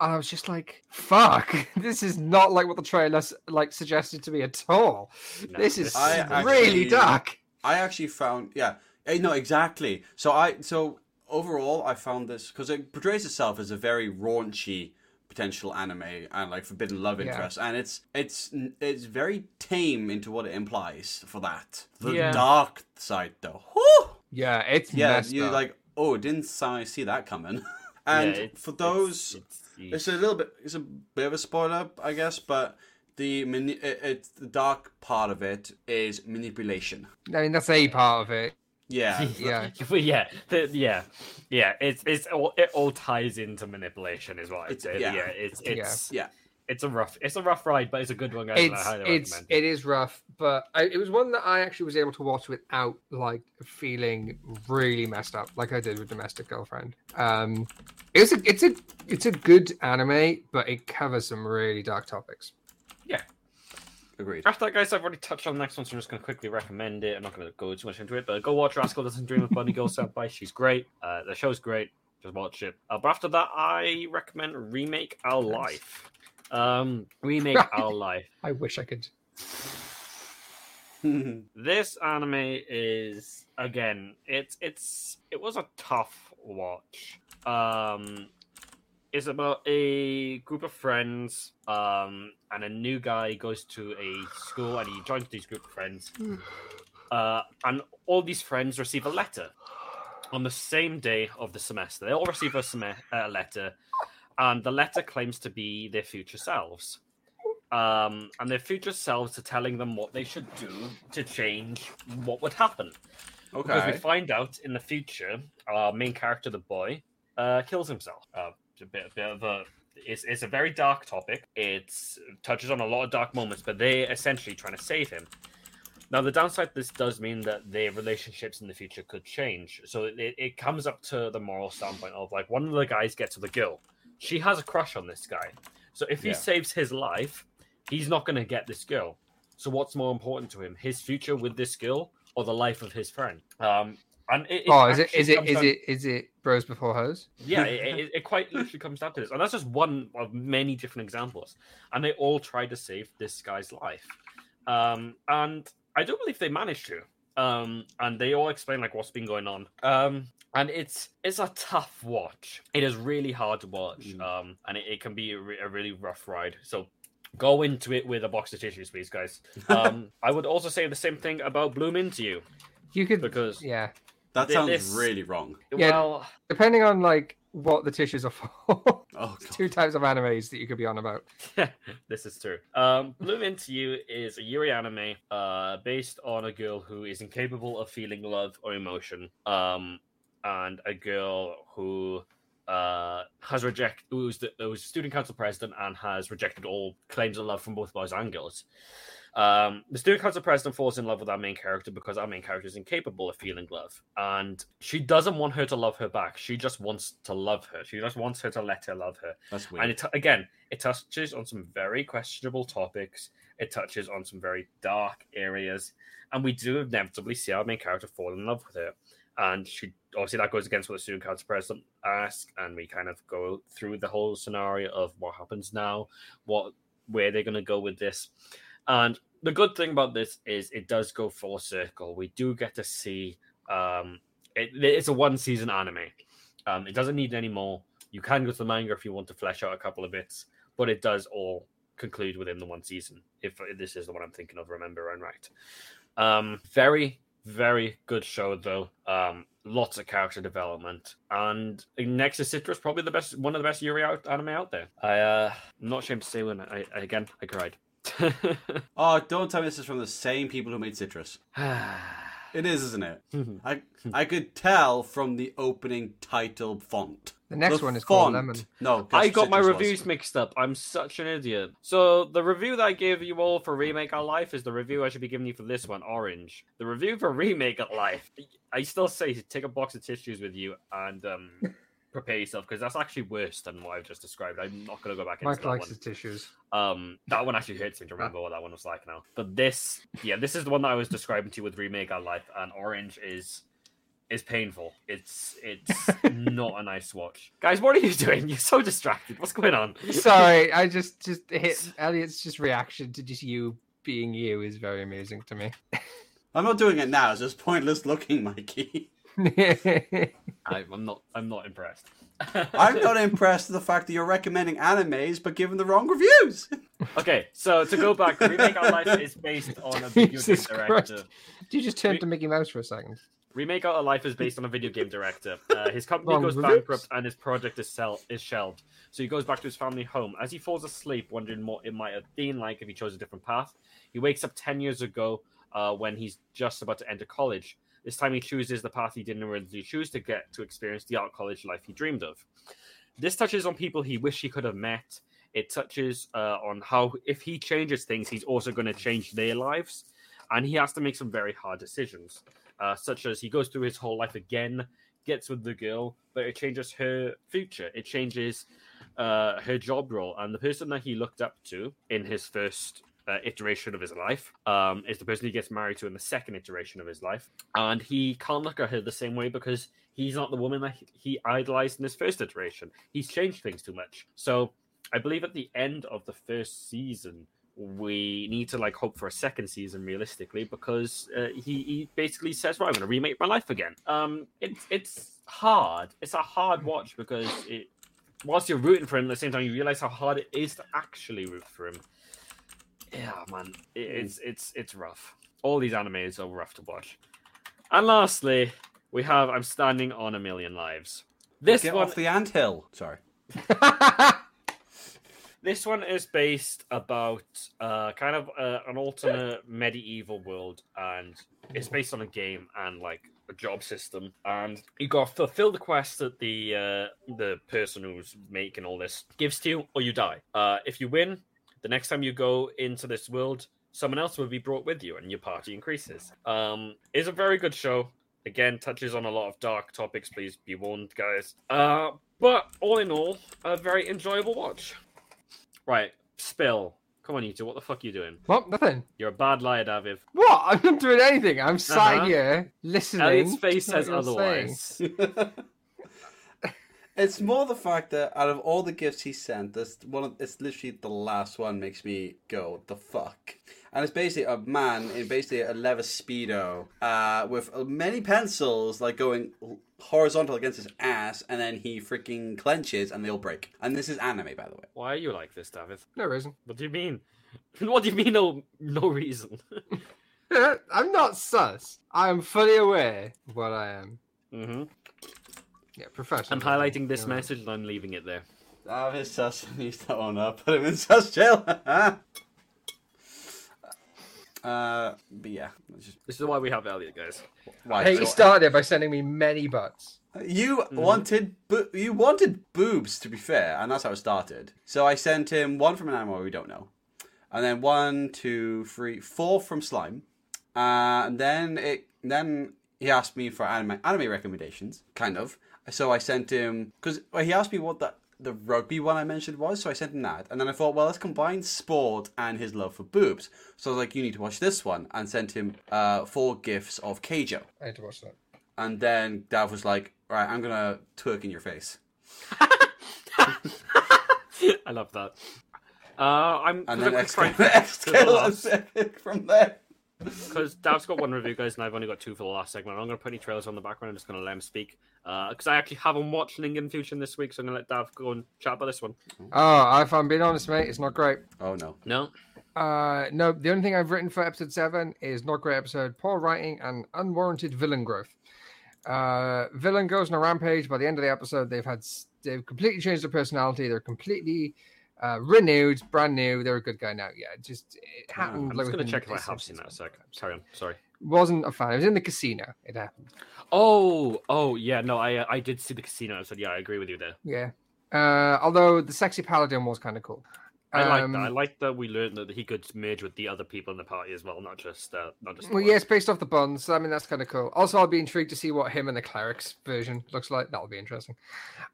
and I was just like, "Fuck, this is not like what the trailer like suggested to me at all. no, this is I really actually- dark." I actually found, yeah, eh, no, exactly. So I, so overall, I found this because it portrays itself as a very raunchy potential anime and like forbidden love Yeah. interest, and it's it's it's very tame into what it implies for that. The Yeah. dark side, though, Whew! Yeah, it's yeah, messed you up. like, oh, didn't I see that coming? and yeah, it's- for those, it's, it's a little bit. It's a bit of a spoiler, I guess, but the mani- it, it's the dark part of it is manipulation. I mean, that's a part of it. Yeah, Yeah. Yeah, the, yeah, yeah. It's it's all it all ties into manipulation, is what It's- yeah. Yeah, it's it's yeah. it's a rough, it's a rough ride, but it's a good one, guys. it's highly it's recommend it. it is rough, but I, it was one that I actually was able to watch without like feeling really messed up, like I did with Domestic Girlfriend. Um, it's a it's a it's a good anime, but it covers some really dark topics. Agreed. After that, guys, I've already touched on the next one, so I'm just going to quickly recommend it. I'm not going to go too much into it, but go watch Rascal Doesn't Dream of Bunny Girl Senpai. She's great. Uh, the show's great. Just watch it. Uh, but after that, I recommend Remake Our Nice. Life. Um, Remake Our Life. I wish I could. This anime is again, it's it's it was a tough watch. Um, it's about a group of friends, um, and a new guy goes to a school and he joins these group of friends. Uh, and all these friends receive a letter on the same day of the semester. They all receive a sem- uh, letter, and the letter claims to be their future selves. Um, and their future selves are telling them what they should do to change what would happen. Okay. Because we find out in the future, our main character, the boy, uh, kills himself. Uh, a bit, a bit of a. It's, it's a very dark topic. It touches on a lot of dark moments, but they're essentially trying to save him. Now, the downside to this does mean that their relationships in the future could change. So it, it comes up to the moral standpoint of like one of the guys gets with a girl. She has a crush on this guy. So if he Yeah. saves his life, he's not going to get this girl. So what's more important to him, his future with this girl or the life of his friend? Um, and it, Oh, is it actually is it comes is down- it is it bros before hoes? yeah, it, it, it quite literally comes down to this, and that's just one of many different examples. And they all tried to save this guy's life, um, and I don't believe they managed to. Um, and they all explain like what's been going on. Um, and it's it's a tough watch. It is really hard to watch. Mm. Um, and it, it can be a, re- a really rough ride. So go into it with a box of tissues, please, guys. Um, I would also say the same thing about Bloom Into You You could because yeah. That Th- sounds this- really wrong. Yeah. well, Depending on like what the tissues are for. Oh, God. Two types of animes that you could be on about. this is true. Um, Bloom Into You is a Yuri anime uh, based on a girl who is incapable of feeling love or emotion, um, and a girl who uh, has rejected who's the who's student council president and has rejected all claims of love from both boys and girls. Um, the student council president falls in love with our main character because our main character is incapable of feeling love, and she doesn't want her to love her back. She just wants to love her. She just wants her to let her love her. That's And it again, it touches on some very questionable topics. It touches on some very dark areas, and we do inevitably see our main character fall in love with her. And she obviously that goes against what the student council president asks, and we kind of go through the whole scenario of what happens now, what where they're going to go with this. And the good thing about this is it does go full circle. We do get to see um, it, it's a one season anime. Um, it doesn't need any more. You can go to the manga if you want to flesh out a couple of bits, but it does all conclude within the one season. If this is the one I'm thinking of, remember and right. Um, very, very good show though. Um, lots of character development, and next to Citrus, probably the best, one of the best Yuri out anime out there. I, uh, I'm not ashamed to say when I, I again I cried. Oh, don't tell me this is from the same people who made Citrus. It is, isn't it? I I could tell from the opening title font. The next The one is called font- Lemon. No, I that's got my Citrus was. reviews mixed up. I'm such an idiot. So the review that I gave you all for Remake Our Life is the review I should be giving you for this one, Orange. The review for Remake Our Life, I still say take a box of tissues with you and um, prepare yourself because that's actually worse than what I've just described. I'm not going to go back into Mike that likes one. his tissues. Um, that one actually hurts me to remember what that one was like now. But this, yeah, this is the one that I was describing to you with Remake Our Life, and Orange is is painful. It's it's not a nice watch. Guys, what are you doing? You're so distracted. What's going on? Sorry, I just just hit Elliot's just reaction to just you being you is very amusing to me. I'm not doing it now. It's just pointless looking, Mikey. I, I'm not. I'm not impressed. I'm not impressed with the fact that you're recommending animes but giving the wrong reviews. okay, so to go back, Remake Our Life is based on a video game Jesus Christ. director. Did you just turn We- to Mickey Mouse for a second? Remake Out of Life is based on a video game director. Uh, his company Wrong goes reviews. bankrupt and his project is, sell- is shelved. So he goes back to his family home. As he falls asleep, wondering what it might have been like if he chose a different path, he wakes up 10 years ago uh, when he's just about to enter college. This time he chooses the path he didn't originally choose to get to experience the art college life he dreamed of. This touches on people he wished he could have met. It touches uh, on how if he changes things, he's also going to change their lives, and he has to make some very hard decisions, uh, such as he goes through his whole life again, gets with the girl, but it changes her future. It changes uh, her job role, and the person that he looked up to in his first uh, iteration of his life um, is the person he gets married to in the second iteration of his life, and he can't look at her the same way because he's not the woman that he idolized in his first iteration. He's changed things too much. So I believe at the end of the first season, we need to like hope for a second season realistically because uh, he, he basically says, "Right, I'm going to remake my life again." Um, it's it's hard. It's a hard watch because it whilst you're rooting for him, at the same time you realize how hard it is to actually root for him. Yeah, man, it, it's it's it's rough. All these animes are rough to watch. And lastly, we have I'm standing on a million lives. This Get one, off the anthill. Sorry. this one is based about uh, kind of uh, an alternate medieval world, and it's based on a game and like a job system. And you got to fulfill the quest that the uh, the person who's making all this gives to you, or you die. Uh, if you win, the next time you go into this world, someone else will be brought with you, and your party increases. Um, it's a very good show. Again, touches on a lot of dark topics. Please be warned, guys. Uh, but all in all, a very enjoyable watch. Right, spill. Come on, you two. What the fuck are you doing? What? Nothing. You're a bad liar, David. What? I'm not doing anything. I'm sat Uh-huh. here listening. Elliot's face says otherwise. it's more the fact that out of all the gifts he sent, this one of, it's literally the last one makes me go the fuck. And it's basically a man in basically a leather speedo uh, with many pencils like going horizontal against his ass, and then he freaking clenches and they all break. And this is anime, by the way. Why are you like this, David? No reason. What do you mean? What do you mean? No, no reason. I'm not sus. I am fully aware of what I am. hmm Yeah, professional. I'm highlighting this You know. message and I'm leaving it there. David sus needs to own up. Put him in sus jail. uh, but yeah, just This is why we have Elliot, guys. why. Hey, so- he started by sending me many butts. You wanted bo- you wanted boobs to be fair, and that's how it started. So I sent him one from an animal we don't know, and then one, two, three, four from slime, uh, and then it then he asked me for anime anime recommendations, kind of. So I sent him because he asked me what the the rugby one I mentioned was, so I sent him that, and then I thought, well, let's combine sport and his love for boobs. So I was like, you need to watch this one, and sent him uh, four gifs of Keijo. I had to watch that. And then Dav was like, "All right, I'm gonna twerk in your face." I love that. Uh, I'm And because then I'm X trying X from there. Because Dav's got one review, guys, and I've only got two for the last segment. I'm not going to put any trailers on the background. I'm just going to let him speak because I actually haven't watched Ningen Fushin this week, so I'm going to let Dav go and chat about this one. Oh, if I'm being honest, mate, it's not great. Oh no. No, Uh, no, the only thing I've written for episode seven is not great episode, poor writing, and unwarranted villain growth. Uh, villain goes on a rampage. By the end of the episode, they've had they've completely changed their personality. They're completely uh, renewed, brand new. They're a good guy now. Yeah, it just it happened. I'm just going to check if I have seen that. a sec. Carry on. Sorry. Wasn't a fan. It was in the casino. It happened. Oh, oh yeah, no, I I did see the casino episode. Yeah, I agree with you there. Yeah. Uh, although the sexy paladin was kind of cool. I like Um, that. I like that we learned that he could merge with the other people in the party as well, not just uh, not just. Well, yeah, it's based off the buns. So, I mean, that's kind of cool. Also, I'll be intrigued to see what him and the clerics version looks like. That'll be interesting.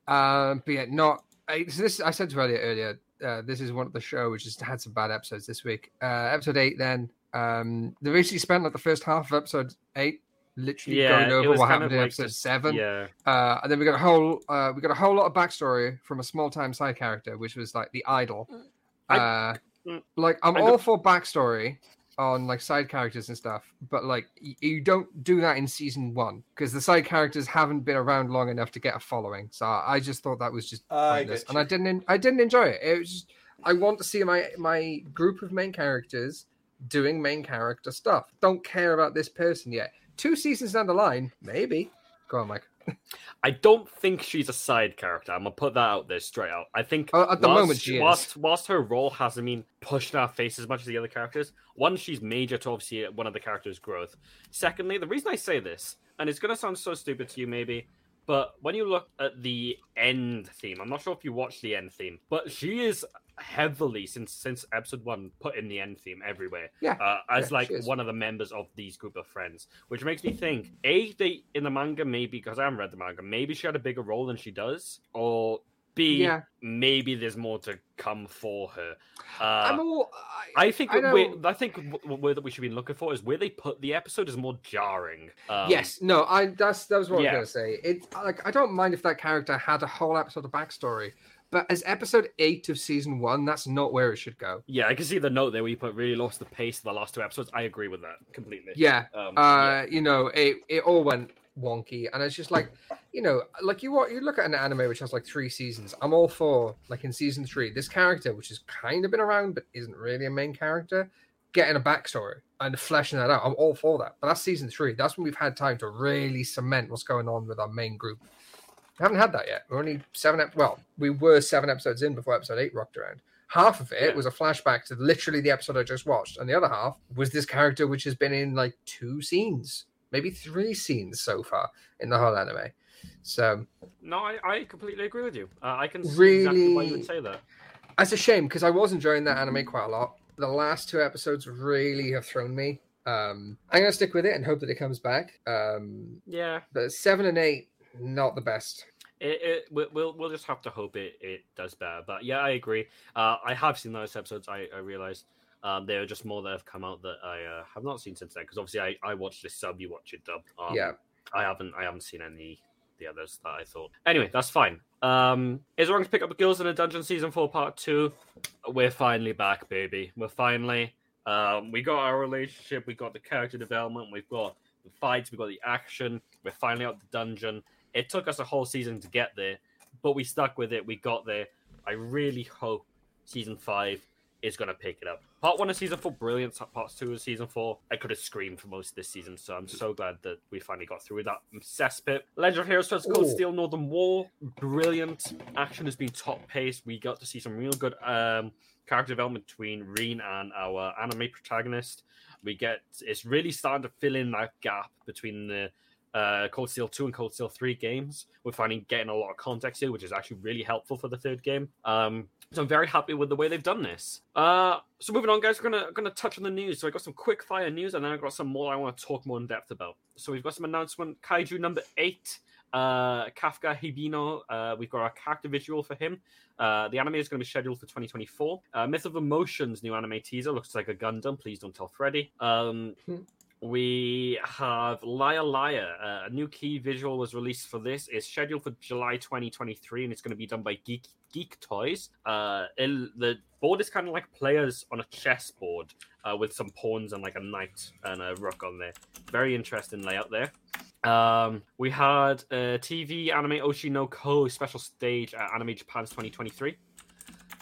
Um, but yeah, not. I, so this I said to earlier earlier. Uh, this is one of the show which has had some bad episodes this week. Uh, episode eight, then um, they basically spent like the first half of episode eight literally Yeah, going over what happened in like episode just- seven. Yeah, Uh, and then we got a whole uh, we got a whole lot of backstory from a small time side character, which was like the idol. I- uh, Mm. like I'm I all for backstory on like side characters and stuff, but like y- you don't do that in season one because the side characters haven't been around long enough to get a following. So I just thought that was just I pointless, and I didn't en- I didn't enjoy it. It was just I want to see my my group of main characters doing main character stuff. Don't care about this person yet. Two seasons down the line, maybe. Go on, Mike. I don't think she's a side character. I'm gonna put that out there straight out. I think Uh, at the whilst- moment she is. whilst, whilst her role hasn't been pushed in our face as much as the other characters, one, she's major to obviously one of the characters' growth. Secondly, the reason I say this, and it's gonna sound so stupid to you maybe, But when you look at the end theme, I'm not sure if you watched the end theme, but she is heavily since since episode one put in the end theme everywhere. Yeah, uh, as yeah, like one of the members of these group of friends, which makes me think: a, they in the manga maybe because I haven't read the manga, maybe she had a bigger role than she does, or b Yeah. maybe there's more to come for her. Uh, all. I, I think I the way, know- I think where that we should be looking for is where they put the episode is more jarring. Um, yes, no, I that's that was what yeah. I was gonna say. It like I don't mind if that character had a whole episode of backstory, but as episode eight of season one, that's not where it should go. Yeah, I can see the note there where you put really lost the pace of the last two episodes. I agree with that completely. Yeah, Um, uh, you know, it it all went wonky, and it's just like, you know, like you wa- you look at an anime which has like three seasons. I'm all for like in season three, this character which has kind of been around but isn't really a main character, getting a backstory and fleshing that out. I'm all for that. But that's season three. That's when we've had time to really cement what's going on with our main group. We haven't had that yet. We're only seven. Ep- well, we were seven episodes in before episode eight rocked around. Half of it was a flashback to literally the episode I just watched, and the other half was this character which has been in like two scenes, maybe three scenes so far in the whole anime. So No, I, I completely agree with you. Uh, I can see exactly why you would say that. it's a shame because I was enjoying that anime quite a lot. The last two episodes really have thrown me. Um, I'm gonna stick with it and hope that it comes back. Um, Yeah, but seven and eight, not the best. it, it we- we'll we'll just have to hope it, it does better. But yeah, I agree. Uh, I have seen those episodes. I, I realized um, there are just more that have come out that I uh, have not seen since then. Because obviously, I, I watched this sub, you watch it dub. Um, yeah, I haven't I haven't seen any the others that I thought. Anyway, that's fine. Um is wrong to pick up the girls in a dungeon season four part two. We're finally back, baby. We're finally um we got our relationship, we got the character development, we've got the fights, We've got the action, we're finally out the dungeon. It took us a whole season to get there, but we stuck with it, we got there. I really hope season five is gonna pick it up. Part one of season four, brilliant. Part two of season four, I could have screamed for most of this season. So I'm so glad that we finally got through that cesspit. Legend of Heroes First Cold Steel Northern War, brilliant. Action has been top paced. We got to see some real good um, character development between Rean and our anime protagonist. We get it's really starting to fill in that gap between the uh, Cold Steel 2 and Cold Steel 3 games. We're finding getting a lot of context here, which is actually really helpful for the third game. Um, so I'm very happy with the way they've done this. Uh, so moving on, guys, we're gonna gonna touch on the news. So I got some quick fire news, and then I got some more I want to talk more in depth about. So we've got some announcement. Kaiju number eight, uh, Kafka Hibino. Uh, we've got our character visual for him. Uh, the anime is going to be scheduled for 2024. Uh, Myth of Emotions new anime teaser looks like a Gundam. Please don't tell Freddy. Um, Hmm. We have Liar Liar. Uh, a new key visual was released for this. It's scheduled for July 2023, and it's going to be done by Geek Geek Toys. Uh, the board is kind of like players on a chessboard uh, with some pawns and like a knight and a rook on there. Very interesting layout there. Um, we had uh, TV anime Oshi no Ko special stage at Anime Japan's 2023.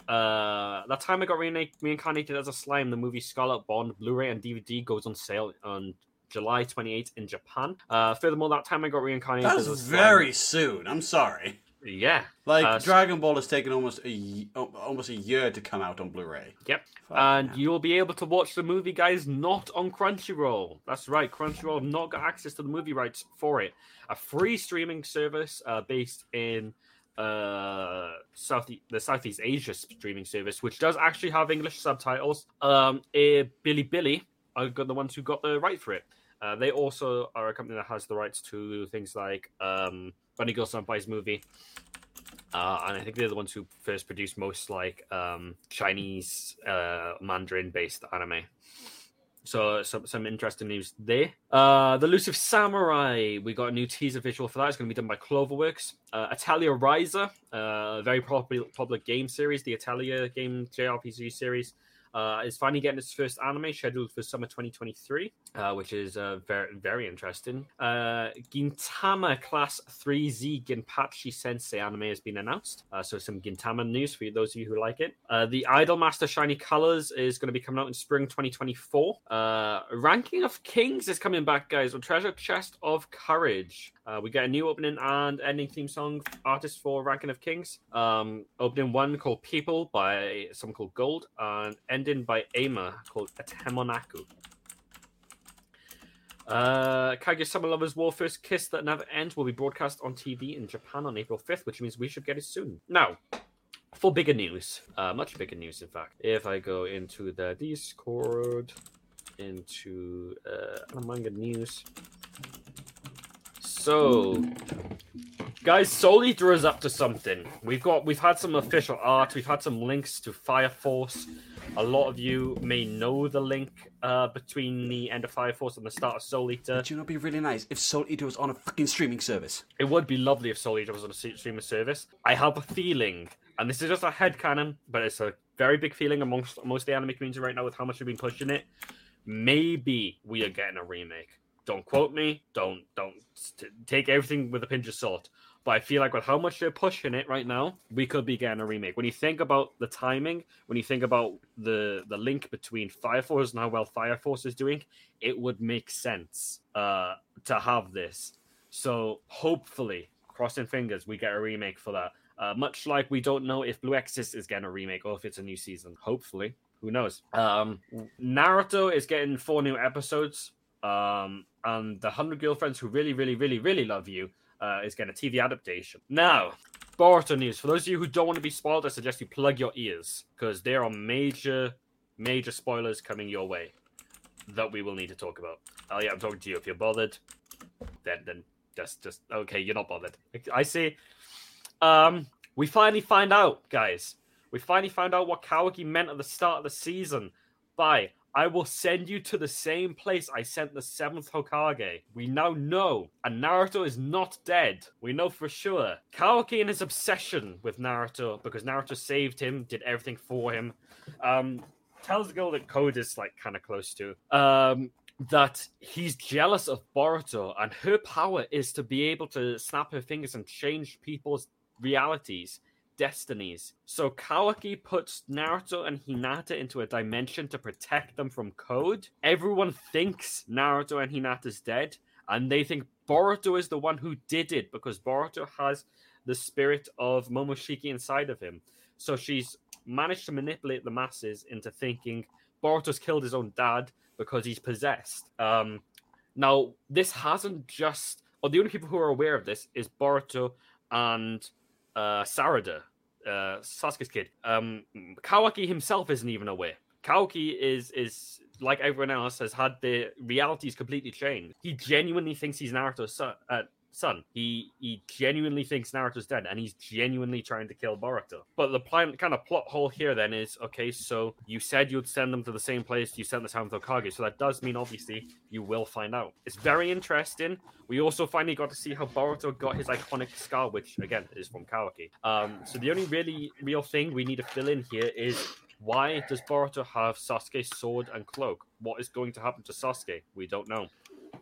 Uh, that time I got reina- reincarnated as a slime. The movie Scarlet Bond Blu-ray and DVD goes on sale on July 28th in Japan. Uh, furthermore, that time I got reincarnated a slime. very soon. I'm sorry. yeah. Like Uh, Dragon Ball has taken almost a almost a year to come out on Blu-ray. Yep. Fuck, and man. you'll be able to watch the movie, guys, not on Crunchyroll. That's right, Crunchyroll have not got access to the movie rights for it. A free streaming service uh, based in uh south the southeast asia streaming service which does actually have english subtitles. Um eh, billy are got the ones who got the right for it. Uh, they also are a company that has the rights to things like um bunny girl senpai's movie. Uh, and I think they're the ones who first produced most like um, Chinese uh, Mandarin based anime. So some some interesting news there. Uh, the Elusive Samurai. We got a new teaser visual for that. It's going to be done by Cloverworks. Uh, Atelier Ryza, uh, very popular popular game series, the Atelier game JRPG series. Uh, is finally getting its first anime scheduled for summer 2023, uh, which is uh, very very interesting. Uh, Gintama Class 3Z Ginpachi Sensei anime has been announced, uh, so some Gintama news for those of you who like it. Uh, the Idol Master Shiny Colors is going to be coming out in spring 2024. Uh, Ranking of Kings is coming back, guys, with Treasure Chest of Courage. We get a new opening and ending theme song artist for Ranking of Kings. Um, opening one called People by someone called Gold, and ending by Ama called Atemonaku. Uh, Kaguya-sama Love Is War First Kiss That Never Ends will be broadcast on TV in Japan on April 5th, which means we should get it soon. Now, for bigger news, uh, much bigger news, in fact, if I go into the Discord, into uh, manga news. So, guys, Soul Eater is up to something. We've got, we've had some official art, we've had some links to Fire Force. A lot of you may know the link uh, between the end of Fire Force and the start of Soul Eater. Would you not be really nice if Soul Eater was on a fucking streaming service? It would be lovely if Soul Eater was on a streaming service. I have a feeling, and this is just a headcanon, but it's a very big feeling amongst most of the anime community right now with how much we've been pushing it. Maybe we are getting a remake. Don't quote me. Don't don't take everything with a pinch of salt. But I feel like with how much they're pushing it right now, we could be getting a remake. When you think about the timing, when you think about the the link between Fire Force and how well Fire Force is doing, it would make sense uh, to have this. So hopefully, crossing fingers, we get a remake for that. Uh, much like we don't know if Blue Exorcist is getting a remake or if it's a new season. Hopefully, who knows? Um, Naruto is getting four new episodes. Um, and the Hundred Girlfriends Who Really, Really, Really, Really Love You uh, is getting a TV adaptation. Now, Boruto news. For those of you who don't want to be spoiled, I suggest you plug your ears because there are major, major spoilers coming your way that we will need to talk about. Oh yeah, I'm talking to you. If you're bothered, then then just just okay. You're not bothered. I see. Um, we finally find out, guys. We finally found out what Kawaki meant at the start of the season by I will send you to the same place I sent the seventh Hokage. We now know, and Naruto is not dead. We know for sure. Kawaki and his obsession with Naruto, because Naruto saved him, did everything for him, um, tells the girl that Code is like kind of close to, um, that he's jealous of Boruto, and her power is to be able to snap her fingers and change people's realities destinies. So Kawaki puts Naruto and Hinata into a dimension to protect them from Code. Everyone thinks Naruto and Hinata's dead, and they think Boruto is the one who did it because Boruto has the spirit of Momoshiki inside of him. So she's managed to manipulate the masses into thinking Boruto's killed his own dad because he's possessed. Um, now, this hasn't just, or the only people who are aware of this is Boruto and uh, Sarada, uh, Sasuke's kid. Um, Kawaki himself isn't even aware. Kawaki is is like everyone else has had the realities completely changed. He genuinely thinks he's Naruto's son. Uh, son. He he genuinely thinks Naruto's dead, and he's genuinely trying to kill Boruto. But the plan, kind of plot hole here then is okay. So you said you'd send them to the same place you sent the Seventh Hokage, so that does mean obviously you will find out. It's very interesting. We also finally got to see how Boruto got his iconic scar, which again is from Kawaki. Um, so the only really real thing we need to fill in here is why does Boruto have Sasuke's sword and cloak? What is going to happen to Sasuke? We don't know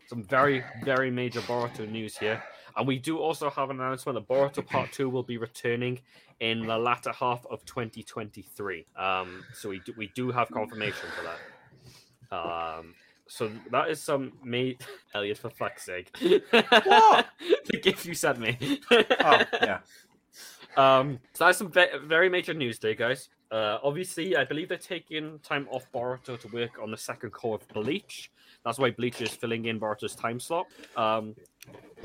some very, very major Boruto news here. And we do also have an announcement that Boruto Part 2 will be returning in the latter half of 2023. Um, so we do, we do have confirmation for that. Um, so that is some made Elliot for fuck's sake. What? the gift you sent me. Oh, yeah. Um, so that's some ve- very major news day, guys. Uh, obviously, I believe they're taking time off Boruto to work on the second cour of Bleach. That's why Bleach is filling in Boruto's time slot. Um,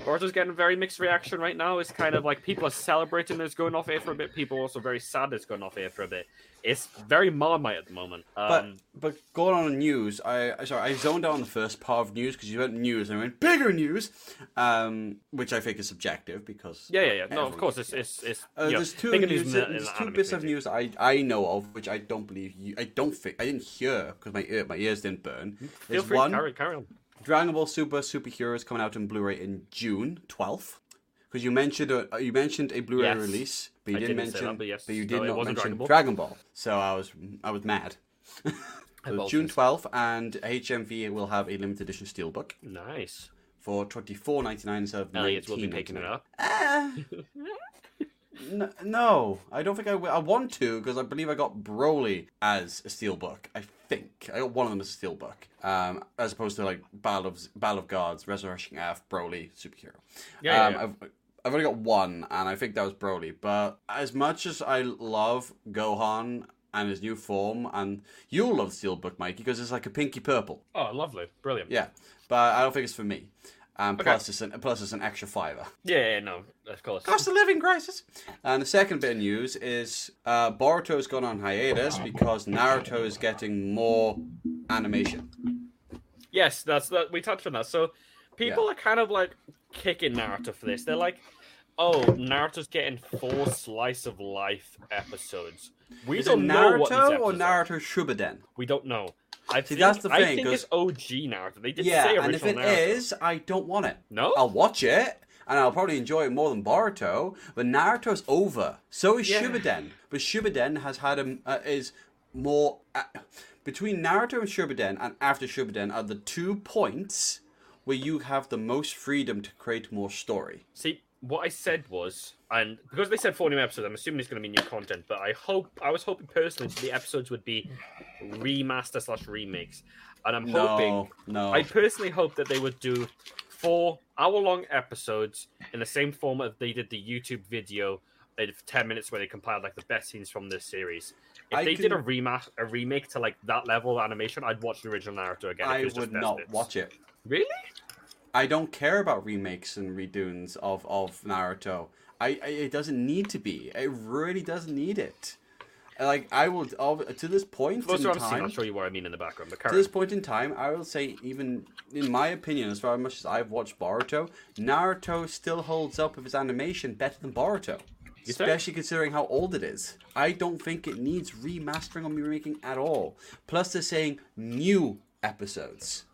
Boruto's getting a very mixed reaction right now. It's kind of like people are celebrating that it's going off air for a bit. People are also very sad it's going off air for a bit. It's very marmite at the moment. But Um, but going on news, I I- sorry I zoned out on the first part of news because you went news and I went bigger news, um, which I think is subjective because yeah, yeah, yeah. No, of course, it's it's it's. Uh, know, there's two news. in there's two bits of news I, I know of, which I don't believe you. I don't think I didn't hear because my ear, my ears didn't burn. Feel There's free, one carry, carry on. Dragon Ball Super Superheroes coming out in Blu-ray in June twelfth. Because you mentioned a, you mentioned a Blu-ray Yes. release, but you I didn't didn't mention that, but yes. you did it not mention Dragon Ball. Dragon Ball. So I was I was mad. so June twelfth, and HMV will have a limited edition steelbook Nice. for twenty four ninety nine instead of Elliot will be $19.99. picking it up. Ah. N- no, I don't think I will. I want to because I believe I got Broly as a steelbook. I think I got one of them as a steelbook, um, as opposed to like Battle of Battle of Gods, Resurrection F, Broly, superhero. Yeah, um, yeah, yeah. I've I've only got one, and I think that was Broly. But as much as I love Gohan and his new form, and you'll love Steelbook, Mikey, because it's like a pinky purple. Oh, lovely, brilliant. Yeah, but I don't think it's for me. Um, Okay. plus, it's an plus it's an extra fiver. Yeah, yeah, no, of course. Cost of living crisis. And the second bit of news is uh, Boruto's gone on hiatus because Naruto is getting more animation. Yes, that's that. We touched on that. So people are kind of like kicking Naruto for this. They're like, "Oh, Naruto's getting four slice of life episodes." We Is don't know what these Naruto or. Naruto Shippuden? We don't know. I think, that's the I thing, think 'cause- it's OG Naruto. They did Yeah, say and if original it Naruto. is, I don't want it. no, I'll watch it, and I'll probably enjoy it more than Boruto. But Naruto's over. So is Yeah. Shippuden. But Shippuden has had a uh, is more uh, between Naruto and Shippuden, and after Shippuden are the two points where you have the most freedom to create more story. See, what I said was, and because they said 40 episodes, I'm assuming it's going to be new content. But I hope, I was hoping personally, the episodes would be remaster slash remakes, and I'm hoping No, no. I personally hope that they would do four hour long episodes in the same format they did the YouTube video of 10 minutes where they compiled like the best scenes from this series. If I they did a can- remake a remake to like that level of animation, I'd watch the original Naruto again. I it was just would not bits. watch it. Really? I don't care about remakes and redoings of, of Naruto. I, I it doesn't need to be. It really doesn't need it. Like I will to this point in time. I'll show you what I mean in the background. But To this point in time, I will say, even in my opinion, as far as much as I've watched Boruto, Naruto still holds up with his animation better than Boruto. You think? Especially considering how old it is. I don't think it needs remastering or remaking at all. Plus, they're saying new episodes.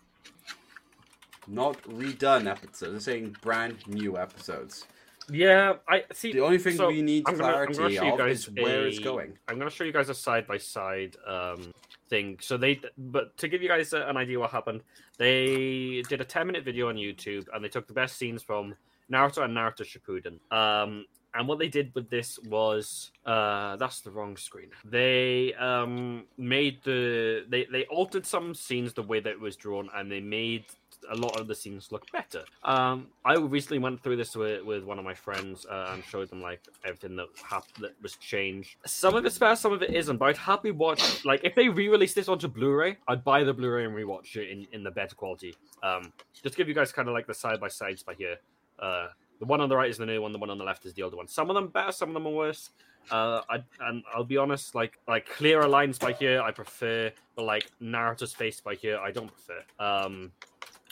Not redone episodes. They're saying brand new episodes. Yeah, I see. The only thing so we need I'm gonna- I'm clarity gonna show you guys is where it's going. I'm going to show you guys a side by side um thing. So they, but to give you guys a- an idea what happened, they did a 10 minute video on YouTube and they took the best scenes from Naruto and Naruto Shippuden. Um, and what they did with this was, uh, that's the wrong screen. They um made the they they altered some scenes the way that it was drawn, and they made a lot of the scenes look better. Um, I recently went through this with, with one of my friends uh, and showed them like everything that happened that was changed. Some of it's better, some of it isn't. But I'd happily watch like if they re-release this onto Blu-ray, I'd buy the Blu-ray and rewatch it in, in the better quality. Um, just give you guys kind of like the side by sides by here. Uh, the one on the right is the new one. The one on the left is the older one. Some of them better, some of them are worse. Uh, I and I'll be honest, like like clearer lines by here, I prefer. But like Naruto's face by here, I don't prefer. Um,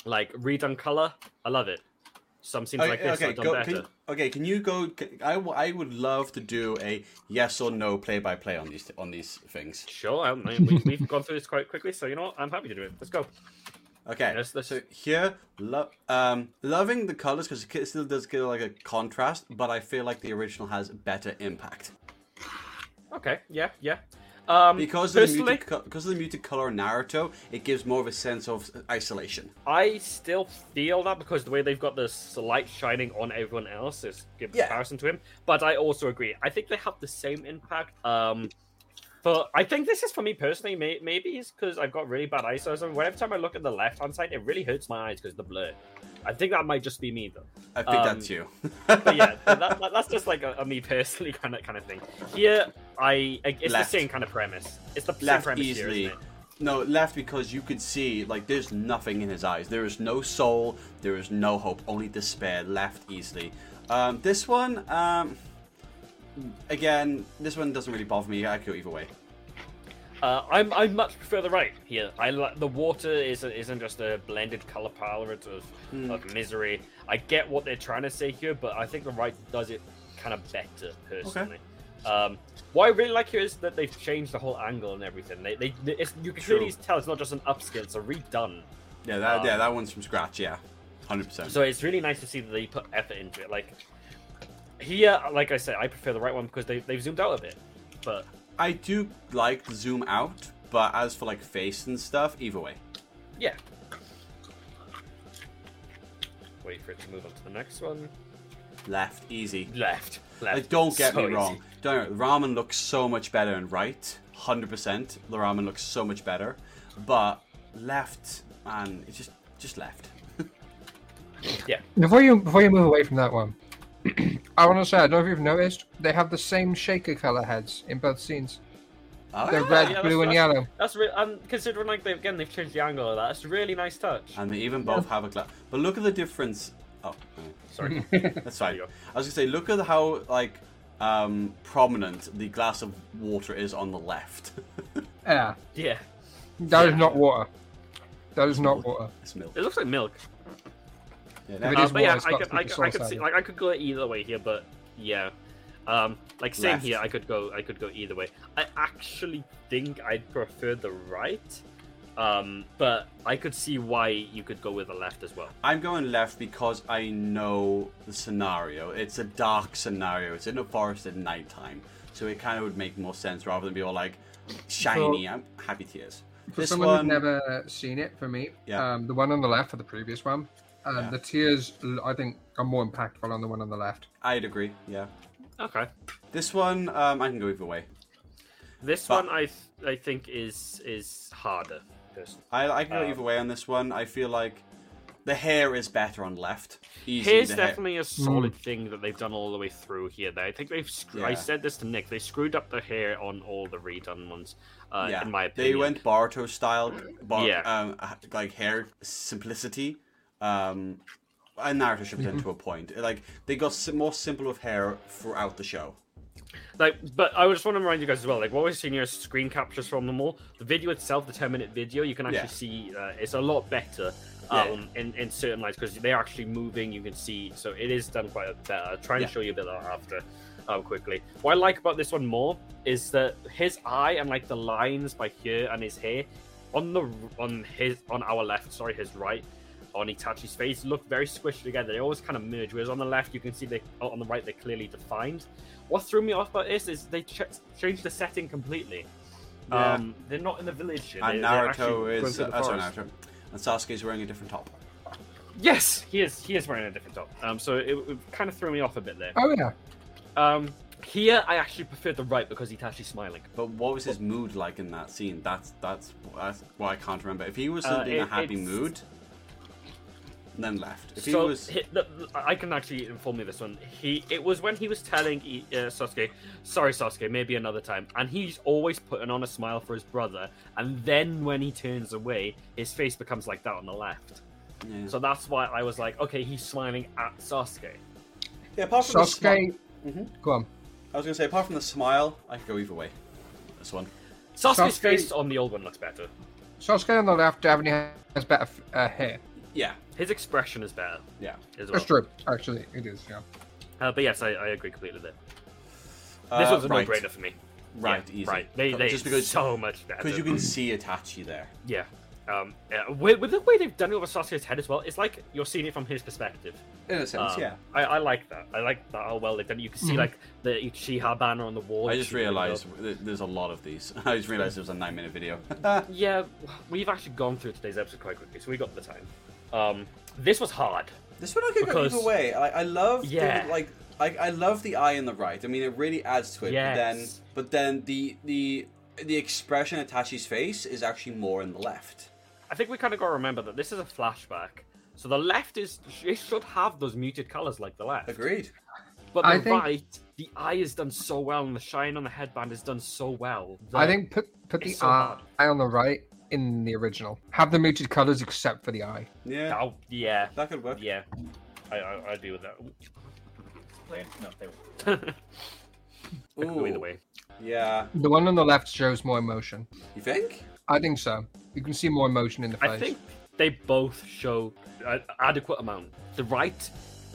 like redone color, I love it. Some scenes like this are done go, better. can, okay. Can you go? Can, I, I would love to do a yes or no play by play on these on these things. Sure, I mean, we, we've gone through this quite quickly, so you know what? I'm happy to do it. Let's go. Okay. Let's- let's- So here, lo- um, loving the colors because it still does give like a contrast, but I feel like the original has better impact Okay, yeah, yeah. Um, because of the muted, co- because of the muted color in Naruto. It gives more of a sense of isolation. I still feel that because the way they've got the s- light shining on everyone else is good Yeah. comparison to him. But I also agree. I think they have the same impact. Um, but I think this is for me personally. May- maybe it's because I've got really bad eyesight. So every time I look at the left hand side, it really hurts my eyes because the blur. I think that might just be me though. I think Um, that's you. But yeah, that, that, that's just like a, a me personally kind of kind of thing. Here, I it's Left. the same kind of premise. It's the same left premise easily. here, isn't it? No, left because you could see like there's nothing in his eyes. There is no soul. There is no hope. Only despair. Left easily. Um, this one, um, again, this one doesn't really bother me. I could go either way. Uh, I'm I much prefer the right here. I like the water is isn't just a blended color palette of, Hmm. of misery. I get what they're trying to say here, but I think the right does it kind of better personally. Um, what I really like here is that they've changed the whole angle and everything. They, they, it's, you can clearly tell it's not just an upscale; it's a redone. Yeah, that Um, yeah, that one's from scratch. Yeah, hundred percent. So it's really nice to see that they put effort into it. Like here, like I said, I prefer the right one because they they've zoomed out a bit. But I do like the zoom out, but as for like face and stuff, either way. yeah. Wait for it to move on to the next one. Left, easy. Left, left. Like, don't get So me easy. wrong. Don't ramen looks so much better in right. Hundred percent, the ramen looks so much better. But left, man, it's just just left. Yeah. Before you before you move away from that one, I want to say I don't know if you've noticed they have the same shaker color heads in both scenes. Oh, The yeah. red, yeah, blue, and that's- yellow. That's re- and considering like they again they've changed the angle of that. It's a really nice touch. And they even both have a glass. But look at the difference. Oh. Sorry. that's fine. There you go. I was gonna say, look at how like um, prominent the glass of water is on the left. Yeah, yeah, that is Yeah. not water. That is not water. it's milk. it looks like milk. Yeah, that- it Uh, but yeah, water, it's I could, I could, I could see, like, I could go either way here, but yeah, um, like same Left. here. I could go, I could go either way. I actually think I'd prefer the right, um, but I could see why you could go with the left as well. I'm going left because I know the scenario. It's a dark scenario. It's in a forest at nighttime, so it kind of would make more sense rather than be all like shiny. I'm happy tears. For This someone one, who's never seen it, for me, Yeah. um, the one on the left for the previous one, Yeah. the tears I think are more impactful on the one on the left. I'd agree. Yeah, Okay, this one um, I can go either way. this But- one I, th- I think is is harder. I, I can go Um, either way on this one. I feel like the hair is better on left. Easy. Here's the hair- definitely a solid thing that they've done all the way through here. Though I think they've. Sc- I said this to Nick. They screwed up the hair on all the redone ones. Uh, yeah, in my opinion, they went Boruto style, bar- Yeah. um, like hair simplicity. Um, and Naruto should have done to a point. Like they got sim- more simple with hair throughout the show. Like, but I just want to remind you guys as well. Like, what we're seeing here is screen captures from them all. The video itself, the ten-minute video, you can actually Yeah. see uh, it's a lot better um, in in certain lights because they're actually moving. You can see, so it is done quite a better. I'll try and Yeah. show you a bit of that after. Um, quickly. What I like about this one more is that his eye and like the lines by here and his hair on the on his on our left, sorry, his right, on Itachi's face look very squished together. They always kind of merge. Whereas on the left, you can see they on the right they're clearly defined. What threw me off about this is they ch- changed the setting completely. Yeah. Um, they're not in the village. and They're- they're actually Naruto is through the uh, sorry, forest. Naruto. And Sasuke's wearing a different top. Yes, he is. He is wearing a different top. Um, so it, it kind of threw me off a bit there. Oh yeah, Um, here I actually preferred the right because Itachi's smiling. But what was his mood like in that scene? That's that's, that's what I can't remember. If he was Uh, in a happy it's- mood, then left. If he so was, he- the- I can actually inform you this one. He it was when he was telling I- uh, Sasuke, "Sorry, Sasuke, maybe another time," and he's always putting on a smile for his brother. And then when he turns away, his face becomes like that on the left. yeah. So that's why I was like, okay, he's smiling at Sasuke. yeah, apart from the Sasuke. smi- Mhm. Go on. I was gonna say apart from the smile, I could go either way. This one. Sasuke's Sasuke- face on the old one looks better. Sasuke on the left definitely has better uh, hair. Yeah, His expression is better yeah. as well. That's true. Actually, it is. Yeah. Uh, but yes, I, I agree completely with it. Uh, This was a right. no-brainer for me. Right, Yeah, easy. Right, they, they just because so much better. because you can see Itachi there. Yeah. Um, yeah. With, with the way they've done it with Sasuke's head as well, it's like you're seeing it from his perspective. In a sense, Um, yeah. I, I like that. I like that how well they've done it. You can see Mhm. like the Uchiha banner on the wall. I just You really realised there's a lot of these. I just realised it was a nine-minute video. Yeah, we've actually gone through today's episode quite quickly, so we got the time. Um, this was hard. This one I could Because- go either way. I, I love Yeah. the, like I, I love the eye in the right. I mean, it really adds to it. But then but then the the the expression of Tachi's face is actually more in the left. I think we kind of got to remember that this is a flashback. So the left is it should have those muted colors like the left. Agreed. But the I think- right, the eye is done so well, and the shine on the headband is done so well. I think put put the so eye hard. on the right in the original. Have the muted colors except for the eye. Yeah, Oh, yeah, that could work. yeah. I, I, I agree with that. No, they won't. I could go either Ooh. way. Yeah, The one on the left shows more emotion. you think? I think so. You can see more emotion in the face. I think they both show an adequate amount. The right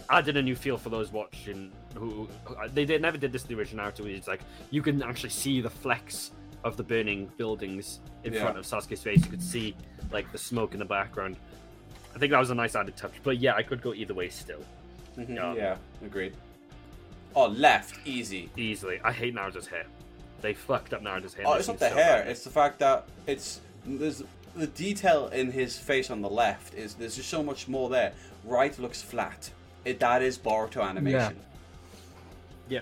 added a new feel for those watching. Who who- uh, they, they never did this in the original Naruto. It's like you can actually see the flecks of the burning buildings in Yeah. front of Sasuke's face. You could see like the smoke in the background. I think that was a nice added touch. But yeah, I could go either way still. Mhm, Yeah. Yeah, agreed. Oh, left, easy. Easily. I hate Naruto's hair. They fucked up Naruto's hair. Oh, it's not the so hair. bad. It's the fact that it's there's the detail in his face on the left is there's just so much more there. Right looks flat. It that is Boruto animation. Yeah.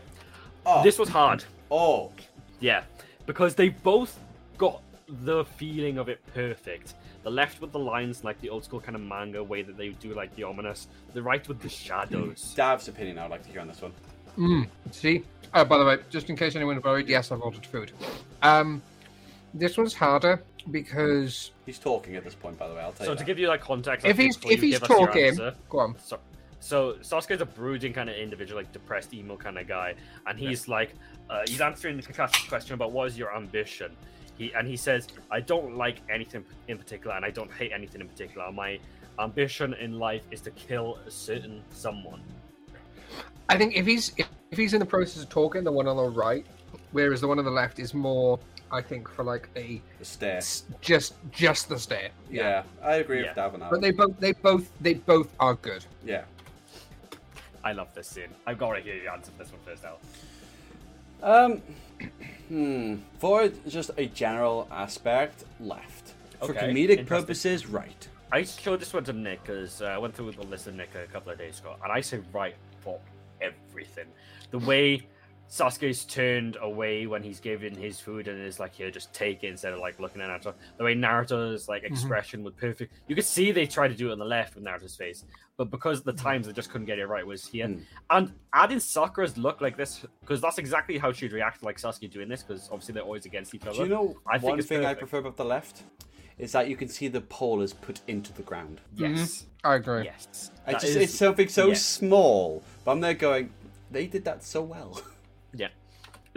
Oh, This was hard. oh, Yeah, because they both got the feeling of it perfect. The left with the lines like the old school kind of manga way that they do like the ominous. The right with the shadows. Dav's opinion. I'd like to hear on this one. Mm, see? Oh, by the way, just in case anyone's worried, yes, I've ordered food. Um, This one's harder because He's talking at this point, by the way. I'll tell So you. to that. give you like context, if he's if he's give us your talking, go on. So, so Sasuke's a brooding kind of individual, like depressed, emo kind of guy, and he's like, uh, he's answering Kakashi's question about what is your ambition. He and he says, I don't like anything in particular, and I don't hate anything in particular. My ambition in life is to kill a certain someone. I think if he's if, if he's in the process of talking, the one on the right, whereas the one on the left is more, I think, for like a the stare. s- just just the stare. Yeah, I agree Yeah. with that one. But they both they both they both are good. Yeah. I love this scene. I've got to hear you answer this one first, Al. Um. Hmm. For just a general aspect, left. For Okay, comedic interesting. purposes, right. I showed this one to Nick because uh, I went through the list of Nick a couple of days ago, and I say right for everything. The way Sasuke's turned away when he's given his food and is like, "Here, just take it," instead of like looking at Naruto. The way Naruto's like mm-hmm. expression was perfect. You could see they tried to do it on the left with Naruto's face, but because of the mm-hmm. times they just couldn't get it right was here. Hmm. And adding Sakura's look like this because that's exactly how she'd react like Sasuke doing this because obviously they're always against each other. Do you know I think one it's thing I prefer about the left? Is that you can see the pole is put into the ground. Yes, mm-hmm. I agree. yes. I just, is- it's something so yeah. small, but I'm there going, they did that so well.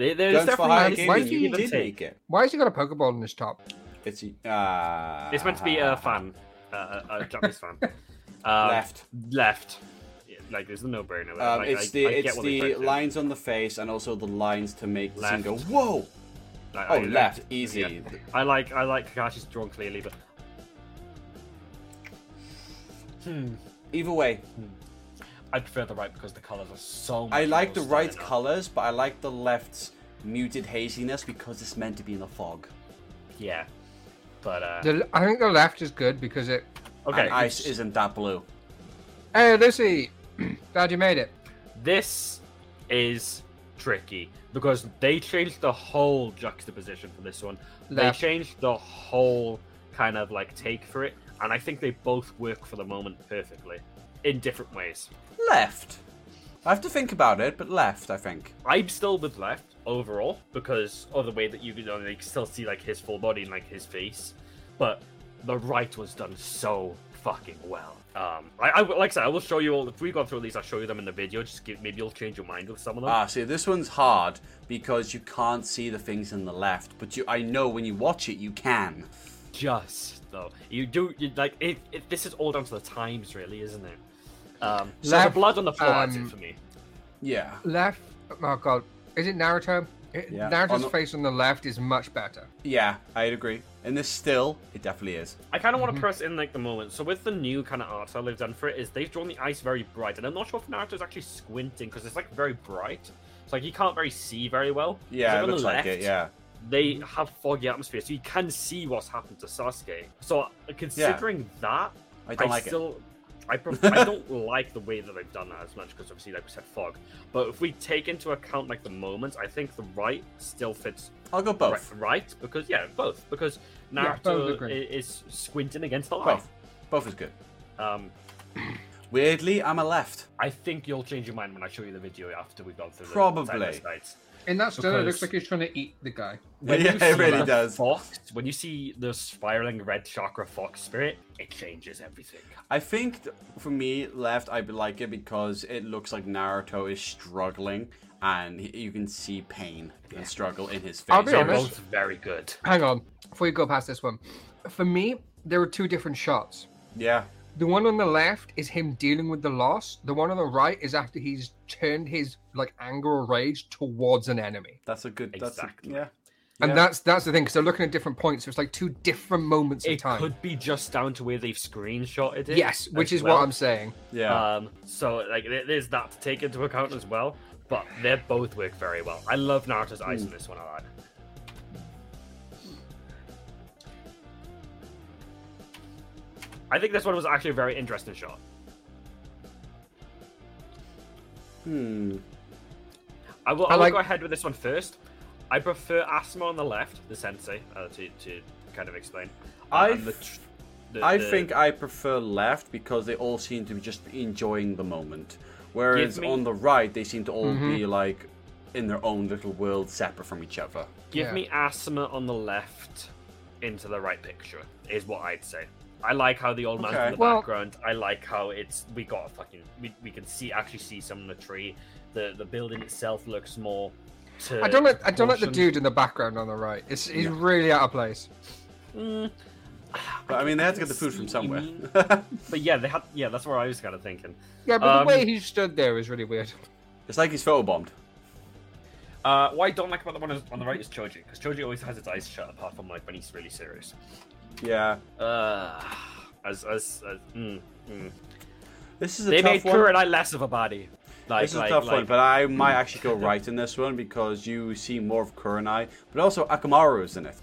Yeah. There- There's Guns for hire definitely why gaming, do you you give and did take. it. Why has he got a Pokeball in his top? It's uh, It's meant to be a fan, uh, a, a Japanese fan. Um, left. Left. Yeah, Like, there's a no-brainer. there. Um, Like, it's I- the I it's the tried to lines on the face and also the lines to make the scene Left. go whoa. Like, Oh, I- left, I- easy. yeah. I like I like Kakashi's drawn clearly, but hmm, Either way, I prefer the right because the colors are so. Much I like the right stunning. colors, but I like the left's muted haziness because it's meant to be in the fog. Yeah, but uh, The, I think the left is good because it. okay. And ice isn't that blue. Hey, Lucy, glad you made it. This is tricky because they changed the whole juxtaposition for this one. Left. They changed the whole kind of like take for it, and I think they both work for the moment perfectly in different ways. Left. I have to think about it, but left, I think. I'm still with left overall because of the way that you can you know, you can still see like his full body and like his face, but the right was done so fucking well. Um, I, I like I said, I will show you all. If we go through these, I'll show you them in the video. Just give, maybe you'll change your mind with some of them. Ah, see, this one's hard because you can't see the things in the left, but you, I know when you watch it, you can. just though, you do you like it, it. This is all down to the times, really, isn't it? Um, so Left, the blood on the floor adds um, it for me. Yeah. Left. Oh god, is it Naruto? It- Yeah. Naruto's On the- face on the left is much better. Yeah, I'd agree. In this still, it definitely is. I kind of want Mm-hmm. to press in like the moment. So with the new kind of art style they've done for it is they've drawn the ice very bright, and I'm not sure if Naruto's actually squinting because it's like very bright. It's like you can't very see very well. Yeah, Like, it on the looks like it, yeah. They have foggy atmosphere, so you can see what's happened to Sasuke. So uh, considering that, I don't like still. I, pref- I don't like the way that they've done that as much because obviously, like we said, fog. But if we take into account like the moments, I think the right still fits. I'll go both. right, right because yeah, both because Yeah, both Naruto agree. i- is squinting against the light. Both. Both is good. Um, Weirdly, I'm a left. I think you'll change your mind when I show you the video after we've gone through the Probably. side-by-sides. In that still, it looks like he's trying to eat the guy. When Yeah, you it see really the does. Fox, when you see the spiraling red chakra fox spirit, it changes everything. I think for me, left, I like it because it looks like Naruto is struggling and you can see pain and struggle in his face. I'll be They're honest. both very good. Hang on, before you go past this one. For me, there were two different shots. Yeah. The one on the left is him dealing with the loss. The one on the right is after he's turned his like anger or rage towards an enemy. That's a good. That's Exactly. A, yeah. And Yeah. that's that's the thing because they're looking at different points. So it's like two different moments of It time. could be just down to where they've screenshotted it. Yes, which is well. what I'm saying. Yeah. Um, so like there's that to take into account as well. But they both work very well. I love Naruto's eyes Hmm. in this one. a like. I think this one was actually a very interesting shot. hmm. I will, I I will like- go ahead with this one first. I prefer Asuma on the left, the sensei, uh, to, to kind of explain. Uh, I and the tr- the- I the- think I prefer left because they all seem to be just enjoying the moment, whereas me- on the right they seem to all be like in their own little world, separate from each other. Give Yeah. me Asuma on the left into the right picture, is what I'd say. I like how the old man's Okay. in the Well- background. I like how it's we got a fucking we, we can see actually see some of the tree. The the building itself looks more to I don't like I don't like the dude in the background on the right. It's he's really out of place. Mm, But I mean, they had to get the food from somewhere. but yeah, they had yeah, that's what I was kind of thinking. Yeah, but Um, the way he stood there is really weird. it's like he's photobombed. Uh, what I don't like about the one on the right is Choji, because Choji always has his eyes shut, apart from like when he's really serious. Yeah. Uh, as as, as mm, mm. This is a they tough made one. Kurenai less of a body. Like, this is like, a tough like, one, but I might actually go right in this one because you see more of Kurenai, but also Akamaru is in it.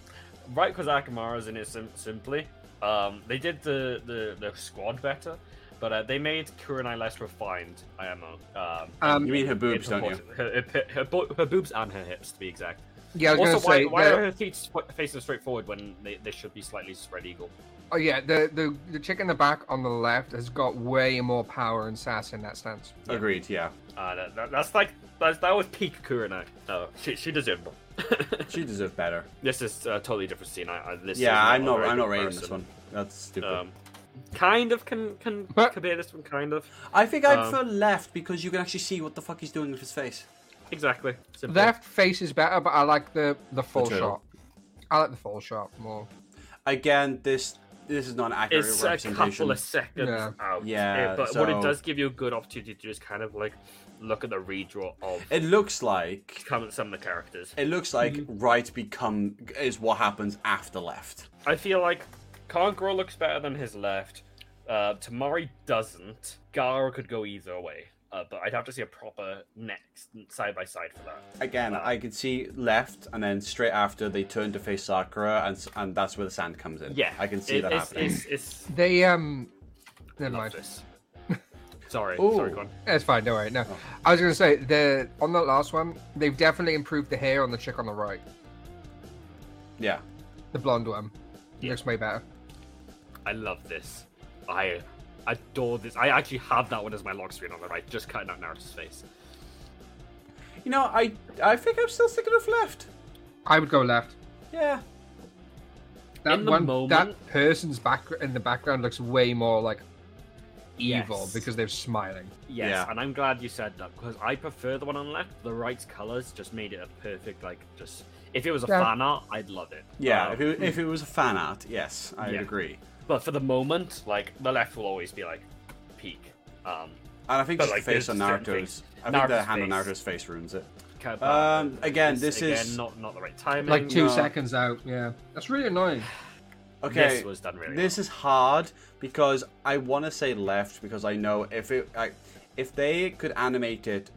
right because Akamaru's in it sim- simply. Um, they did the, the, the squad better, but uh, they made Kurenai less refined. I am um, Um, You mean her boobs, don't you? proportion. Her, her, her, her boobs and her hips, to be exact. Yeah, I was Also, gonna why, say. why the- are her feet sp- facing straight forward when they, they should be slightly spread eagle? oh yeah, the, the the chick in the back on the left has got way more power and sass in that stance. Agreed, yeah. Uh, that, that, that's like that's, that was peak Kurenai. Oh, she she deserved more. She deserved better. this is a totally different scene. I, I this yeah, I'm not. very I'm not good rating this one. That's stupid. Um, kind of can can But- compare this one, kind of. I think I um, prefer left because you can actually see what the fuck he's doing with his face. Exactly. Simple. Left face is better, but I like the the full The turtle. shot. I like the full shot more. Again, this this is not an accurate It's a representation. couple of seconds Yeah. out. Yeah, Eh, but what it does give you a good opportunity to just kind of like look at the redraw of It looks like some some of the characters. it looks like Mm-hmm. right become is what happens after left. I feel like Kankuro looks better than his left. Uh, Temari doesn't. Gaara could go either way. Uh, but I'd have to see a proper next side by side for that. Again, I could see left, and then straight after they turn to face Sakura, and and that's where the sand comes in. Yeah, I can see it- that it's, happening. It's, it's, They um, never mind. this. sorry, Ooh. sorry, go on. It's fine. Don't worry. No, Oh. I was gonna say the on the last one they've definitely improved the hair on the chick on the right, Yeah, the blonde one. Yeah. Looks way better. I love this. I adore this. I actually have that one as my lock screen on the right, just cutting out Naruto's face. you know, I I think I'm still sticking with left. I would go left. Yeah, That In the one, moment- that person's back in the background looks way more like evil Yes. because they're smiling. Yes, Yeah. and I'm glad you said that because I prefer the one on the left. The right's colors just made it a perfect like just. If it was a Yeah. fan art, I'd love it. yeah. Um, if it if it was a fan art, yes, I would Yeah. agree. But for the moment, like the left will always be like peak. Um, And I think just like, the face there's on Naruto's. I think the Naruto's hand on. Naruto's face ruins it. Um, again, this again, is- not not the right timing. Like two No. seconds out. Yeah, that's really annoying. Okay, This was done really This is hard because I want to say left because I know if it I, if they could animate it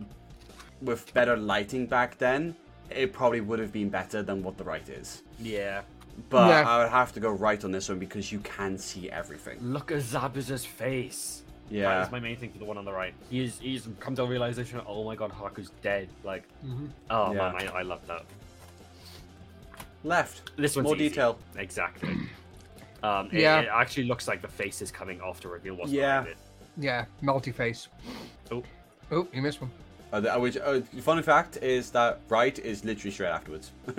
with better lighting back then, it probably would have been better than what the right is. Yeah. But Yeah. I would have to go right on this one because you can see everything. Look at Zabuza's face. Yeah. That's my main thing for the one on the right. He's he's come to a realization. Oh my god, Haku's dead. Like, oh Yeah. man, I, I love that. Left. This one's more easy. detail. Exactly. Um, it, Yeah. it actually looks like the face is coming off to reveal what's Yeah. behind it. Yeah, multi face. Oh, Oh, you missed one. Uh, the, which, uh, fun fact is that right is literally straight afterwards.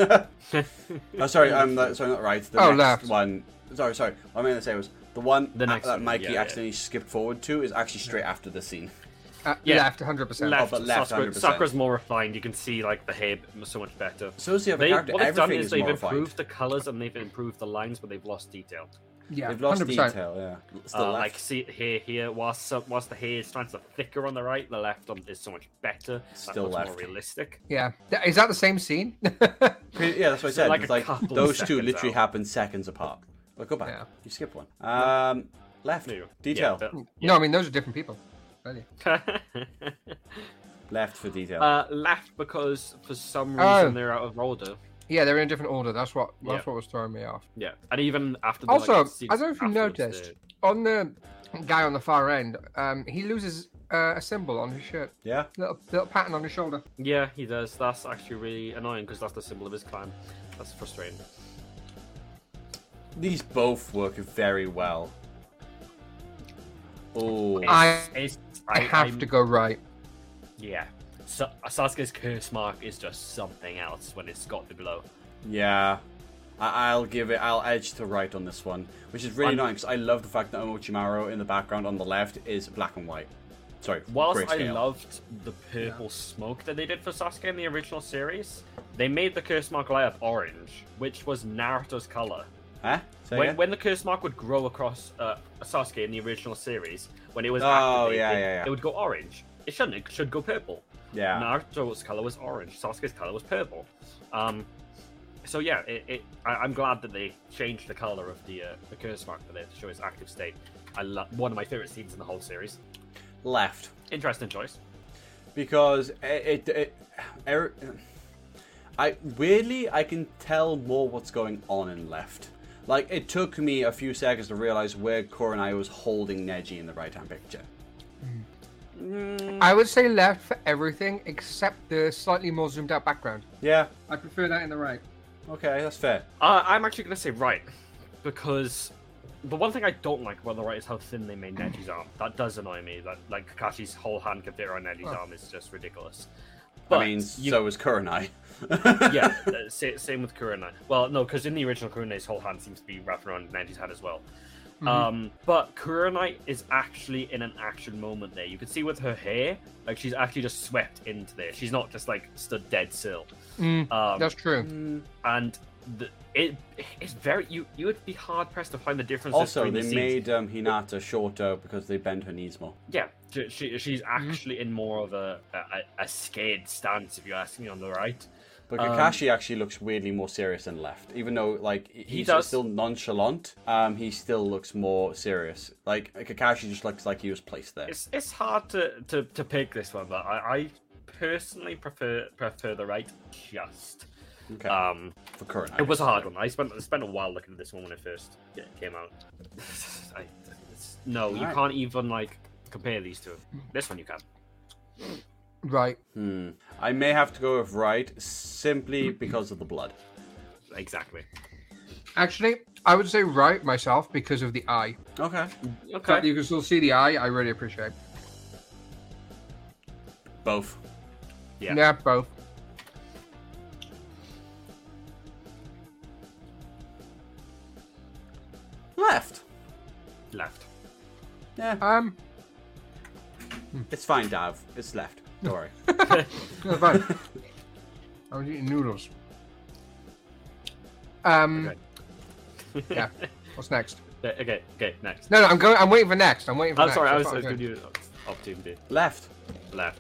oh, sorry, um, that- sorry, not right. The Oh, next left. one. Sorry, sorry. What I meant to say was the one The next that one, Mikey yeah, yeah. accidentally skipped forward to is actually straight after the scene. Uh, Yeah. Left, hundred percent. left. but left, Sakura, 100%. Sakura's more refined. You can see like the hair so much better. So is the other They, character. what they've done is is they've more refined. improved the colors and they've improved the lines, but they've lost detail. Yeah, They've lost hundred percent. detail. Yeah. Still Uh, like see here, here. Whilst some- whilst the hair is strands are thicker on the right, the left on is so much better. That Still looks more realistic. Yeah, is that the same scene? Yeah, that's what I said. like it's like those two literally out. happen seconds apart. Well, go back. Yeah. You skip one. Um, left. There. Detail. Yeah, but- No, I mean those are different people. Really. Left for detail. uh, left because for some reason Oh. they're out of order. Yeah, they're in a different order. That's what that's Yeah. what was throwing me off. Yeah, and even after the, Also, like, I don't know if you noticed they're- on the guy on the far end, um, he loses uh, a symbol on his shirt, yeah. little little pattern on his shoulder. Yeah, he does. That's actually really annoying because that's the symbol of his clan. That's frustrating. These both work very well. Oh. I- It's- I, have I'm- to go right. Yeah, Sa- Sasuke's curse mark is just something else when it's got the glow. Yeah. I- I'll give it. I'll edge to right on this one, which is really I'm- annoying because I love the fact that Orochimaru in the background on the left is black and white. Sorry, Whilst I loved the purple smoke that they did for Sasuke in the original series, they made the curse mark light up orange, which was Naruto's color. Huh? Say When, again? when the curse mark would grow across uh, Sasuke in the original series, when it was Oh, activated, yeah, yeah, yeah. it would go orange. It shouldn't. It should go purple. Yeah. Naruto's color was orange. Sasuke's color was purple. Um, so yeah, it, it, I, I'm glad that they changed the color of the uh, the curse mark for it to show its active state. I love one of my favorite scenes in the whole series. Left. Interesting choice. because it, it, it er, I weirdly I can tell more what's going on in left. Like it took me a few seconds to realize where Kurenai was holding Neji in the right hand picture. I would say left for everything except the slightly more zoomed out background. Yeah, I prefer that in the right. okay, that's fair. Uh, I'm actually going to say right, because the one thing I don't like about the right is how thin they made Neji's arm. That does annoy me. That like Kakashi's whole hand can fit around Neji's Oh. arm is just ridiculous. I mean, you- so was Kurenai. yeah, uh, same with Kurenai. Well, no, because in the original Kurenai's whole hand seems to be wrapped around Neji's head as well. Um, but Kurenai is actually in an action moment there. You can see with her hair, like she's actually just swept into there. She's not just like stood dead still. Mm, Um, that's true. and the, it it's very you you would be hard pressed to find the difference. also, they the made um, Hinata shorter because they bend her knees more. yeah, she, she, she's actually in more of a, a a scared stance, if you ask me, on the right. But Um, Kakashi actually looks weirdly more serious than left, even though like he's does. still nonchalant. Um, he still looks more serious. Like Kakashi just looks like he was placed there. It's it's hard to, to, to pick this one, but I, I personally prefer prefer the right just. Okay, Um, for current, it was a hard one. I spent I spent a while looking at this one when it first came out. I, no, you Alright. can't even like compare these two. This one you can. Right. Hmm. I may have to go with right simply because of the blood. Exactly. Actually, I would say right myself because of the eye. Okay. Okay. That you can still see the eye. I really appreciate. Both. Yeah. Yeah, both. Left. Left. Yeah. Um, It's fine, Dav. It's left. Don't worry. no, fine. I was eating noodles. Um, Okay. yeah. What's next? Okay. Okay. Next. No, no, I'm going. I'm waiting for next. I'm waiting for I'm next. sorry. I was, I what was I'm giving doing. you opportunity. left. Left.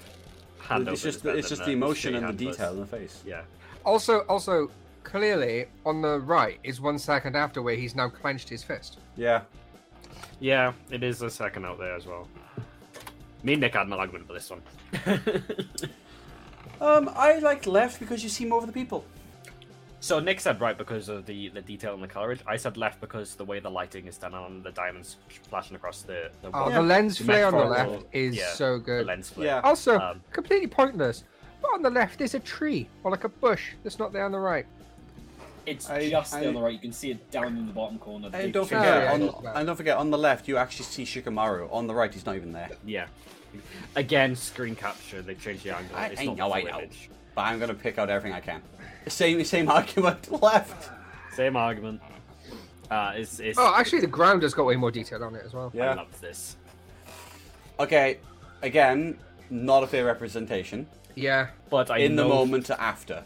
Hand it's just it's just the uh, emotion and the hand detail in the face. Yeah. Also, also, clearly on the right is one second after where he's now clenched his fist. Yeah. Yeah, it is a second out there as well. Me and Nick had an argument for this one. Um, I like left because you see more of the people. so Nick said right because of the, the detail and the colorage. I said left because the way the lighting is done on the diamonds flashing across the the, Oh, wall. the lens The flare on the metaphorical- left is yeah, so the good. lens flare. Yeah. Also, Um, completely pointless. But on the left is a tree or like a bush that's not there on the right. It's I- just I- there on the right. You can see it down in the bottom corner. And don't forget, yeah, on, it's and don't forget, on the left you actually see Shikamaru. On the right, he's not even there. Yeah. Again, screen capture. They changed the angle. I- it's I not know, the I know. image. But I'm gonna pick out everything I can. Same same argument. Left. Same argument. Uh, it's, it's, Oh, actually, the ground has got way more detail on it as well. Yeah. I love this. Okay. Again, not a fair representation. Yeah. But I in the moment after.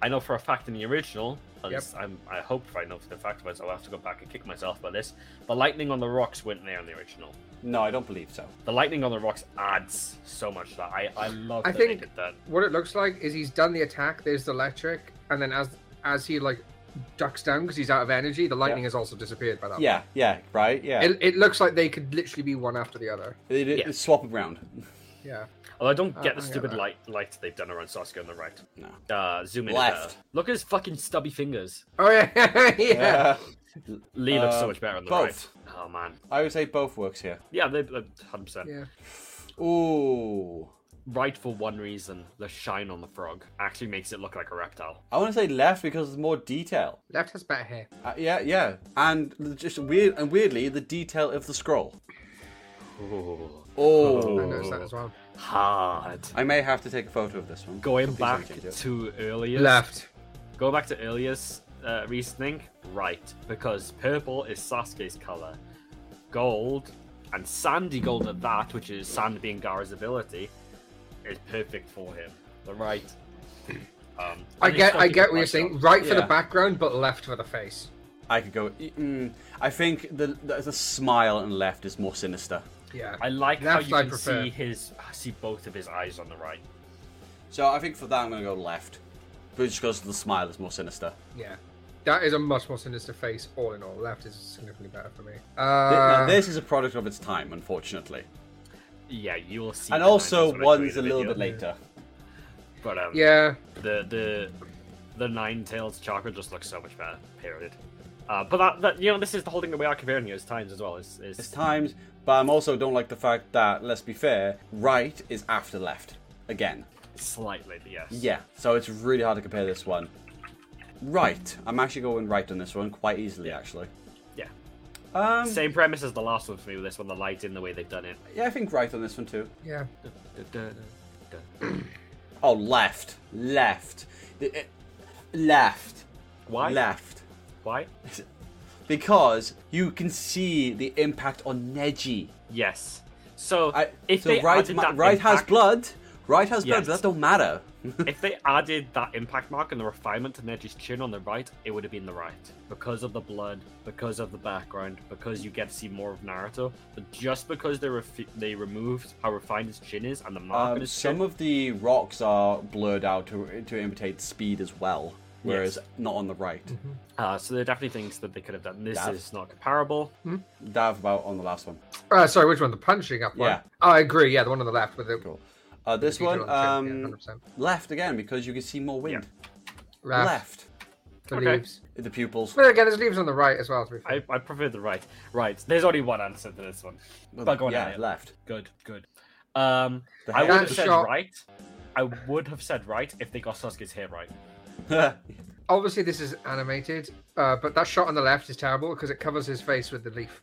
I know for a fact in the original, Yep. I'm, I hope I know for the fact, but I'll have to go back and kick myself about this. The lightning on the rocks weren't there in the original. No, I don't believe so. The lightning on the rocks adds so much to that. I, I love I that they think- did that. What it looks like is he's done the attack. There's the electric, and then as as he like ducks down because he's out of energy, the lightning has also disappeared by that. Yeah, yeah, right, yeah. It, it looks like they could literally be one after the other. It- it- Yeah. it's swap around. Yeah. Although I don't Uh, get the I stupid that. light lights they've done around Sasuke on the right. No. Uh, zoom in. Left. better. Look at his fucking stubby fingers. Oh yeah, yeah. Yeah. Lee looks so Uh, much better on the both. right. Oh man. I would say both works here. Yeah, they hundred percent. yeah. Ooh. Right for one reason, the shine on the frog actually makes it look like a reptile. I want to say left because there's more detail. Left has better hair. Uh, yeah, yeah, and just weird and weirdly the detail of the scroll. Ooh, Oh, I noticed that as well. Hard. I may have to take a photo of this one. Going back don't change it. to earlier, Left. Go back to earlier's uh, reasoning, right? Because purple is Sasuke's color, gold and sandy gold at that, which is sand being Gaara's ability, is perfect for him. The right. Um, I get, I get what you're saying. on. Right for the background, but left for the face. I could go. Mm, I think the, the the smile on the left is more sinister. Yeah. I like how you I can prefer. see his, see both of his eyes on the right. So I think for that I'm gonna go left, but just because the smile is more sinister. Yeah. That is a much more sinister face, all in all. Left is significantly better for me. Th- Uh, now, this is a product of its time, unfortunately, Yeah, you will see. and the also lines when I show one's the a little video. bit later. But um, yeah. the the the nine tails chakra just looks so much better. Period. Uh, but that, that you know this is the whole thing that we are comparing as times as well. Is It's is times, but I am also don't like the fact that let's be fair, right is after left again. slightly yes. Yeah, so it's really hard to compare this one. Right, I'm actually going right on this one quite easily, actually. Yeah. Um, Same premise as the last one for me with this one, the light in the way they've done it. yeah, I think right on this one too. Yeah. Oh, left, left, The- left, Why? left, Why? because you can see the impact on Neji. Yes. So I, if so they right, added ma- that right has blood. Right has blood, Yes. but that don't matter. if they added that impact mark and the refinement to Neji's chin on the right, it would have been the right because of the blood, because of the background, because you get to see more of Naruto. But just because they they removed how refined his chin is and the mark on Um, some chin, of the rocks are blurred out to to imitate speed as well, whereas Yes. not on the right. uh, so there are definitely things that they could have done. This is not comparable. Dav about on the last one. Uh, sorry, which one? The punching up one? Yeah. Oh, I agree. Yeah, the one on the left with the. Cool. Uh, this detail one, on um, yeah, left again because you can see more wind. Left. Left. The Okay. leaves. The pupils. But again, there's leaves on the right as well, to be fair. I, I prefer the right. Right. There's only one answer to this one. But go on, yeah, Elliot. left. Good, good. Um, I would have That said shot- right. I would have said right if they got Sasuke's hair right. Obviously, this is animated, uh, but that shot on the left is terrible because it covers his face with the leaf.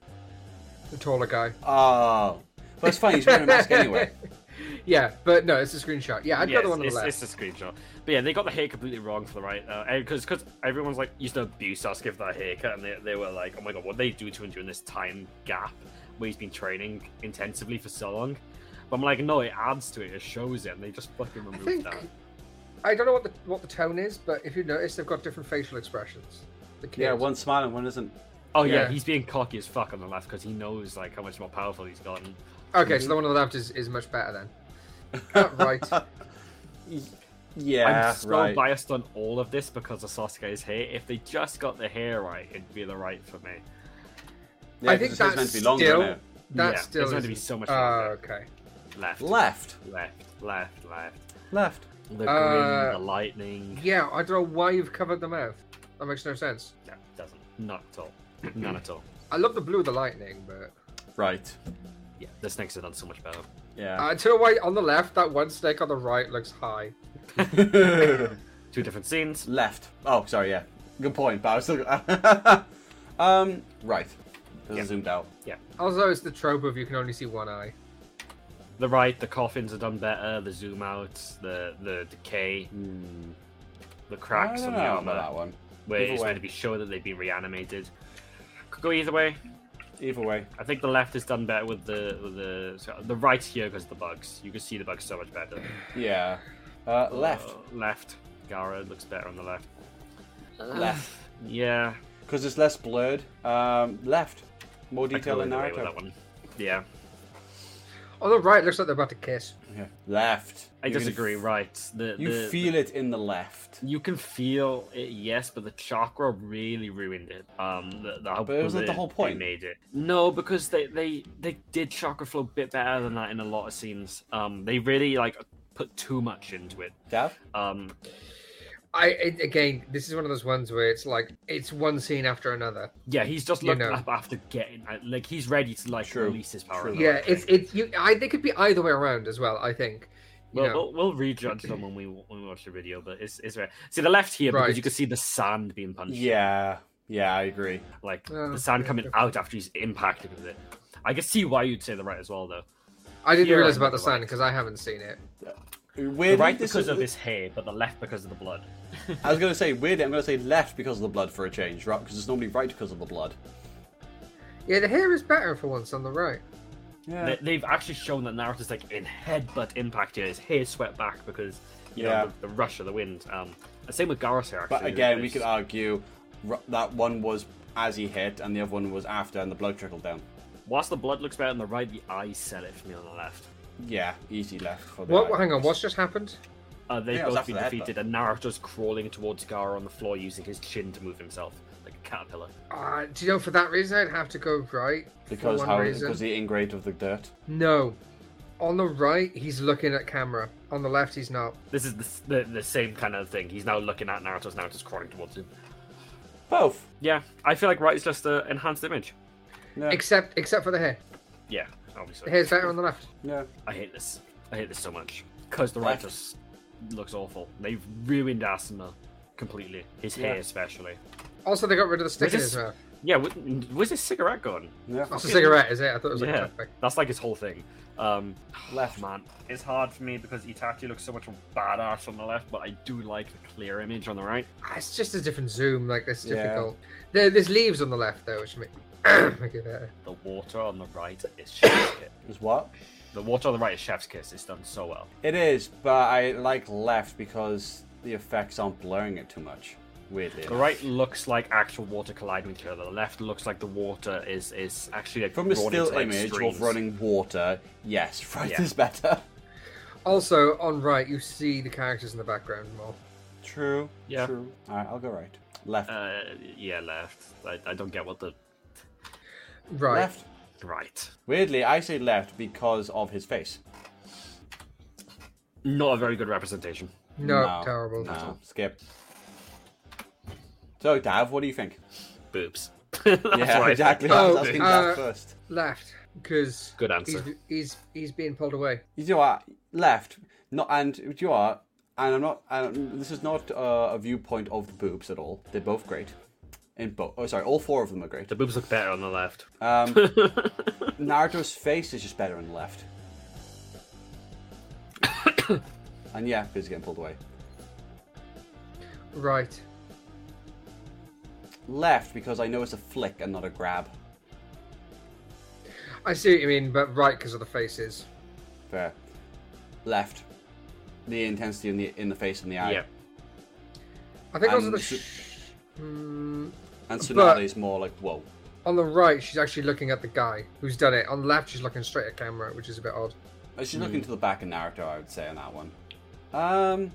The taller guy. oh, but it's fine. He's wearing a mask anyway. Yeah, but no, it's a screenshot. Yeah, I'd Yes, go the one on the it's, left. it's a screenshot. But yeah, they got the hair completely wrong for the right. Because because everyone's like used to abuse Sasuke for that haircut, and they, they were like, oh my god, what they do to him during this time gap where he's been training intensively for so long. But I'm like, no, it adds to it, it shows it, and they just fucking I removed think that. I don't know what the what the tone is, but if you notice, they've got different facial expressions. The kids. Yeah, one's smiling, one isn't. Oh yeah, Yeah. he's being cocky as fuck on the left because he knows like how much more powerful he's gotten. Okay, so the one on the left is, is much better then. Uh, right. Yeah, I'm so right. biased on all of this because of Sasuke's hair. If they just got the hair right, it'd be the right for me. Yeah, I 'cause think it's meant to be longer still- now. That Yeah, still it's meant to be isn't- so much Oh, longer. okay. Left, Left. left, left, left. Left. The green, Uh, the lightning. Yeah, I don't know why you've covered the mouth. That makes no sense. No, doesn't. Not at all. None at all. I love the blue the lightning, but Right. Yeah, the snakes have done so much better. Yeah. uh, to the right on the left, that one snake on the right looks high. Two different scenes. Left. Oh, sorry. Yeah. Good point. But I was still. um. Right. Because Yeah. Zoomed out. Yeah. Also, it's the trope of you can only see one eye. The right, the coffins are done better. The zoom outs, the the decay, Hmm. the cracks don't on the know armor, about that one. where Either it's way. meant to be showing that they've been reanimated. Could go either way. Either way. I think the left is done better with the with the so the right here because the bugs. You can see the bugs so much better. Yeah. Uh, left. Uh, left. Gaara looks better on the left. Left. Yeah. Because it's less blurred. Um. Left. More detail in either way with that one. Yeah. On the right, looks like they're about to kiss. Yeah. Left. I You can disagree. f- Right. The You the, feel it in the left. You can feel it, yes, but the chakra really ruined it. Um, the, the, how But wasn't the they- whole they point? made it. No, because they, they they did chakra flow a bit better than that in a lot of scenes. Um, they really like put too much into it. Dav? Um, I it, again, this is one of those ones where it's like it's one scene after another. yeah, he's just You know. up after getting like he's ready to like True. release his power. True. Yeah, it's way. it's you. I they could be either way around as well. I think. You We'll, know. we'll, we'll rejudge them when we when we watch the video, but it's it's right. See the left here because Right. you can see the sand being punched. Yeah. Yeah, I agree. like Oh, the sand yeah, coming definitely. out after he's impacted with it. I can see why you'd say the right as well, though. I didn't You're realize right, about the you're right. sign because I haven't seen it. The Weirdly, right this because is- of his hair, but the left because of the blood. I was gonna say weirdly, I'm gonna say left because of the blood for a change, right? Because it's normally right because of the blood. Yeah, the hair is better for once on the right. Yeah. They, they've actually shown that Naruto's like in headbutt impact here. His hair swept back because you Yeah. know the, the rush of the wind. Um, and same with Gaara's here. Actually, But again, we could argue that one was as he hit, and the other one was after, and the blood trickled down. whilst the blood looks better on the right, the eyes sell it for me on the left. Yeah, easy left for the. What? guy. Hang on, what's just happened? Uh, they've Yeah, both been defeated, and Naruto's crawling towards Gaara on the floor using his chin to move himself like a caterpillar. Uh, do you know for that reason I'd have to go right? Because for one how? reason. Because the ingrate of the dirt. No. On the right, he's looking at camera. On the left, he's not. This is the, the, the same kind of thing. He's now looking at Naruto's Naruto's crawling towards him. Both. Yeah, I feel like right is just an enhanced image. Yeah. Except, except for the hair. Yeah, obviously. The hair's better on the left. yeah. I hate this. I hate this so much because the right just looks awful. They've ruined Asuma completely. His hair, Yeah. especially. Also, they got rid of the stick in this- his. Yeah, w- where's his cigarette gone? Yeah. That's a cigarette, is it? I thought it was like yeah, a toothpick. that's like his whole thing. Um, Left. man, it's hard for me because Itachi looks so much badass on the left, but I do like the clear image on the right. Ah, It's just a different zoom. Like it's Yeah. difficult. There, there's leaves on the left though, which make, make it better. The water on the right is chef's kiss. Is what? The water on the right is chef's kiss. It's done so well. It is, but I like left because the effects aren't blurring it too much. Weirdly. The enough. right looks like actual water colliding with each other. The left looks like the water is is actually like From a still into, like, image streams. of running water, yes, right Yeah. is better. Also, on right, you see the characters in the background more. True. Yeah. True. Alright, I'll go right. Left. Uh, yeah, left. I, I don't get what the Right. Left. right. Weirdly, I say left because of his face. Not a very good representation. No, terrible. No, skip. So, Dav, what do you think? Boobs. That's yeah, what I exactly. think. I was Oh, asking uh, Dav first. Left, because Good answer. he's, he's he's being pulled away. You know what? Left. Not and you know what? And I'm not. And this is not uh, a viewpoint of the boobs at all. They're both great. In both. Oh, sorry. All four of them are great. The boobs look better on the left. Um, Naruto's face is just better on the left. and yeah, he's getting pulled away. Right. Left because I know it's a flick and not a grab. I see what you mean, but right because of the faces. Fair. Left. The intensity in the in the face and the eye. Yeah. I think also And the. Su- Sh- mm, And Tsunade But- is more like whoa. on the right, she's actually looking at the guy who's done it. On the left, she's looking straight at camera, which is a bit odd. Uh, She's looking to the back of Naruto, I would say, on that one. Um.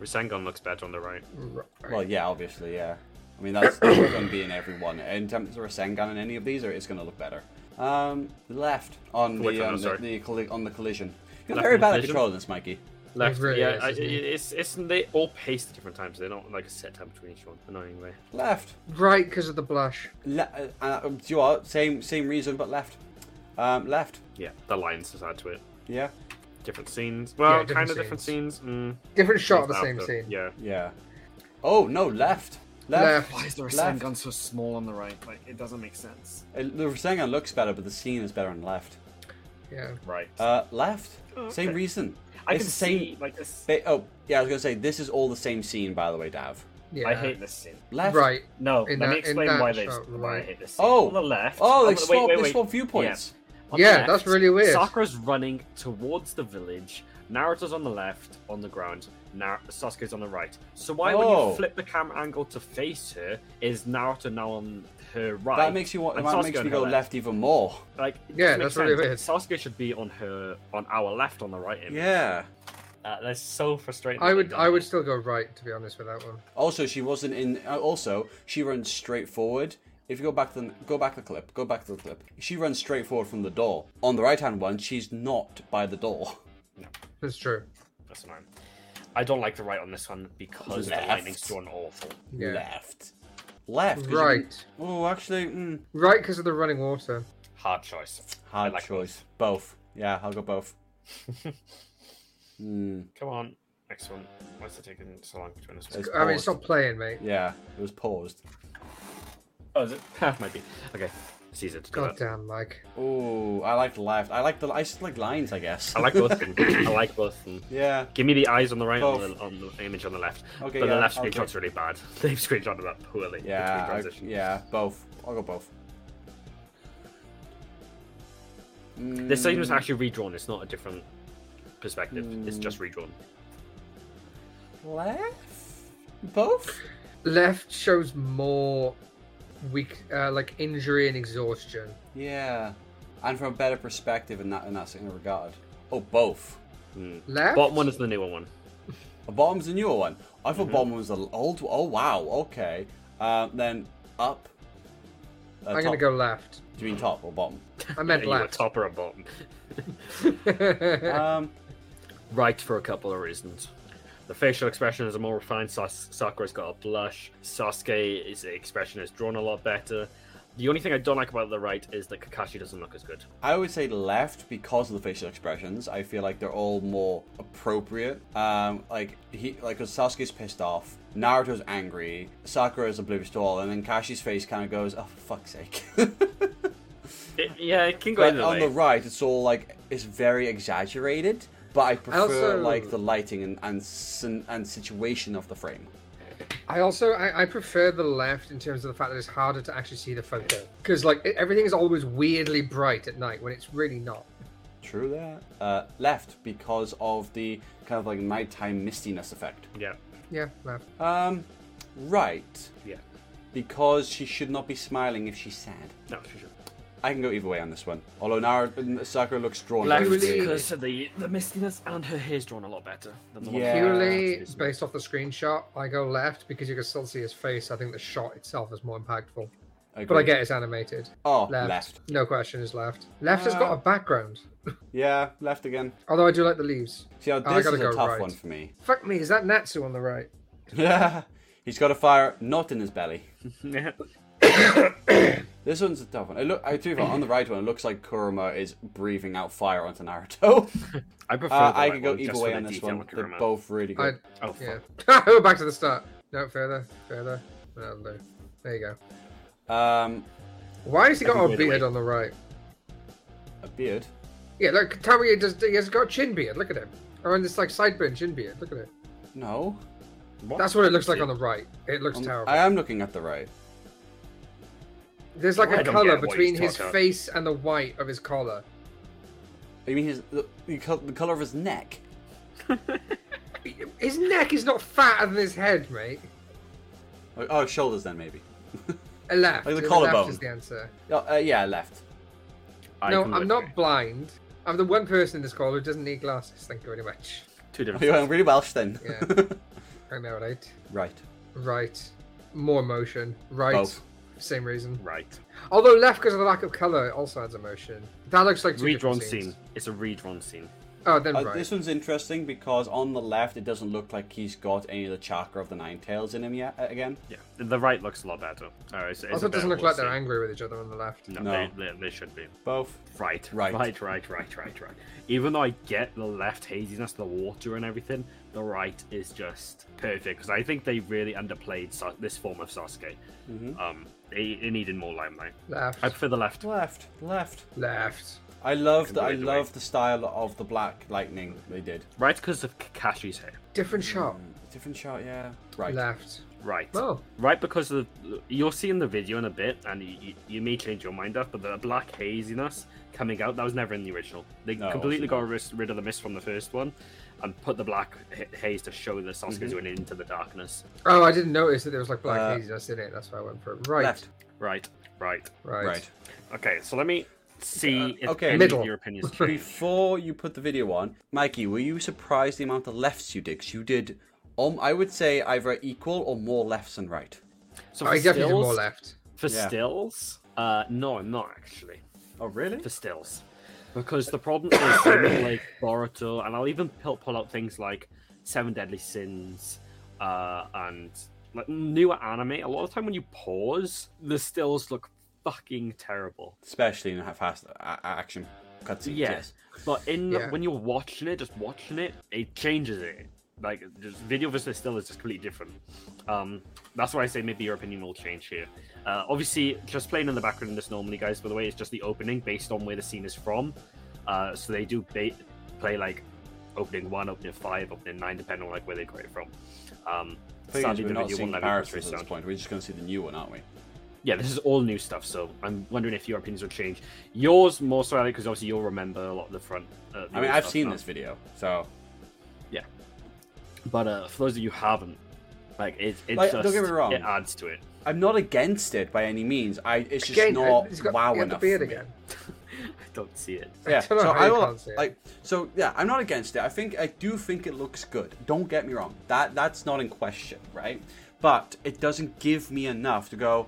Rasengan looks better on the right. Right. Well, yeah, obviously, yeah. I mean, that's going to be in every one. In terms of Rasengan in any of these, or it's going to look better. Um, left on the, one, um, the, the colli- on the collision. You're Left very on bad at collision? controlling this, Mikey. Left, really yeah, is, I, it? it's it's they all pace at different times. They don't like a set time between each one. Annoyingly. Left. Right because of the blush. Le- uh, uh, do you know what? Same same reason, but left. Um, left. Yeah, the lines just add to it. Yeah. Different scenes. Well, different kind of different scenes. Mm, Different shot of the same outfit. scene. Yeah. Yeah. Oh no, left. Left. Left. Why is the Left. Rasengan so small on the right? Like it doesn't make sense. Uh, the Rasengan looks better, but the scene is better on left. Yeah. Right. Uh, left. Oh, Same reason. I it's can the same- see like this. Ba- oh, yeah, I was gonna say this is all the same scene, by the way, Dav. Yeah. I hate this scene. Left. Right. No, In let me that- in explain why they shot, why I hate this scene. Oh. on the left. Oh, they wait, swap. wait, they wait. swap viewpoints. On the Yeah, left, that's really weird. Sakura's running towards the village. Naruto's on the left, on the ground. Nar- Sasuke's on the right. So why, when Oh. you flip the camera angle to face her, is Naruto now on her right? That makes you want. That Sasuke makes me go left even more. Like, Yeah, doesn't that's really sense. Sasuke should be on her, on our left, on the right. Image. Yeah. uh, that's so frustrating. I would I would still go right to be honest with that one. Also, she wasn't in. Uh, also, she runs straight forward. If you go back to the, go back the clip, go back to the clip. She runs straight forward from the door. On the right hand one, she's not by the door. No, that's true. That's annoying. I don't like the right on this one because Left. the lightning's drawn awful. Yeah. Left. Left. 'cause you- Right. Oh, actually, mm, Right because of the running water. Hard choice. hard like choice. Both. Yeah, I'll go both. Hmm. Come on, next one. Why's it taking so long between this one? It's I mean, it's not playing, mate. Yeah, it was paused. Oh, is it? Might be. Okay. Caesar to do God damn, Mike. Oh, I like the left. I like the. I just like lines, I guess. I like both. of them. I like both. of them. yeah. Give me the eyes on the right, on the, on the image on the left. Okay, but yeah, the left I'll screenshot's go- really bad. They've screenshotted that poorly. Yeah. I, yeah. Both. I'll go both. This scene was Mm, actually redrawn. It's not a different perspective. It's just Hmm. redrawn. left. Both. Left shows more weak, uh, like injury and exhaustion. Yeah. And from a better perspective in that in that same regard. Oh, both. Mm. Left. Bottom one is the newer one. A bottom's the newer one. I thought Mhm. bottom was the old. Oh wow. Okay. Um, then up. Uh, I'm gonna go left. Do you mean top or bottom? I meant you were left. top or a bottom. um, Right for a couple of reasons. The facial expression is a more refined. Sas- Sakura's got a blush. Sasuke, his expression is drawn a lot better. The only thing I don't like about the right is that Kakashi doesn't look as good. I would say left because of the facial expressions. I feel like they're all more appropriate. Um, like he, like 'cause Sasuke's pissed off, Naruto's angry, Sakura is oblivious to all, and then Kashi's face kind of goes, "Oh, for fuck's sake." It, yeah, it can go but on way. the right, it's all like it's very exaggerated. But I prefer also- like the lighting and and and situation of the frame. I also I, I prefer the left in terms of the fact that it's harder to actually see the photo because like everything is always weirdly bright at night when it's really not. True that. Uh, left because of the kind of like nighttime mistiness effect. Yeah, Yeah, left. Um, right. yeah. Because she should not be smiling if she's sad. No, for sure. I can go either way on this one. Although Naruto, Sakura looks drawn. Left Really? because of the the mistiness and her hair's drawn a lot better than the one. Purely It's- based off the screenshot, I go left because you can still see his face. I think the shot itself is more impactful. But I get it's animated. Oh, Left. left. No question is left. Left has got Uh, a background. Yeah, left again. Although I do like the leaves. See, now Oh, I this gotta is a go tough right. one for me. Fuck me, is that Natsu on the right? Yeah, he's got a fire not in his belly. Yeah. This one's a tough one. It look, I do on the right one. It looks like Kurama is breathing out fire onto Naruto. I prefer. Uh, the I could go either way on this one. with They're both really I, good. Oh, yeah. We're back to the start. No, further, further. That'll do. There you go. Um, Why has he got a beard on the right? a beard. Yeah, look, tell me he, does, he has got a chin beard. Look at him. Or in this like sideburn chin beard. Look at it. No, What? That's what it looks like on the right. It looks Um, terrible. I am looking at the right. There's like I a don't color between his talking about. face and the white of his collar. You mean his the, the color of his neck? His neck is not fatter than his head, mate. Oh, oh, shoulders then maybe. A left. Like the A collarbone. Is the answer. Oh, uh, yeah, left. I no, I'm not with blind. I'm the one person in this call who doesn't need glasses. Thank you very much. Two different. You're things. really Welsh then. Yeah. I know, right? right. Right. More emotion. Right. Both. Same reason. Right. Although left because of the lack of color it also adds emotion. That looks like two Redrawn scene. It's a redrawn scene. Oh, then Uh, right. This one's interesting because on the left it doesn't look like he's got any of the chakra of the Nine Tails in him yet. uh, Again, Yeah. The right looks a lot better. Uh, it's, it's also, it doesn't look like scene. they're angry with each other on the left. No, No. They, they, they should be. both. Right, Right. right, right, right, right, right. Even though I get the left haziness, the water and everything, the right is just perfect because I think they really underplayed Sa- this form of Sasuke. Mhm. Um, it, it needed more limelight. Left. I prefer the left. Left, left. Left. I love Can the I either love way. the style of the black lightning they did. Right because of Kakashi's hair. Different shot. Mm, Different shot, yeah. Right. Left. Right. Oh. Right because of you'll see in the video in a bit, and you, you, you may change your mind up, but the black haziness coming out that was never in the original. They No, completely got ris- rid of the mist from the first one, and put the black haze to show that Sasuke's Mhm. going into the darkness. Oh, I didn't notice that there was like black Uh, haziness in it. That's why I went for it. Right. Left. Right. Right. Right. Right. Okay. So let me see Uh, if okay. any Middle. of your opinions change. Before you put the video on, Mikey, were you surprised the amount of lefts you did? 'Cause you did, um, I would say either equal or more lefts than right. So I for definitely did stills, more left. for Yeah. stills, uh, no, I'm not actually. Oh, really? for stills. Because the problem is something like Boruto, and I'll even pull, pull out things like Seven Deadly Sins uh, and like newer anime. A lot of the time when you pause, the stills look fucking terrible. Especially in a fast a- a- action cutscenes. Yeah. Yes. But in Yeah. when you're watching it, just watching it, it changes it. like just video versus still is just completely different. Um, that's why I say maybe your opinion will change here. Uh, obviously, just playing in the background in this normally, guys. By the way, it's just the opening based on where the scene is from. Uh, so they do ba- play like opening one, opening five, opening nine, depending on like where they got it from. Um, sadly, we're the not video seeing won't comparisons at this sound. point. We're just going to see the new one, aren't we? Yeah, this is all new stuff, so I'm wondering if your opinions will change. Yours more so because obviously you'll remember a lot of the front. Uh, the I mean, old I've stuff seen now. this video, so Yeah. But uh, for those of you who haven't, like it, it Like, just don't get me wrong. it adds to it. I'm not against it by any means. I it's just Again, not he's got, wow he had the enough. beard again. I don't see it. Yeah, don't so I will see it. like so yeah, I'm not against it. I think I do think it looks good. Don't get me wrong. That that's not in question, right? But it doesn't give me enough to go,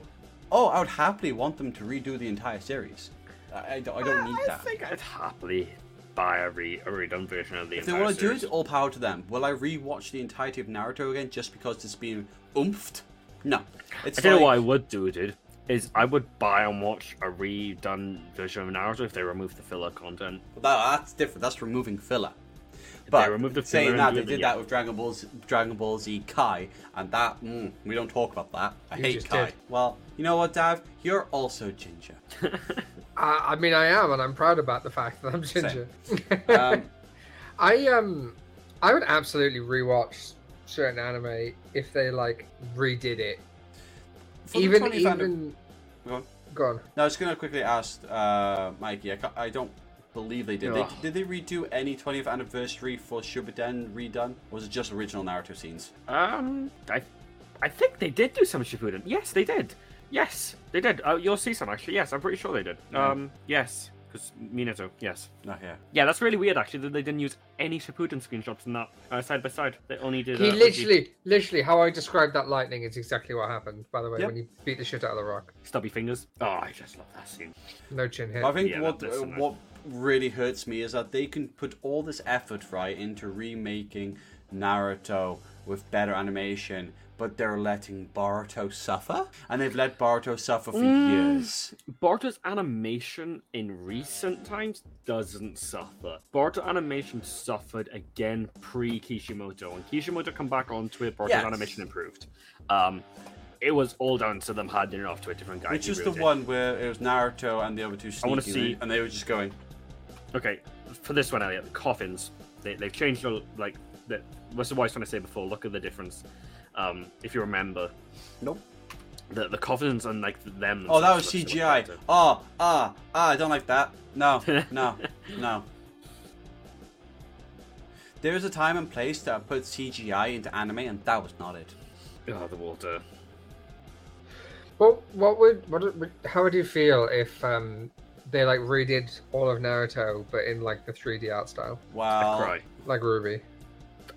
"Oh, I would happily want them to redo the entire series." I, I don't, I don't uh, need I that. think I'd happily buy a, re- a redone version of the If they entire want to do it, all power to them. Will I rewatch the entirety of Naruto again just because it's been oomphed? No. It's I tell you like- what I would do, dude. Is I would buy and watch a redone version of Naruto if they remove the filler content. That, that's different. That's removing filler. they But remove the saying that, they did yeah. that with Dragon Ball Z, Dragon Ball Z Kai, and that mm, we don't talk about that. I You hate just Kai. did. Well, you know what, Dav? You're also ginger. I, I mean, I am, and I'm proud about the fact that I'm ginger. Um, I um, I would absolutely rewatch certain anime if they like redid it. for the even 20th even anni- Go on. go on. No, I was gonna quickly ask uh, Mikey. I, I don't believe they did. They, did they redo any 20th anniversary for Shippuden redone? Or was it just original narrative scenes? Um, I, I think they did do some Shippuden. Yes, they did. Yes, they did. Uh, you'll see some actually. Yes, I'm pretty sure they did. Yeah. Um, yes, because Minato. Yes. No, yeah. Yeah, that's really weird actually that they didn't use any Shippuden screenshots in that uh, side by side. They only did. He uh, literally, literally, how I described that lightning is exactly what happened. By the way, Yep. when he beat the shit out of the rock, stubby fingers. Oh, I just love that scene. no chin hit. I think Yeah, what uh, what really hurts me is that they can put all this effort right into remaking Naruto with better animation, but they're letting Boruto suffer, and they've let Boruto suffer for Mm. years. Boruto's animation in recent times doesn't suffer. Boruto animation suffered again pre Kishimoto. When Kishimoto come back onto it, Boruto's Yes. animation improved. Um, it was all down to them handing it off to a different guy. Which who is the it. one where it was Naruto and the other two I wanna see- and they were just going, Okay, for this one, Elliot, the coffins. They, they've changed the like. The, what's what I was trying to say before? Look at the difference. Um, if you remember, "Nope." the the coffins and like them. Oh, that was themselves look so CGI. much. Oh, ah, ah, I don't like that. No, no, no. There is a time and place that put CGI into anime, and that was not it. Oh, the water. What what would what would, how would you feel if um they like redid all of Naruto but in like the 3D art style, Wow. I'd cry. like RWBY?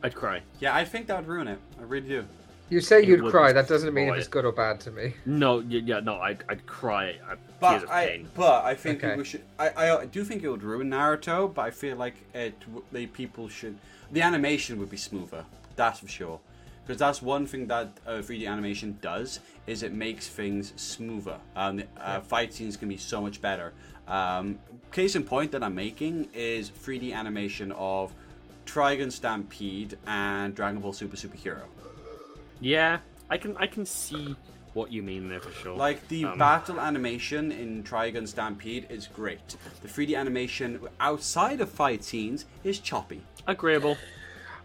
I'd cry. yeah, I think that would ruin it. I really do. You say It you'd cry. That doesn't mean if it's good or bad to me. No, yeah, no, I'd, I'd cry. I'd, tears But of I, pain. but I think Okay. we should. I, I do think it would ruin Naruto, but I feel like it. The people should. The animation would be smoother. That's for sure. Because that's one thing that uh, 3D animation does is it makes things smoother. Um, uh, fight scenes can be so much better. Um, case in point that I'm making is 3D animation of Trigun Stampede and Dragon Ball Super Superhero. Yeah, I can I can see what you mean there for sure. Like the Um, battle animation in Trigun Stampede is great. The 3D animation outside of fight scenes is choppy. agreeable.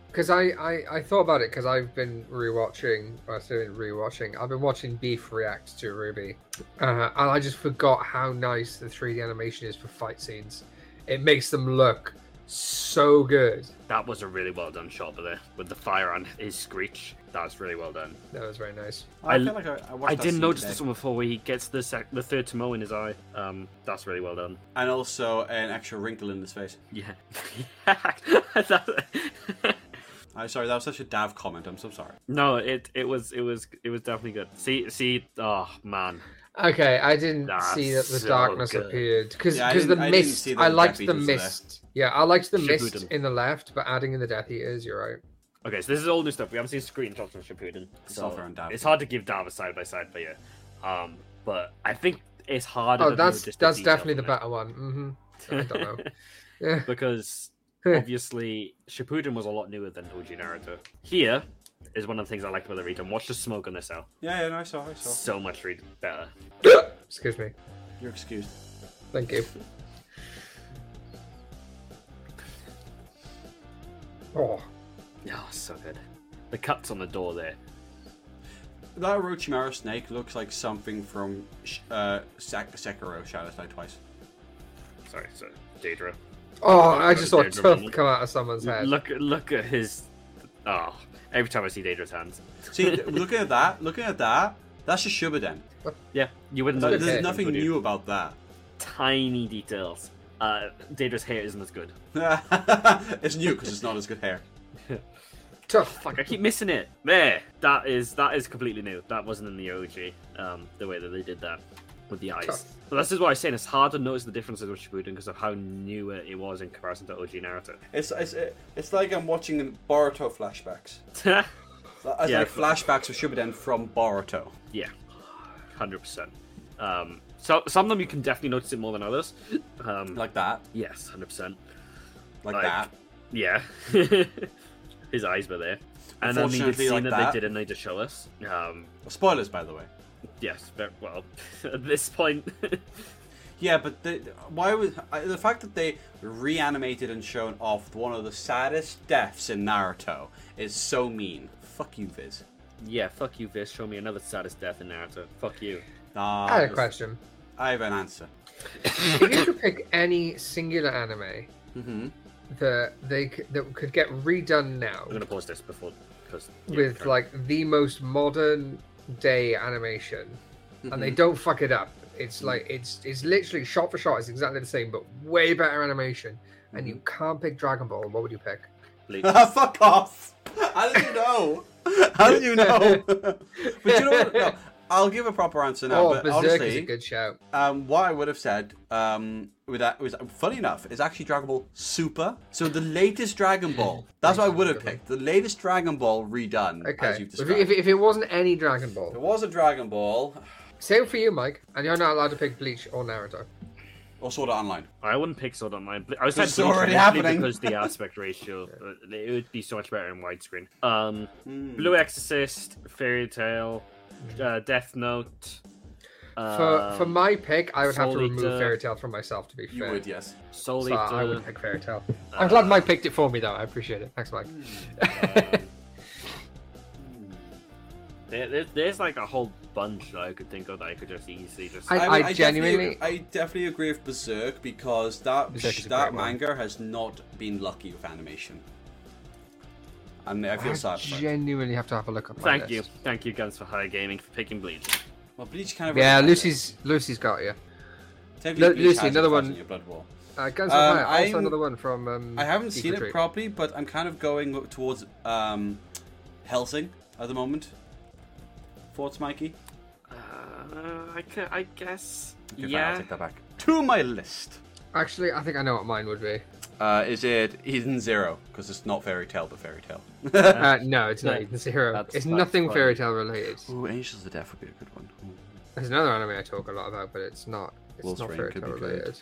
Because I, I, I thought about it because I've been rewatching, well, I say rewatching, I've been watching Beef react to RWBY. Uh, and I just forgot how nice the 3D animation is for fight scenes. It makes them look so good. That was a really well done shot with the with the fire and his screech. That was really well done. That was very nice. I, I- feel like I, I, I didn't notice today. this one before where he gets the sec- the third Tomo in his eye. Um, that's really well done. And also an extra wrinkle in his face. Yeah. That- I'm sorry, that was such a Dav comment. I'm so sorry. no, it it was it was it was definitely good. See see, oh man, Okay, I didn't That's see that the so darkness good. appeared because Yeah, I the I mist. I liked the Eaters there. mist. Yeah, I liked the mist in the left, but adding in the Death Eaters, you're right. Okay, so this is all new stuff. We haven't seen screenshots from Shippuden, It's so not fair Dav. it's hard to give Dav a side by side, but yeah. Um, but I think it's harder. Oh, to do that's just that's definitely the from it. better one. hmm I don't know. Yeah. because obviously Shippuden was a lot newer than OG Naruto. Here is one of the things I liked about the read. And watch the smoke on this out. Yeah, yeah, no, I saw, I saw. So much read better. Excuse me. You're excused. Thank you. Oh, Oh, so good. The cuts on the door there. That Orochimaru snake looks like something from Sh- uh, Sek- Sekiro Shadows Die Twice. Sorry, so Deidara. oh! I just saw a tooth come out of someone's head. Look, look at his. Oh, every time I see Deidara's hands. See, looking at that, looking at that, that's just Shippuden. Yeah, you wouldn't. Know. There's Okay. nothing would you? new about that. Tiny details. Uh, Deidara's hair isn't as good. it's new because it's not as good hair. Tough. Fuck, I keep missing it. There, that is that is completely new. That wasn't in the OG. Um, the way that they did that with the eyes. Tough. But this is what I'm saying. It's hard to notice the differences with Shippuden because of how new it was in comparison to OG Naruto. It's it's it's like I'm watching Boruto flashbacks. It's Yeah. like flashbacks of Shippuden from Boruto. yeah, hundred percent. Um, so some of them you can definitely notice it more than others. Um, Like that, yes, hundred percent. like, Like- that. Yeah, his eyes were there. And then the Unfortunately, scene like that, that. they didn't need to show us. Um, Spoilers, by the way. yes, very well. At this point, Yeah, but the, why was I- the fact that they reanimated and shown off one of the saddest deaths in Naruto is so mean. Fuck you, Viz. yeah, fuck you, Viz. Show me another saddest death in Naruto. Fuck you. Nah, I had a question. I have an answer. if you could pick any singular anime hmm that they c- that could get redone now I'm gonna pause this before because yeah, with sorry. like the most modern day animation, and Mm-hmm. they don't fuck it up. It's like it's it's literally shot for shot. It's exactly the same, but way better animation. And you Mm-hmm. can't pick Dragon Ball. What would you pick? Bleach. Fuck off! How did you know? How did you know? but you know what? No, I'll give a proper answer now. oh, but Berserk is a good shout. um, what I would have said um, with that was funny enough is actually Dragon Ball Super. So the latest Dragon Ball. That's what I would have picked. The latest Dragon Ball redone. As Okay, you've if, described. if, if it wasn't any Dragon There it was a Dragon Ball same for you, Mike. And you're not allowed to pick Bleach or Naruto. or Sword Art Online. I wouldn't pick Sword Online. I was saying It's already happening. because the aspect ratio. uh, It would be so much better in widescreen. Um, Hmm. Blue Exorcist, Fairy Tail, uh, Death Note. For um, for my pick, I would have to remove Eater. Fairy Tail from myself. To be fair, You fair, would, yes. Soul so I would pick Fairy Tail. I'm glad Mike picked it for me, though. I appreciate it. Thanks, Mike. There, there- there's like a whole bunch that I could think of that I could just easily just. I- would- definitely- genuinely- I definitely agree with Berserk because that Berserk that great one. manga has not been lucky with animation, and I feel I sad. for genuinely have to have a look at my Thank list. you, thank you, Guns for Hire Gaming, for picking Bleach. Well, Bleach kind of Yeah, reflects it. Lucy's Lucy's got you. Technically, Lu- Bleach Lucy, another one- Your Blood War. Uh, Guns Um, Fire, also I'm- another one from. Um, I haven't Geek seen it Retreat. properly, but I'm kind of going towards um, Hellsing at the moment. Thoughts, Mikey? Uh, I, ca- I guess. Okay, fine, I'll yeah. take that back. To my list. Actually, I think I know what mine would be. Uh, is it Eden Zero? Because it's not Fairy Tail, but Fairy Tail. Uh, no, it's not No, Eden Zero. that's- It's that's nothing fine. fairy tale related. Ooh, Angels of Death would be a good one. Ooh. There's another anime I talk a lot about, but it's not. It's Wolf's not Rain fairy could tale be good. related.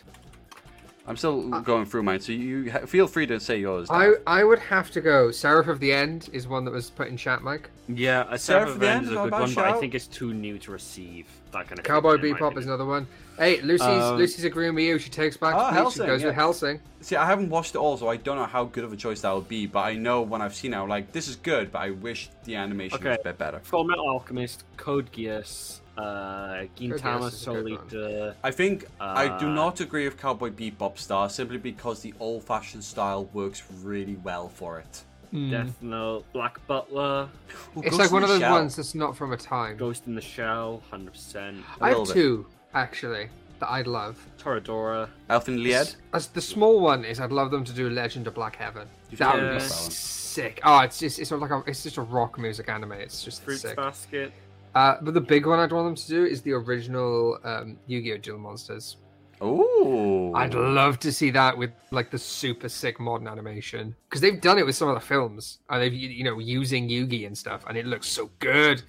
I'm still going through mine, so you ha- feel free to say yours. I Dan. I would have to go. Seraph of the End is one that was put in chat, Mike. Yeah, a Seraph Seraph of the End End is is a not good bad one, but I shout. think it's too new to receive that kind of. Cowboy treatment, in Bebop is another one. Hey, Lucy's Um, Lucy's agreeing with you. She takes back Bleach Hellsing, and goes yeah. with Hellsing. See, I haven't watched it all, so I don't know how good of a choice that would be. But I know when I've seen it, I'm like, this is good, but I wish the animation was a bit better. Full Metal Alchemist, Code Geass, uh, Gintama, Geass is a good one. Solita. I think I do Uh, not agree with Cowboy Bebop Star simply because the old-fashioned style works really well for it. Death Note, Black Butler, Ooh, It's Ghost like one of those Shell. ones that's not from a time. Ghost in the Shell, 100%. I have little bit. Two actually that I'd love. Toradora. Elfen Lied. As the small one is, I'd love them to do Legend of Black Heaven. You've That would be about sick. Oh, it's just it's like a it's just a rock music anime. It's just Fruits sick. Basket. Uh, but the big one I'd want them to do is the original um, Yu-Gi-Oh! Duel Monsters. Ooh. I'd love to see that with like the super sick modern animation because they've done it with some of the films and they've you know using Yugi and stuff and it looks so good.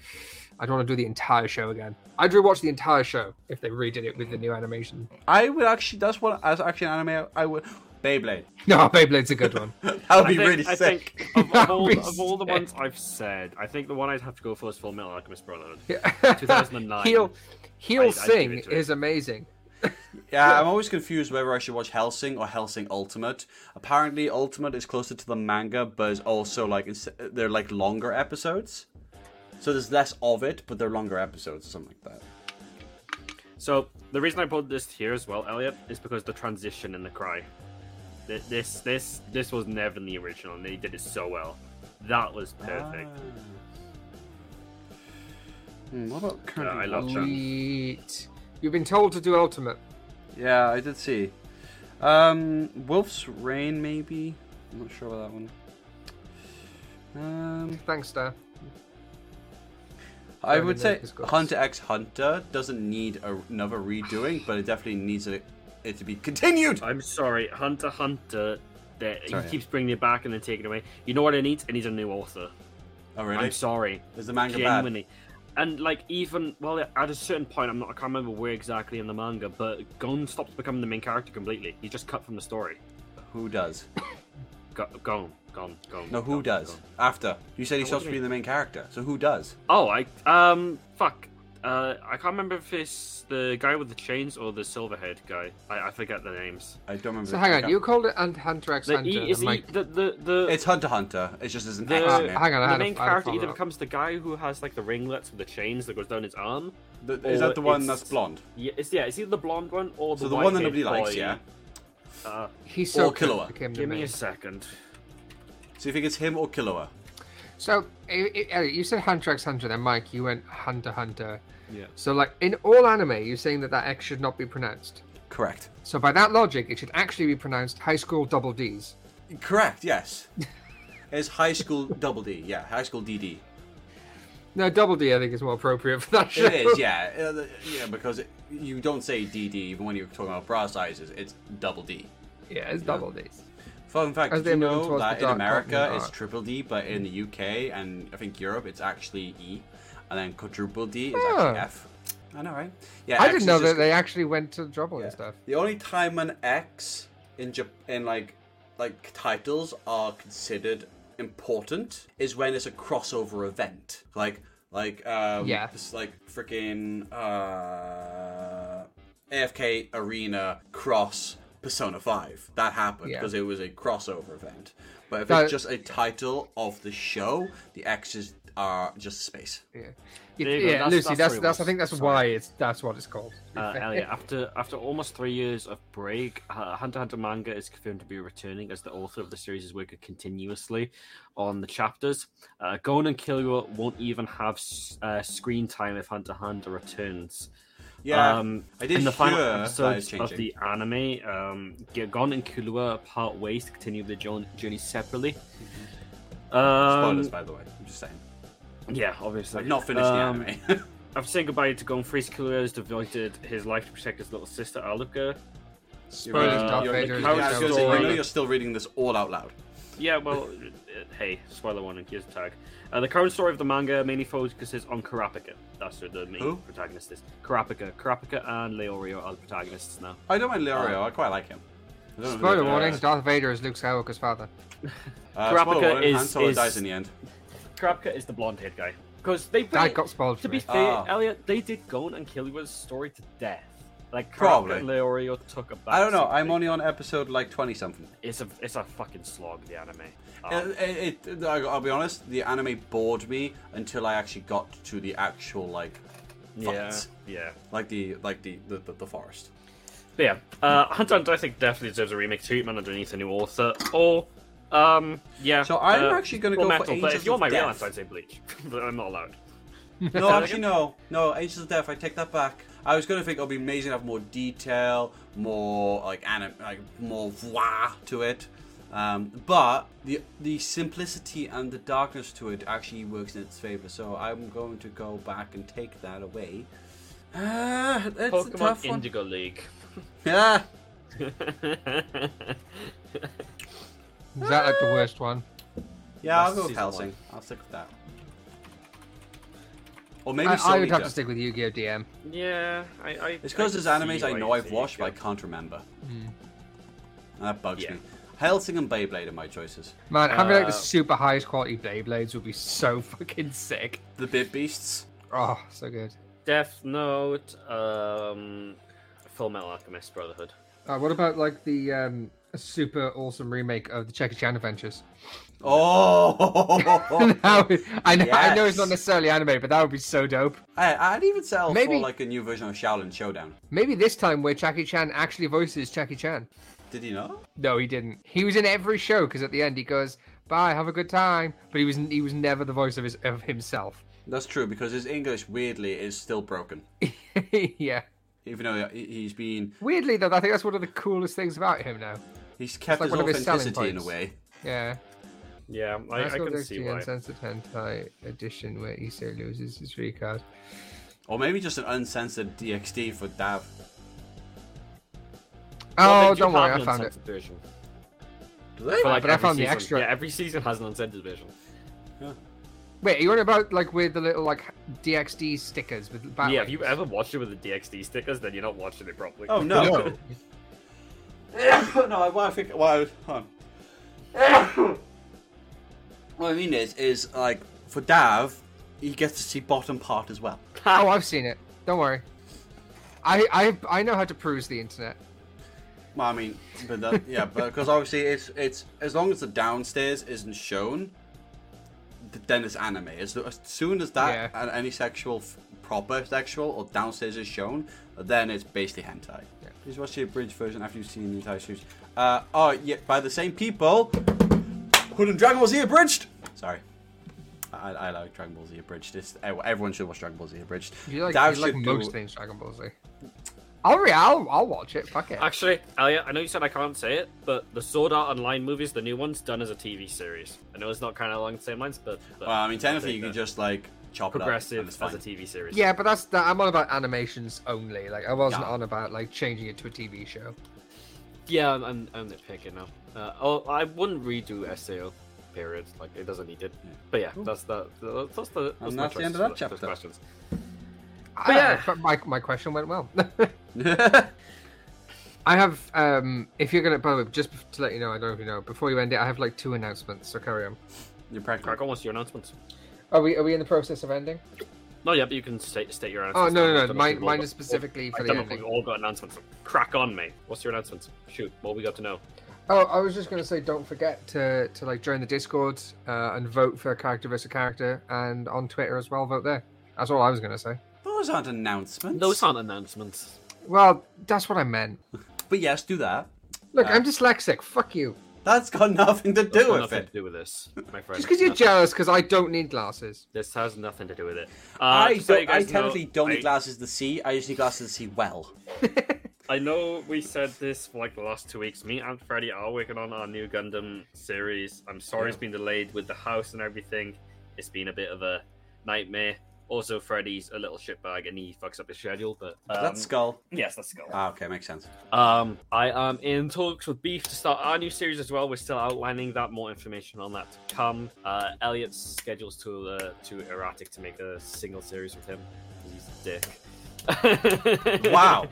I'd want to do the entire show again. I'd rewatch the entire show if they redid it with the new animation. I would actually. That's what as actually an anime. I would. Beyblade. No, Beyblade's a good one. That would be think, really I sick. think of, of, all, be of all the sick. ones I've said, I think the one I'd have to go for is Full Metal Alchemist Brotherhood. Yeah. 2009. He'll I'd- he'll I'd give sing it to it. is amazing. Yeah, I'm always confused whether I should watch Hellsing or Hellsing Ultimate. Apparently, Ultimate is closer to the manga, but is also like they're like longer episodes. So there's less of it, but they're longer episodes or something like that. So the reason I put this here as well, Elliot, is because the transition in the cry. Th- This this this was never in the original, and they did it so well. That was perfect. Ah. Hmm, what about currently I love watching? that. Sweet. You've been told to do Ultimate. Yeah, I did see. Um, Wolf's Rain, maybe. I'm not sure about that one. Um, Thanks, Star. I would say Hunter x Hunter doesn't need a, another redoing, but it definitely needs it, it to be continued. I'm sorry, Hunter Hunter. That he keeps bringing it back and then taking it away. You know what it needs? It needs a new author. Oh, really? I'm sorry, Is the manga bad? genuinely. And like even well, at a certain point, I'm not. I can't remember where exactly in the manga, but Gon stops becoming the main character completely. He's just cut from the story. Who does? Go, Gon, Gon, Gon. No, who Gon, does? Gon. After you said he what stops do you being the main character, so who does? Oh, I um, fuck. Uh, I can't remember if it's the guy with the chains or the silver head guy. I, I forget the names. I don't remember. So the- hang on, you called it Hunt- Hunter x The Hunter. E is and he, Mike- the the the It's Hunter Hunter. It's just as an The- X Uh, hang on, I the main to, I had to character either up. becomes the guy who has like the ringlets with the chains that goes down his arm. The- Is that the one that's blonde? Yeah, it's yeah, it's either the blonde one or the So the one that white-haired nobody likes, boy. yeah. Uh, He's so or Killua. give me a second. So you think it's him or Killua? So, i- Elliot, you said Hunter x Hunter, then Mike, you went Hunter Hunter. Yeah. So, like, in all anime, you're saying that that X should not be pronounced. Correct. So, by that logic, it should actually be pronounced High School Double D's. Correct. Yes. it's High School Double D. Yeah, High School DD. No, Double D, I think, is more appropriate for that show. It is. Yeah. Uh, yeah, because it, you don't say DD even when you're talking about bra sizes. It's Double D. Yeah, it's Double D's. Fun fact: As Did you know that in America it's triple D, but in the UK and I think Europe it's actually E, and then quadruple D is Oh. actually F. I know, right? Yeah. I X didn't know just- that they actually went to trouble Yeah. and stuff. The only time an X in Jap- in like like titles are considered important is when it's a crossover event. Like like um Yeah. it's like freaking uh AFK Arena cross Persona 5. That happened Yeah. because it was a crossover event. But if That- it's just a title of the show, the X's are just space. Yeah, There you go, yeah that's- Lucy, that's that's that's, I think that's Sorry. why it's that's what it's called. Uh, Elliot, after after almost three years of break, uh, Hunter Hunter manga is confirmed to be returning as the author of the series is working continuously on the chapters. Uh, Gon and Killua won't even have uh, screen time if Hunter x Hunter returns. Yeah. um, I did in the final hear that it's episodes of the anime, um, G- Gon and Killua part ways to continue their journey separately. Spoilers Um, by the way. I'm just saying. yeah, obviously. I've not finished Um, the anime. After saying goodbye to Gon, Freeze Killua has devoted his life to protect his little sister Alluka. Spoilers, Uh, Darth you're- Vader is I was How's gonna the say, I know you're still reading this all out loud. Yeah, well, uh, hey, spoiler warning, here's the tag. Uh, the current story of the manga mainly focuses on Kurapika. That's who the main Who? protagonist is. Kurapika. Kurapika and Leorio are the protagonists now. I don't mind Leorio. Um, I quite like him. I don't know who Spoiler that warning. Darth Vader is Luke Skywalker's father. Uh, Kurapika spoiler warning, is- Han Solo is- dies in the end. Kurapika is the blonde-haired guy. Because they That really, got spoiled to be me. fair, Ah. Elliot, they did Gon and Killua's story to death. Like Probably. and Leorio took a back I don't know. I'm only on episode like 20 something. It's a it's a fucking slog. The anime. Uh, Um, It, it, I- I'll be honest. The anime bored me until I actually got to the actual like yeah, fights, yeah. like the like the the, the, the forest. But yeah, uh, Hunter x Hunter I think definitely deserves a remake treatment underneath a new author. Or, um, yeah. So I'm uh, actually gonna Full go for Metal, But Angels if you want my real Death. answer, I'd say Bleach. but I'm not allowed. No, actually, no, no. Angels of Death. I take that back. I was gonna think it'll be amazing to have more detail, more like anim, like more voix to it. Um, but the the simplicity and the darkness to it actually works in its favor. So I'm going to go back and take that away. Uh, it's a tough one. Indigo League. Yeah. Is that like the worst one? Yeah, I'll That's go with season Hellsing. one. I'll stick with that. Or maybe I, Soul I would have to stick with Yu-Gi-Oh! DM. yeah, I. I It's because there's can animes I know I've watched, but I can't remember. And that bugs Yeah. me. Hellsing and Beyblade are my choices. Man, having like Uh, the super highest quality Beyblades would be so fucking sick. The Bit Beasts. Oh, so good. Death Note, um, Full Metal Alchemist Brotherhood. Uh, what about like the um, super awesome remake of the Jackie Chan Adventures? Oh! Would- I know, I know it's not necessarily anime, but that would be so dope. I, I'd even sell Maybe- for like a new version of Xiaolin Showdown. Maybe this time where Jackie Chan actually voices Jackie Chan. Did he not? No, he didn't. He was in every show because at the end he goes, "Bye, have a good time," but he was he was never the voice of his of himself. That's true because his English weirdly is still broken, yeah. even though he- he's been Weirdly though, I think that's one of the coolest things about him now. he's kept like his of his authenticity in a way. Yeah. Yeah, I, I National can see Dixie why. Uncensored Hentai edition where Issei loses his free card. Or maybe just an uncensored DXD for Dav. Oh, they do don't worry, I found it. Version. Do they? For, like, but I every found the extra. Yeah, every season has an uncensored version. Wait, you on about like with the little like DXD stickers with bat yeah, if you ever watched it with the DXD stickers, then you're not watching it properly. Oh no! No. no, what I think, what I, hold on. What I mean is, is like for Dav, he gets to see bottom part as well. oh, I've seen it. Don't worry. I I I know how to peruse the internet. Well, I mean, but that, yeah, but because obviously it's it's as long as the downstairs isn't shown, th- then it's anime. As, as soon as that Yeah. and any sexual, proper sexual or downstairs is shown, then it's basically hentai. Yeah. Please watch the abridged version after you've seen the entire series. Uh, oh, yeah, by the same people. Who did Dragon Ball Z abridged? Sorry. I, I like Dragon Ball Z abridged. It's, everyone should watch Dragon Ball Z abridged. You like, Dav you like should most do- things Dragon Ball Z. I'll, re- I'll I'll watch it. Fuck it. Actually, Elliot, I know you said I can't say it, but the Sword Art Online movies, the new ones, done as a TV series. I know it's not kind of along the same lines, but, but Well, I mean, technically, you take can just like chop progressive it up. as a it's fine. TV series. Yeah, but that's that. I'm on about animations only. Like I wasn't Yeah. on about like changing it to a TV show. Yeah, I'm, I'm, I'm nitpicking now. Uh, oh, I wouldn't redo SAO. Period. Like it doesn't need it. But yeah, that's the that's the that's And my that's the end of that for those chapter. Questions. But yeah. but my my question went well. I have um if you're gonna by the way, just to let you know, I don't know if you know, before you end it, I have like two announcements, so carry on. You're Crack pregnant. on, what's your announcements? Are we are we in the process of ending? No, yeah, but you can state state your Oh announcements. no no no, don't know if mine mine is specifically for I the don't know ending. we've all got announcements. Crack on, mate. What's your announcements? Shoot, what we got to know? Oh, I was just gonna say, don't forget to to like join the Discord uh, and vote for character versus character, and on Twitter as well. Vote there. That's all I was gonna say. Those aren't announcements. Those aren't announcements. Well, that's what I meant. But yes, do that. Look, Uh, I'm dyslexic. Fuck you. That's got nothing to do got with nothing it. to do with this, my friend. Just because you're Nothing. jealous, because I don't need glasses. This has nothing to do with it. Uh, I just so you don't. I guys know, technically don't I- need glasses to see. I just need glasses to see well. I know we said this for like the last two weeks. Me and Freddie are working on our new Gundam series. I'm sorry it's been delayed with the house and everything. It's been a bit of a nightmare. Also, Freddy's a little shitbag and he fucks up his schedule. But um, That's skull. yes, let's go. Ah, okay, makes sense. Um, I am in talks with Beef to start our new series as well. We're still outlining that. More information on that to come. Uh, Elliot's schedule's too uh, too erratic to make a single series with him. He's a dick. Wow.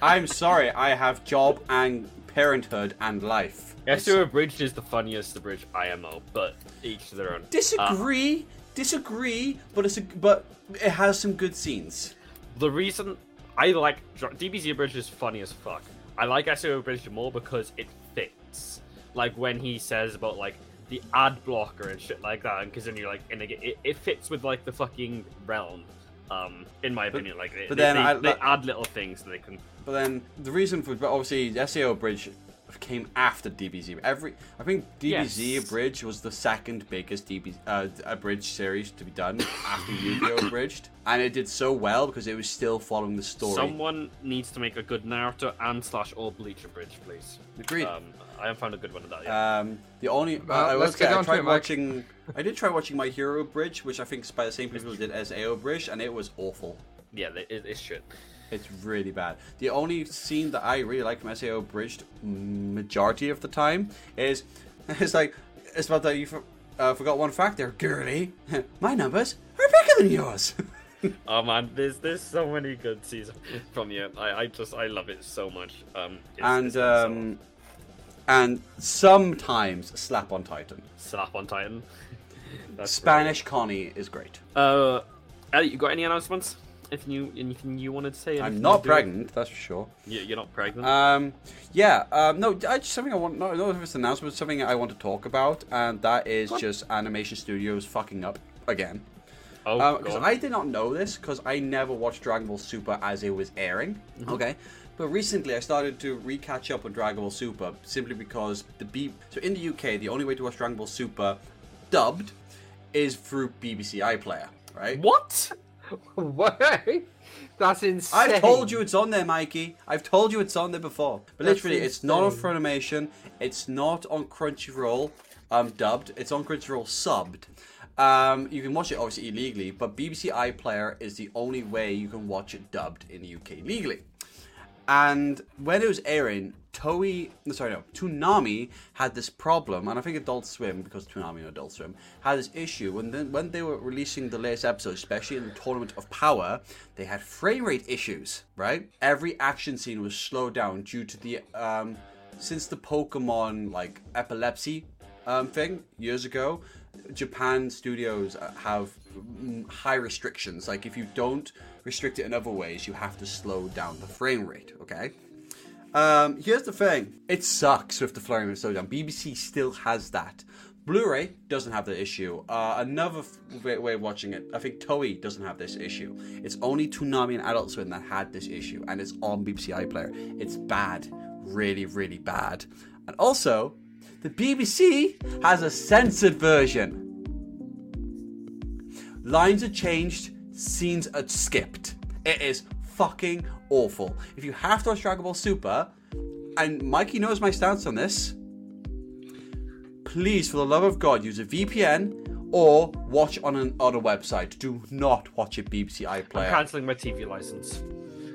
I'm sorry. I have job and parenthood and life. SAO Abridged is the funniest Abridged IMO, but each to their own. Disagree. Disagree. But it's a, but it has some good scenes. The reason I like DBZ Bridge is funny as fuck. I like SAO Bridge more because it fits. Like when he says about like the ad blocker and shit like that, because then you're like, and it, it fits with like the fucking realm. Um, in my opinion, like they, but they, then they, I- they add little things that they can. But then the reason for but obviously SAO Bridge came after DBZ. Every I think DBZ Yes. Bridge was the second biggest DB uh, abridged series to be done after Yu-Gi-Oh abridged, and it did so well because it was still following the story. Someone needs to make a good Naruto and slash or Bleach Abridged, please. Agreed. Um, I haven't found a good one of that yet. Um, the only Well, I, I let's get I on to tried it, watching. I did try watching My Hero Bridge, which I think is by the same people who did SAO Bridge, and it was awful. yeah, they- it, it's shit. It's really bad. The only scene that I really like from SAO Bridged majority of the time is it's like it's about that you for, uh, forgot one fact there, girly. My numbers are bigger than yours. oh man, there's there's so many good seasons from you. I, I just I love it so much. Um, it's, and it's so- um, and sometimes Slap on Titan. slap on Titan. Spanish Connie is great. great. Uh, Ellie, you got any announcements? Anything you anything you wanted to say? I'm not pregnant, that's for sure. Yeah, you're not pregnant. Um, yeah, um, no, I just something I want. No, no, if it's an announcement, something I want to talk about, and that is just Animation Studios fucking up again. oh, Because on. I did not know this because I never watched Dragon Ball Super as it was airing. Okay, but recently I started to re-catch up on Dragon Ball Super simply because the B. So in the UK, the only way to watch Dragon Ball Super dubbed is through BBC iPlayer. Right. what? what? That's insane. I've told you it's on there, Mikey. I've told you it's on there before. But That's literally, it's not on insane. Funimation. It's not on Crunchyroll um, dubbed. It's on Crunchyroll subbed. Um, you can watch it obviously illegally, but BBC iPlayer is the only way you can watch it dubbed in the UK legally. And when it was airing, Toei, sorry, no, Toonami had this problem, and I think Adult Swim, because Toonami and Adult Swim, had this issue when then when they were releasing the latest episodes, especially in the Tournament of Power, they had frame rate issues. Right, every action scene was slowed down due to the um, since the Pokemon like epilepsy um, thing years ago. Japan studios uh, have high restrictions. Like if you don't restrict it in other ways, you have to slow down the frame rate. Okay. Um, here's the thing: it sucks with the frame rate slowdown. BBC still has that. Blu-ray doesn't have the issue. Uh, another f- way of watching it, I think Toei doesn't have this issue. It's only Toonami and Adult Swim that had this issue, and it's on BBC iPlayer. It's bad, really, really bad. And also, the BBC has a censored version. Lines are changed, scenes are skipped. It is fucking awful. If you have to watch Dragon Ball Super, and Mikey knows my stance on this, please, for the love of God, use a VPN or watch on an on a website. Do not watch it BBC iPlayer. I'm cancelling my TV license.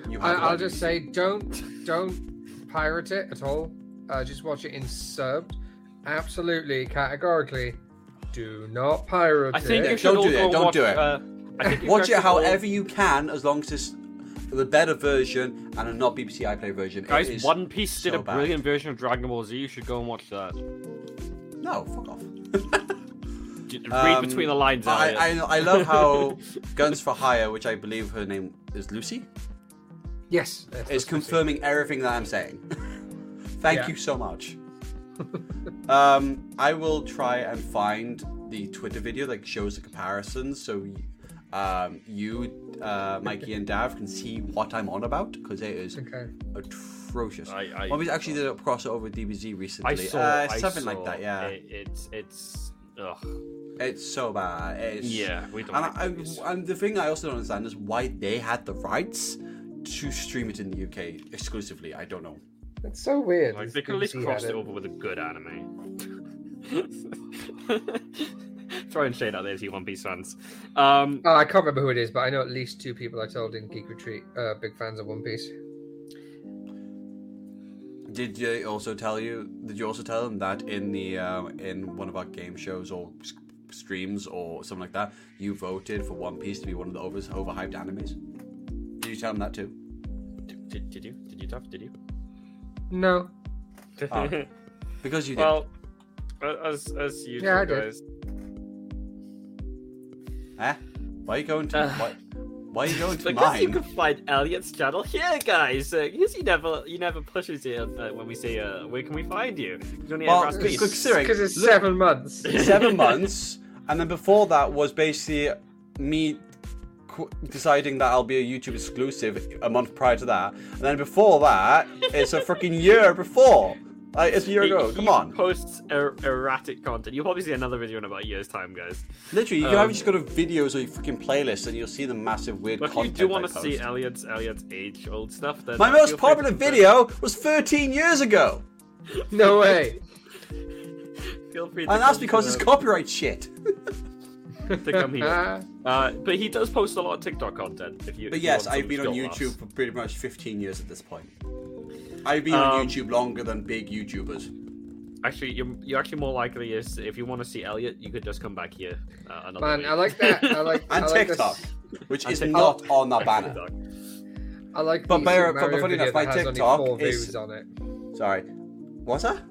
You I, have it I'll just say, don't don't pirate it at all. Uh, just watch it in subbed. Absolutely, categorically, do not pirate I think it. you should don't do all that, go don't watch, do it. Uh, I think Watch it should all- however you can, as long as it's the better version and a not BBC iPlayer version. It Guys, is One Piece did a bad. brilliant version of Dragon Ball Z. You should go and watch that. No, fuck off. Read Um, between the lines. I, I, I love how Guns for Hire, which I believe her name is Lucy, yes, yes, is that's confirming everything that I'm saying. Thank Yeah. you so much. um, I will try and find the Twitter video that shows the comparisons, so um, you, uh, Mikey, and Dav can see what I'm on about because it is Okay. atrocious. I- I- well, we actually did a crossover with DBZ recently. I saw uh, I something saw like that. Yeah, It, it's it's. Ugh. it's so bad. It's, Yeah, we don't. And, like I. I, and the thing I also don't understand is why they had the rights to stream it in the UK exclusively. I don't know. It's so weird. Like they could at least cross it over with a good anime. Throwing shade out there to you One Piece fans. Um, Oh, I can't remember who it is, but I know at least two people I told in Geek Retreat uh, big fans of One Piece. Did you also tell you? Did you also tell them that in the um, in one of our game shows or streams or something like that, you voted for One Piece to be one of the over overhyped animes? Did you tell them that too? did, did you? Did you, Duff? Did you? No. Ah. Because you did. well, as as usual, Yeah, I did. Guys. eh? Why are you going to? Uh, why, why are you going to Because you mine? can find Elliot's channel here, guys. Uh, because he never, he never pushes it uh, when we say, uh, "Where can we find you?" He's Well, ever asked me. good- considering- Because it's look- seven months. seven months, and then before that was basically me qu- deciding that I'll be a YouTube exclusive a month prior to that, and then before that, it's a freaking year before. Like, it's a year He- ago. he Come on. Posts er- erratic content. You'll probably see another video in about a year's time, guys. Literally, you can um, have just go to videos or your freaking playlist, and you'll see the massive weird But if you do want to see Elliot's Elliot's age old stuff, then My uh, most feel free popular to- video was 13 years ago, No way. Feel free to and that's because to, it's uh, copyright shit. to come here. Uh, but he does post a lot of TikTok content. If you, But if yes, want I've been on YouTube laughs. for pretty much 15 years at this point. I've been on Um, YouTube longer than big YouTubers. Actually, you're, you're actually more likely is if you want to see Elliot, you could just come back here. Uh, another Man, week. I like that. I like. And I like TikTok, This, which And is TikTok. not on that banner. I like. But the bear- but funny video enough, my that has only TikTok is- on it. Sorry. What's that?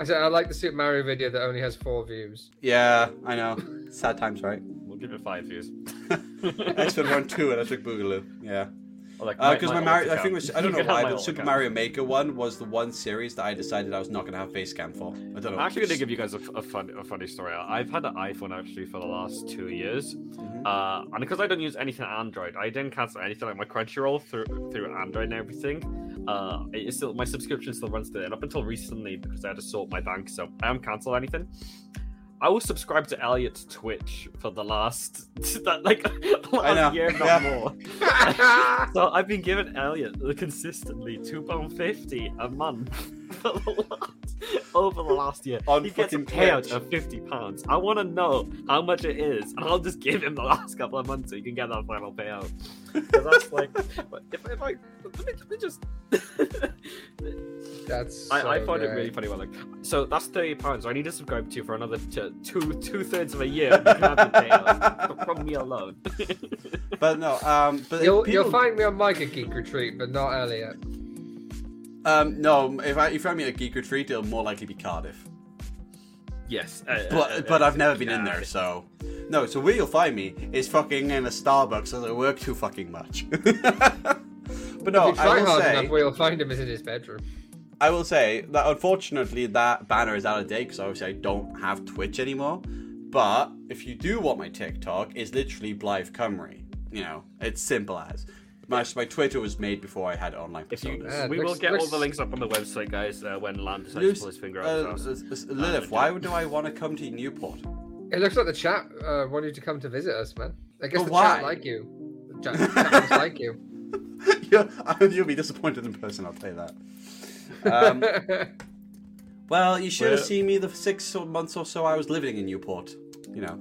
I said I like the Super Mario video that only has four views. Yeah, I know. Sad times, right? We'll give it five views. I spent around two Electric Boogaloo. Yeah. Or like Because Uh, my, old Mario, I think it was, I don't know why, my but Super account. Mario Maker one was the one series that I decided I was not going to have face cam for. I don't know. I'm actually going to give you guys a, a fun, a funny story. I've had an iPhone actually for the last two years, Mhm. uh, and because I don't use anything Android, I didn't cancel anything like my Crunchyroll through through Android and everything. Uh, it's still my subscription still runs there, and up until recently because I had to sort my bank, so I haven't cancelled anything. I was subscribed to Elliot's Twitch for the last that like last year, not more. So I've been giving Elliot consistently two pound fifty a month for the last, over the last year. On he gets a payout Twitch. of fifty pounds. I want to know how much it is, and I'll just give him the last couple of months so he can get that final payout. 'Cause that's like, if, if I let me, let me just. That's. I, I so find it really funny. Well, like, so that's thirty pounds. I need to subscribe to you for another t- two two thirds of a year. You can have the payout from me alone. But no, um, but You'll, people, you'll find me on Mike at Geek Retreat, but not Elliot. um, no, if I if you find me at Geek Retreat, it'll more likely be Cardiff. yes, uh, But uh, but uh, I've never been in there, so no. So where you'll find me is fucking in a Starbucks, as I work too fucking much. but no, if you I try will hard say, enough, where you'll find him is in his bedroom. I will say that unfortunately that banner is out of date because obviously I don't have Twitch anymore. But if you do want my TikTok, it's literally Blythe Cymru. You know, it's simple as. My, my Twitter was made before I had online If you, personas. Yeah, we looks- will get all the links up on the website, guys, uh, when Land decides Luce- to pull his finger out uh, his uh, uh, Lilith, why do I want to come to Newport? It looks like the chat uh, wanted you to come to visit us, man. I guess But the why? chat like you. The chat, the chat like you. yeah, you'll be disappointed in person. I'll tell you that. Um, well, you should have seen me the six months or so I was living in Newport. You know.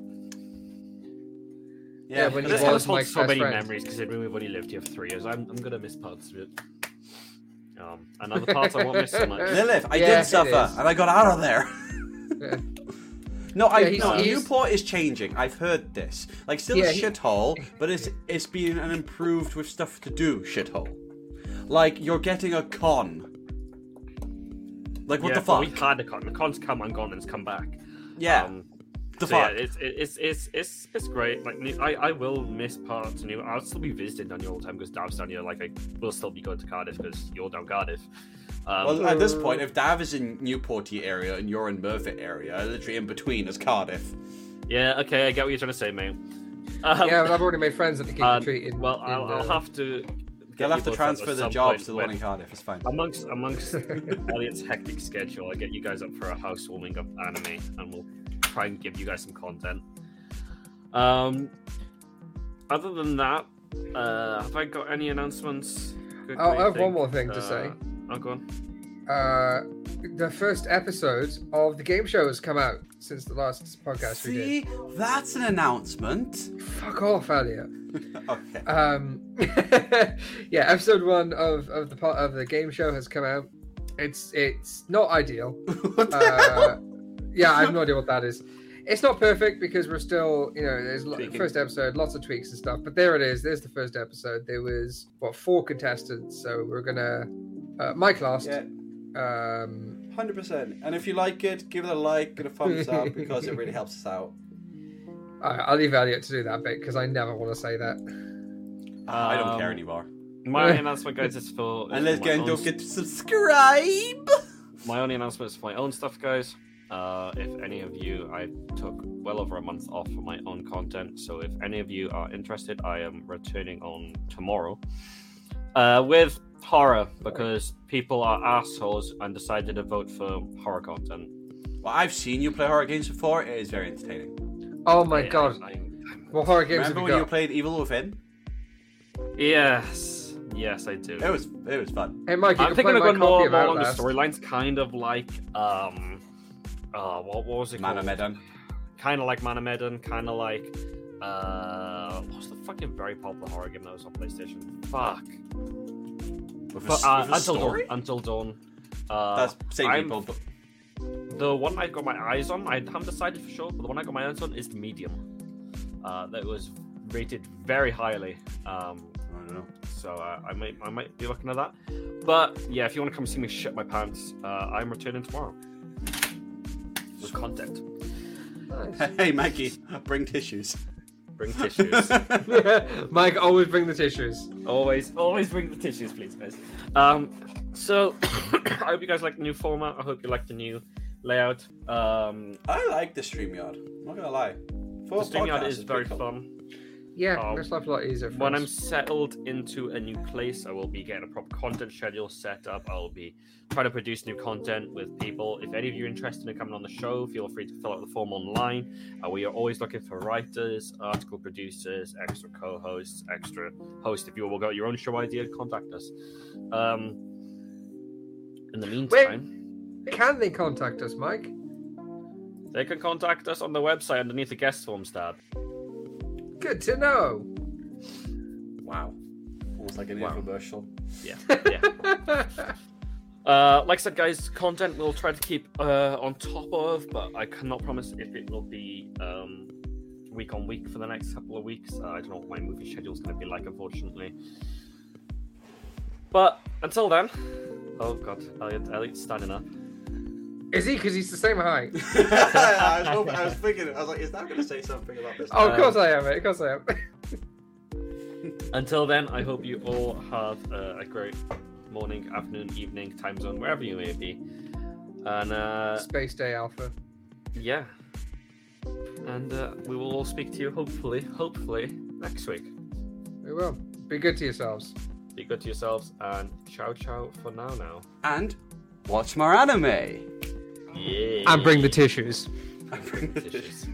Yeah, when This he has was hold so many friend. memories considering we've only lived here for three years. I'm, I'm gonna miss parts of it. Um, and other parts I won't miss so much. Lilith, I Yeah, did suffer, and I got out of there. Yeah. No, I Yeah, no, Newport is changing. I've heard this. Like, still Yeah, a he- shithole, but it's it's been an improved with stuff to do shithole. Like you're getting a con. Like what yeah, the fuck? We had a con. The con's come and gone and it's come back. yeah, Um, the so yeah, fuck. it's it's it's it's it's great. Like I I will miss parts of New. I'll still be visiting down your all the time because Dav's down here. Like I will still be going to Cardiff because you're down Cardiff. Um, well, at this point, if Dav is in Newporty area and you're in Merthyr area, literally in between is Cardiff. yeah, okay, I get what you're trying to say, mate. Um, yeah, but I've already made friends at the Geek uh, Retreat. In, well, I'll, I'll uh, have to. They'll have to both up at transfer the some jobs to the when- one in Cardiff. It's fine. amongst amongst Elliot's hectic schedule, I get you guys up for a housewarming of anime, and we'll try and give you guys some content. Um, other than that, uh, have I got any announcements? Good- Oh, I you have one more thing to Uh, say. Oh, go on. Uh, the first episode of the game show has come out since the last podcast we did. See, that's an announcement. Fuck off, Elliot. okay. Um, yeah, episode one of, of the part of the game show has come out. It's it's not ideal. Uh, yeah, I have no idea what that is. It's not perfect because we're still, you know, there's Tweaking. first episode, lots of tweaks and stuff. But there it is. There's the first episode. There was what four contestants, so we're gonna. Uh, Mike lost. Yeah, Um, hundred percent. And if you like it, give it a like and a thumbs up because it really helps us out. all right, I'll leave Elliot to do that bit because I never want to say that. I don't care Um, anymore. My only announcement, guys, is for. is And let's for get my don't own forget to subscribe. my only announcement is for my own stuff, guys. Uh, if any of you, I took well over a month off for my own content. So if any of you are interested, I am returning on tomorrow uh, with horror because people are assholes and decided to vote for horror content. Well, I've seen you play horror games before. It is very entertaining. Oh my I- god, I- I'm- what horror games Remember have when you you played Evil Within? yes, yes, I do. It was it was fun. Hey Mike, I'm thinking of going more, more along the Outlast. storylines, kind of like um, uh, what, what was it Man called? of Medan. kind of like Man of Medan, kind of like uh, what's the fucking very popular horror game that was on PlayStation? Fuck. With a, But, uh, with a Until story? Dawn. Until Dawn. Uh, That's same I'm- people, but the one I've got my eyes on, I haven't decided for sure, but the one I got my eyes on is medium. Uh, that was rated very highly. Um, I don't know. so uh, I might I might be looking at that. But yeah, if you want to come see me shit my pants, uh, I'm returning tomorrow with content. Nice. Hey, Mikey, bring tissues. Bring tissues. Mike, always bring the tissues. always, always bring the tissues, please, guys. Um, so I hope you guys like the new format. I hope you like the new layout. Um, I like the StreamYard. I'm not gonna lie. For a StreamYard podcast, is very cool. fun. Yeah, Um, makes life a lot easier. For When us. I'm settled into a new place, I will be getting a proper content schedule set up. I'll be trying to produce new content with people. If any of you are interested in coming on the show, feel free to fill out the form online. Uh, we are always looking for writers, article producers, extra co-hosts, extra hosts. If you will got your own show idea, contact us. Um, in the meantime, Can they contact us, Mike? they can contact us on the website underneath the guest forms tab. Good to know. Wow. Almost like an Wow. infomercial. Yeah, yeah. Uh, like I said, guys, content we'll try to keep uh, on top of, but I cannot promise if it will be um, week on week for the next couple of weeks. Uh, I don't know what my movie schedule is going to be like, unfortunately. But until then, oh god, Elliot, Elliot's standing up. Is he? Because he's the same height. I was hoping, I was thinking, I was like, is that gonna say something about this? Oh, of course I am. mate, Of course I am. Until then, I hope you all have uh, a great morning, afternoon, evening, time zone, wherever you may be. And uh, Space Day Alpha. yeah, and uh, we will all speak to you hopefully, hopefully next week. We will. Be good to yourselves. Be good to yourselves and ciao ciao for now. Now, And watch more anime. Yeah, And bring the tissues. I bring the Dishes.